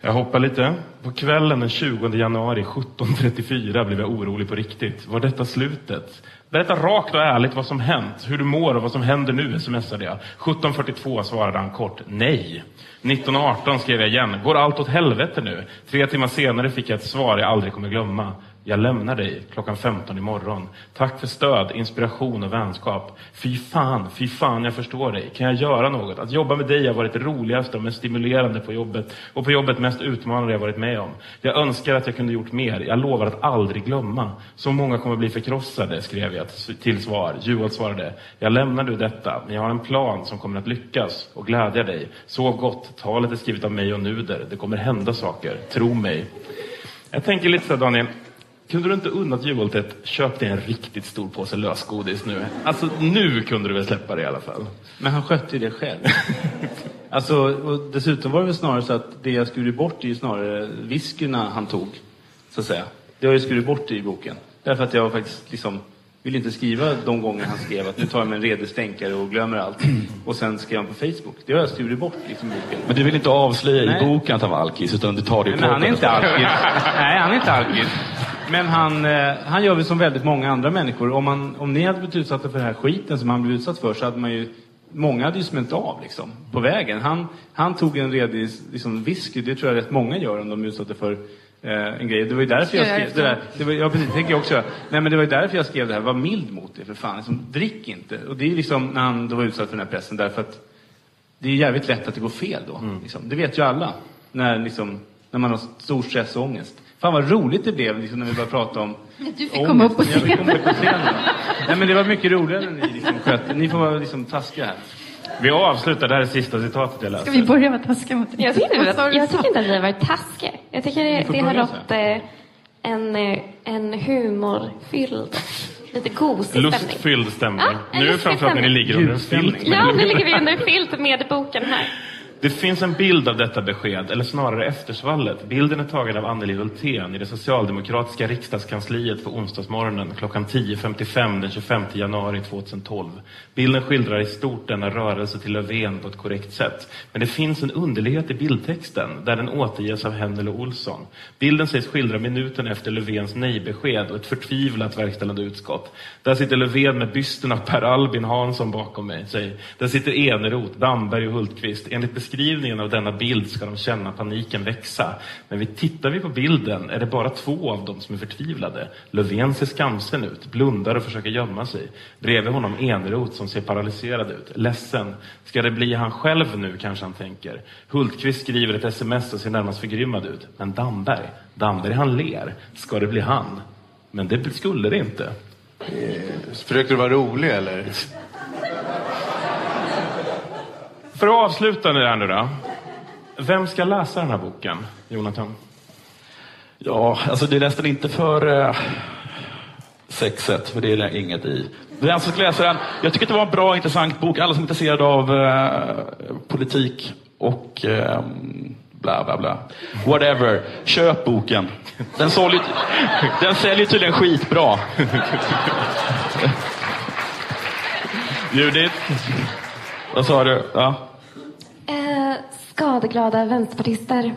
Jag hoppar lite. På kvällen den 20 januari 17.34 blev jag orolig på riktigt. Var detta slutet? Berätta rakt och ärligt vad som hänt, hur du mår och vad som händer nu, smsade jag. 17.42 svarade han kort, nej. 19.18 skrev jag igen, går allt åt helvete nu? Tre timmar senare fick jag ett svar jag aldrig kommer glömma. Jag lämnar dig klockan 15 imorgon. Tack för stöd, inspiration och vänskap. Fy fan, fy fan, jag förstår dig. Kan jag göra något? Att jobba med dig har varit det roligaste och mest stimulerande på jobbet. Och på jobbet mest utmanande jag varit med om. Jag önskar att jag kunde gjort mer. Jag lovar att aldrig glömma. Så många kommer bli förkrossade, skrev jag till svar. Juholt svarade. Jag lämnar nu detta, men jag har en plan som kommer att lyckas och glädja dig. Sov gott. Talet är skrivet av mig och Nuder. Det kommer hända saker. Tro mig. Jag tänker lite så här, Daniel. Kunde du inte unnat Juholt ett köp dig en riktigt stor påse lösgodis nu? Alltså nu kunde du väl släppa det i alla fall? Men han skötte ju det själv. alltså, och dessutom var det väl snarare så att det jag skurit bort är ju snarare whiskyna han tog. Så att säga. Det har jag skurit bort i boken. Därför att jag faktiskt liksom vill inte skriva de gånger han skrev att nu tar jag mig en redig stänkare och glömmer allt. Och sen skrev han på Facebook. Det har jag skurit bort liksom, boken. Men du vill inte avslöja Nej. i boken att han var alkis, utan du tar det i Nej, men han är inte alkis. Nej, han är inte alkis. Men han, eh, han gör väl som väldigt många andra människor. Om, man, om ni hade blivit utsatta för den här skiten som han blev utsatt för så hade man ju Många hade ju smält av liksom, på vägen. Han, han tog en redig liksom, whisky, det tror jag rätt många gör om de är utsatta för eh, en grej. Det var ju därför jag skrev det där. Det var, ja, precis, tänker jag också. Nej, men det var ju därför jag skrev det här. Var mild mot det, för fan. Liksom, drick inte. Och det är liksom när han då var utsatt för den här pressen, därför att det är jävligt lätt att det går fel då. Liksom. Det vet ju alla. När, liksom, när man har stor stress och ångest. Fan vad roligt det blev liksom, när vi började prata om Du fick komma upp på Jag fick scenen. komma upp på scenen. Nej men det var mycket roligare när ni liksom skötte. Ni får vara liksom taskiga här. Vi avslutar, det här är sista citatet jag läser. Ska vi börja vara taskiga mot dig? Jag tycker, att, jag tycker inte att vi har varit taskiga. Jag tycker det, det har rått eh, en, eh, en humorfylld, lite gosig stämning. Lustfylld stämning. Ja, en nu är det lustig framförallt när ni stämning. ligger under en filt. Ja, nu ligger vi under filt med boken här. Det finns en bild av detta besked, eller snarare eftersvallet. Bilden är tagen av Anneli Hultén i det socialdemokratiska riksdagskansliet på onsdagsmorgonen klockan 10.55 den 25 januari 2012. Bilden skildrar i stort denna rörelse till Löfven på ett korrekt sätt. Men det finns en underlighet i bildtexten, där den återges av Hennel och Olsson. Bilden sägs skildra minuten efter Löfvens nej-besked och ett förtvivlat verkställande utskott. Där sitter Löfven med bysten av Per Albin Hansson bakom mig, sig. Där sitter Eneroth, Damberg och Hultqvist. Enligt beskrivningen av denna bild ska de känna paniken växa. Men vi tittar vi på bilden är det bara två av dem som är förtvivlade. Löfven ser skamsen ut, blundar och försöker gömma sig. Bredvid honom Eneroth som ser paralyserad ut, ledsen. Ska det bli han själv nu, kanske han tänker. Hultqvist skriver ett sms och ser närmast förgrymmad ut. Men Damberg, Damberg han ler. Ska det bli han? Men det skulle det inte. Eh, Försökte du vara rolig eller? För att avsluta det här nu då. Vem ska läsa den här boken, Jonathan? Ja, alltså du läste den inte för eh, sexet, för det är det inget i. Den som ska läsa den, jag tycker att det var en bra, intressant bok. Alla som är intresserade av eh, politik och eh, bla bla bla. Whatever. Köp boken. Den, såljer, den säljer tydligen skitbra. Judith? Vad sa du? Ja. Skadeglada vänsterpartister.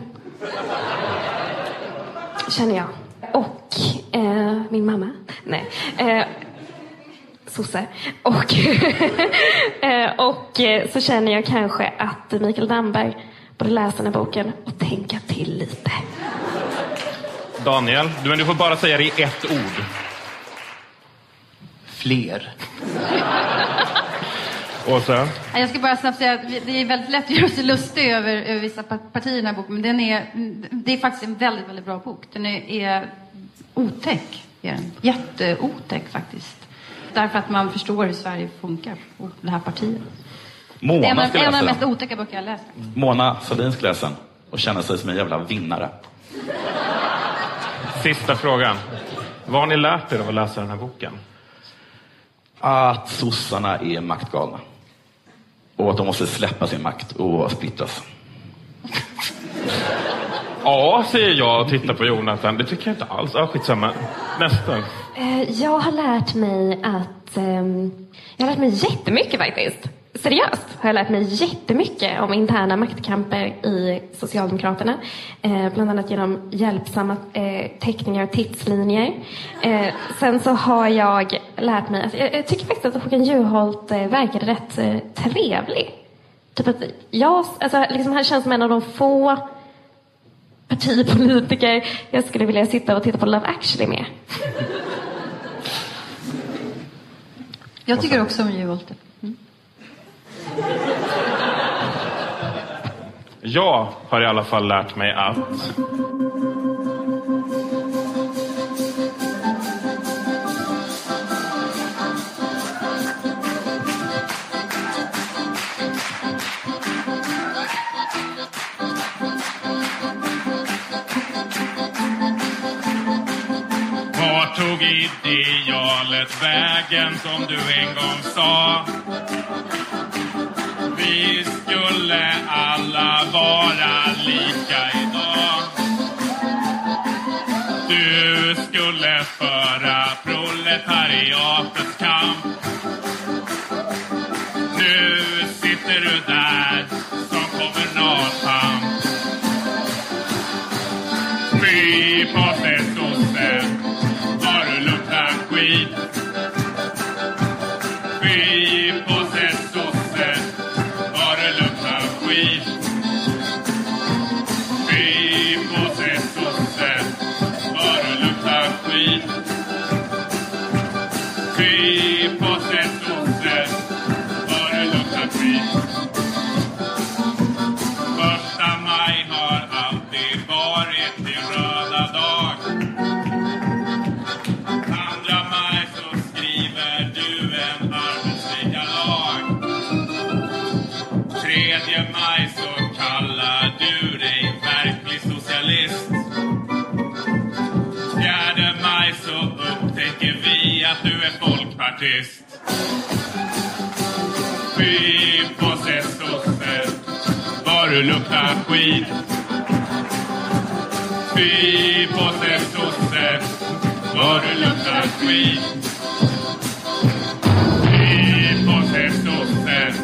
Känner jag. Och eh, min mamma. Nej. Eh, sosse. Och, eh, och eh, så känner jag kanske att Mikael Damberg borde läsa den här boken och tänka till lite. Daniel, du, men du får bara säga det i ett ord. Fler. Åsa? Ja, Jag ska bara snabbt säga att det är väldigt lätt att göra sig lustig över, över vissa pa- partier i den här boken. Men den är, det är faktiskt en väldigt, väldigt bra bok. Den är, är otäck. Är den. Jätteotäck faktiskt. Därför att man förstår hur Sverige funkar och det här partiet. Det är en, Mona en av de mest otäcka böcker jag har läst. Mona Sahlin ska läsa den och känna sig som en jävla vinnare. Sista frågan. Vad har ni lärt er av att läsa den här boken? Att sossarna är maktgalna. Och att de måste släppa sin makt och splittras. Ja, säger jag och tittar på Jonathan. Det tycker jag inte alls. Ja, skitsamma. Nästa. Eh, jag har lärt mig att... ehm, jag har lärt mig jättemycket faktiskt. Seriöst har jag lärt mig jättemycket om interna maktkamper i Socialdemokraterna. Eh, bland annat genom hjälpsamma eh, teckningar och tidslinjer. Eh, sen så har jag lärt mig... Alltså, jag, jag tycker faktiskt att Håkan Juholt eh, verkade rätt eh, trevlig. Typ att jag... Alltså, liksom, han känns som en av de få partipolitiker jag skulle vilja sitta och titta på Love actually med. Jag tycker också om Juholt. Jag har i alla fall lärt mig att Vart tog idealet vägen som du en gång sa? Vi skulle alla vara lika idag. Du skulle föra proletariatets kamp. Faktiskt. Fy på sig sosse, vad du luktar skit. Fy på sig sosse, vad du luktar skit. Fy på sig sosse,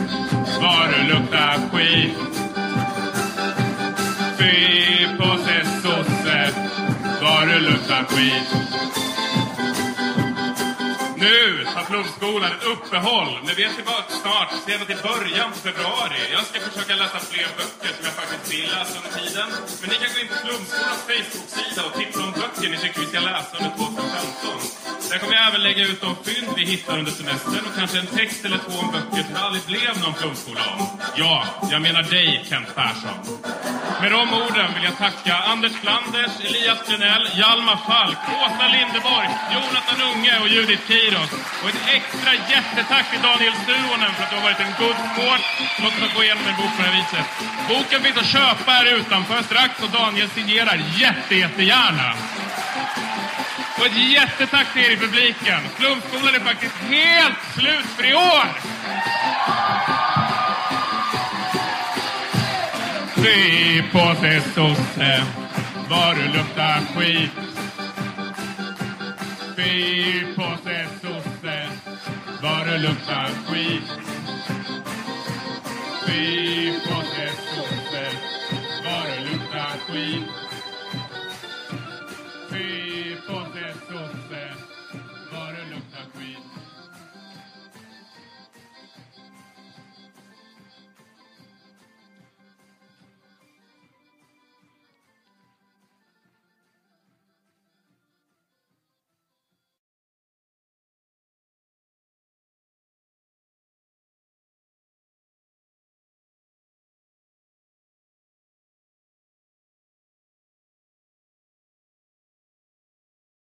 vad du luktar skit. Fy på sig sosse, vad du luktar skit. Nu Flumskolan ett uppehåll, men vi är tillbaka snart, sedan till början på februari. Jag ska försöka läsa fler böcker som jag faktiskt vill läsa under tiden. Men ni kan gå in på Flumskolans Facebook-sida och tipsa om böcker ni tycker vi ska läsa under 2015. Där kommer jag även lägga ut de fynd vi hittar under semestern och kanske en text eller två om böcker som det aldrig blev någon Flumskola om. Ja, jag menar dig, Kent Persson. Med de orden vill jag tacka Anders Flanders, Elias Grenell, Hjalmar Falk, Åsa Lindeborg, Jonathan Unge och Judith Kiros. Och ett extra jättetack till Daniel Suonen för att du har varit en good sport Låt mig gå igenom en bok på det här viset. Boken finns att köpa här utanför strax och Daniel signerar jätte, jättegärna. Och ett jättetack till er i publiken. Klumpskolan är faktiskt helt slut för i år! Fy på sig sosse, vad du luktar skit. Fy på sig sosse, vad det luktar skit. Fy på sig sopor vad det luktar skit.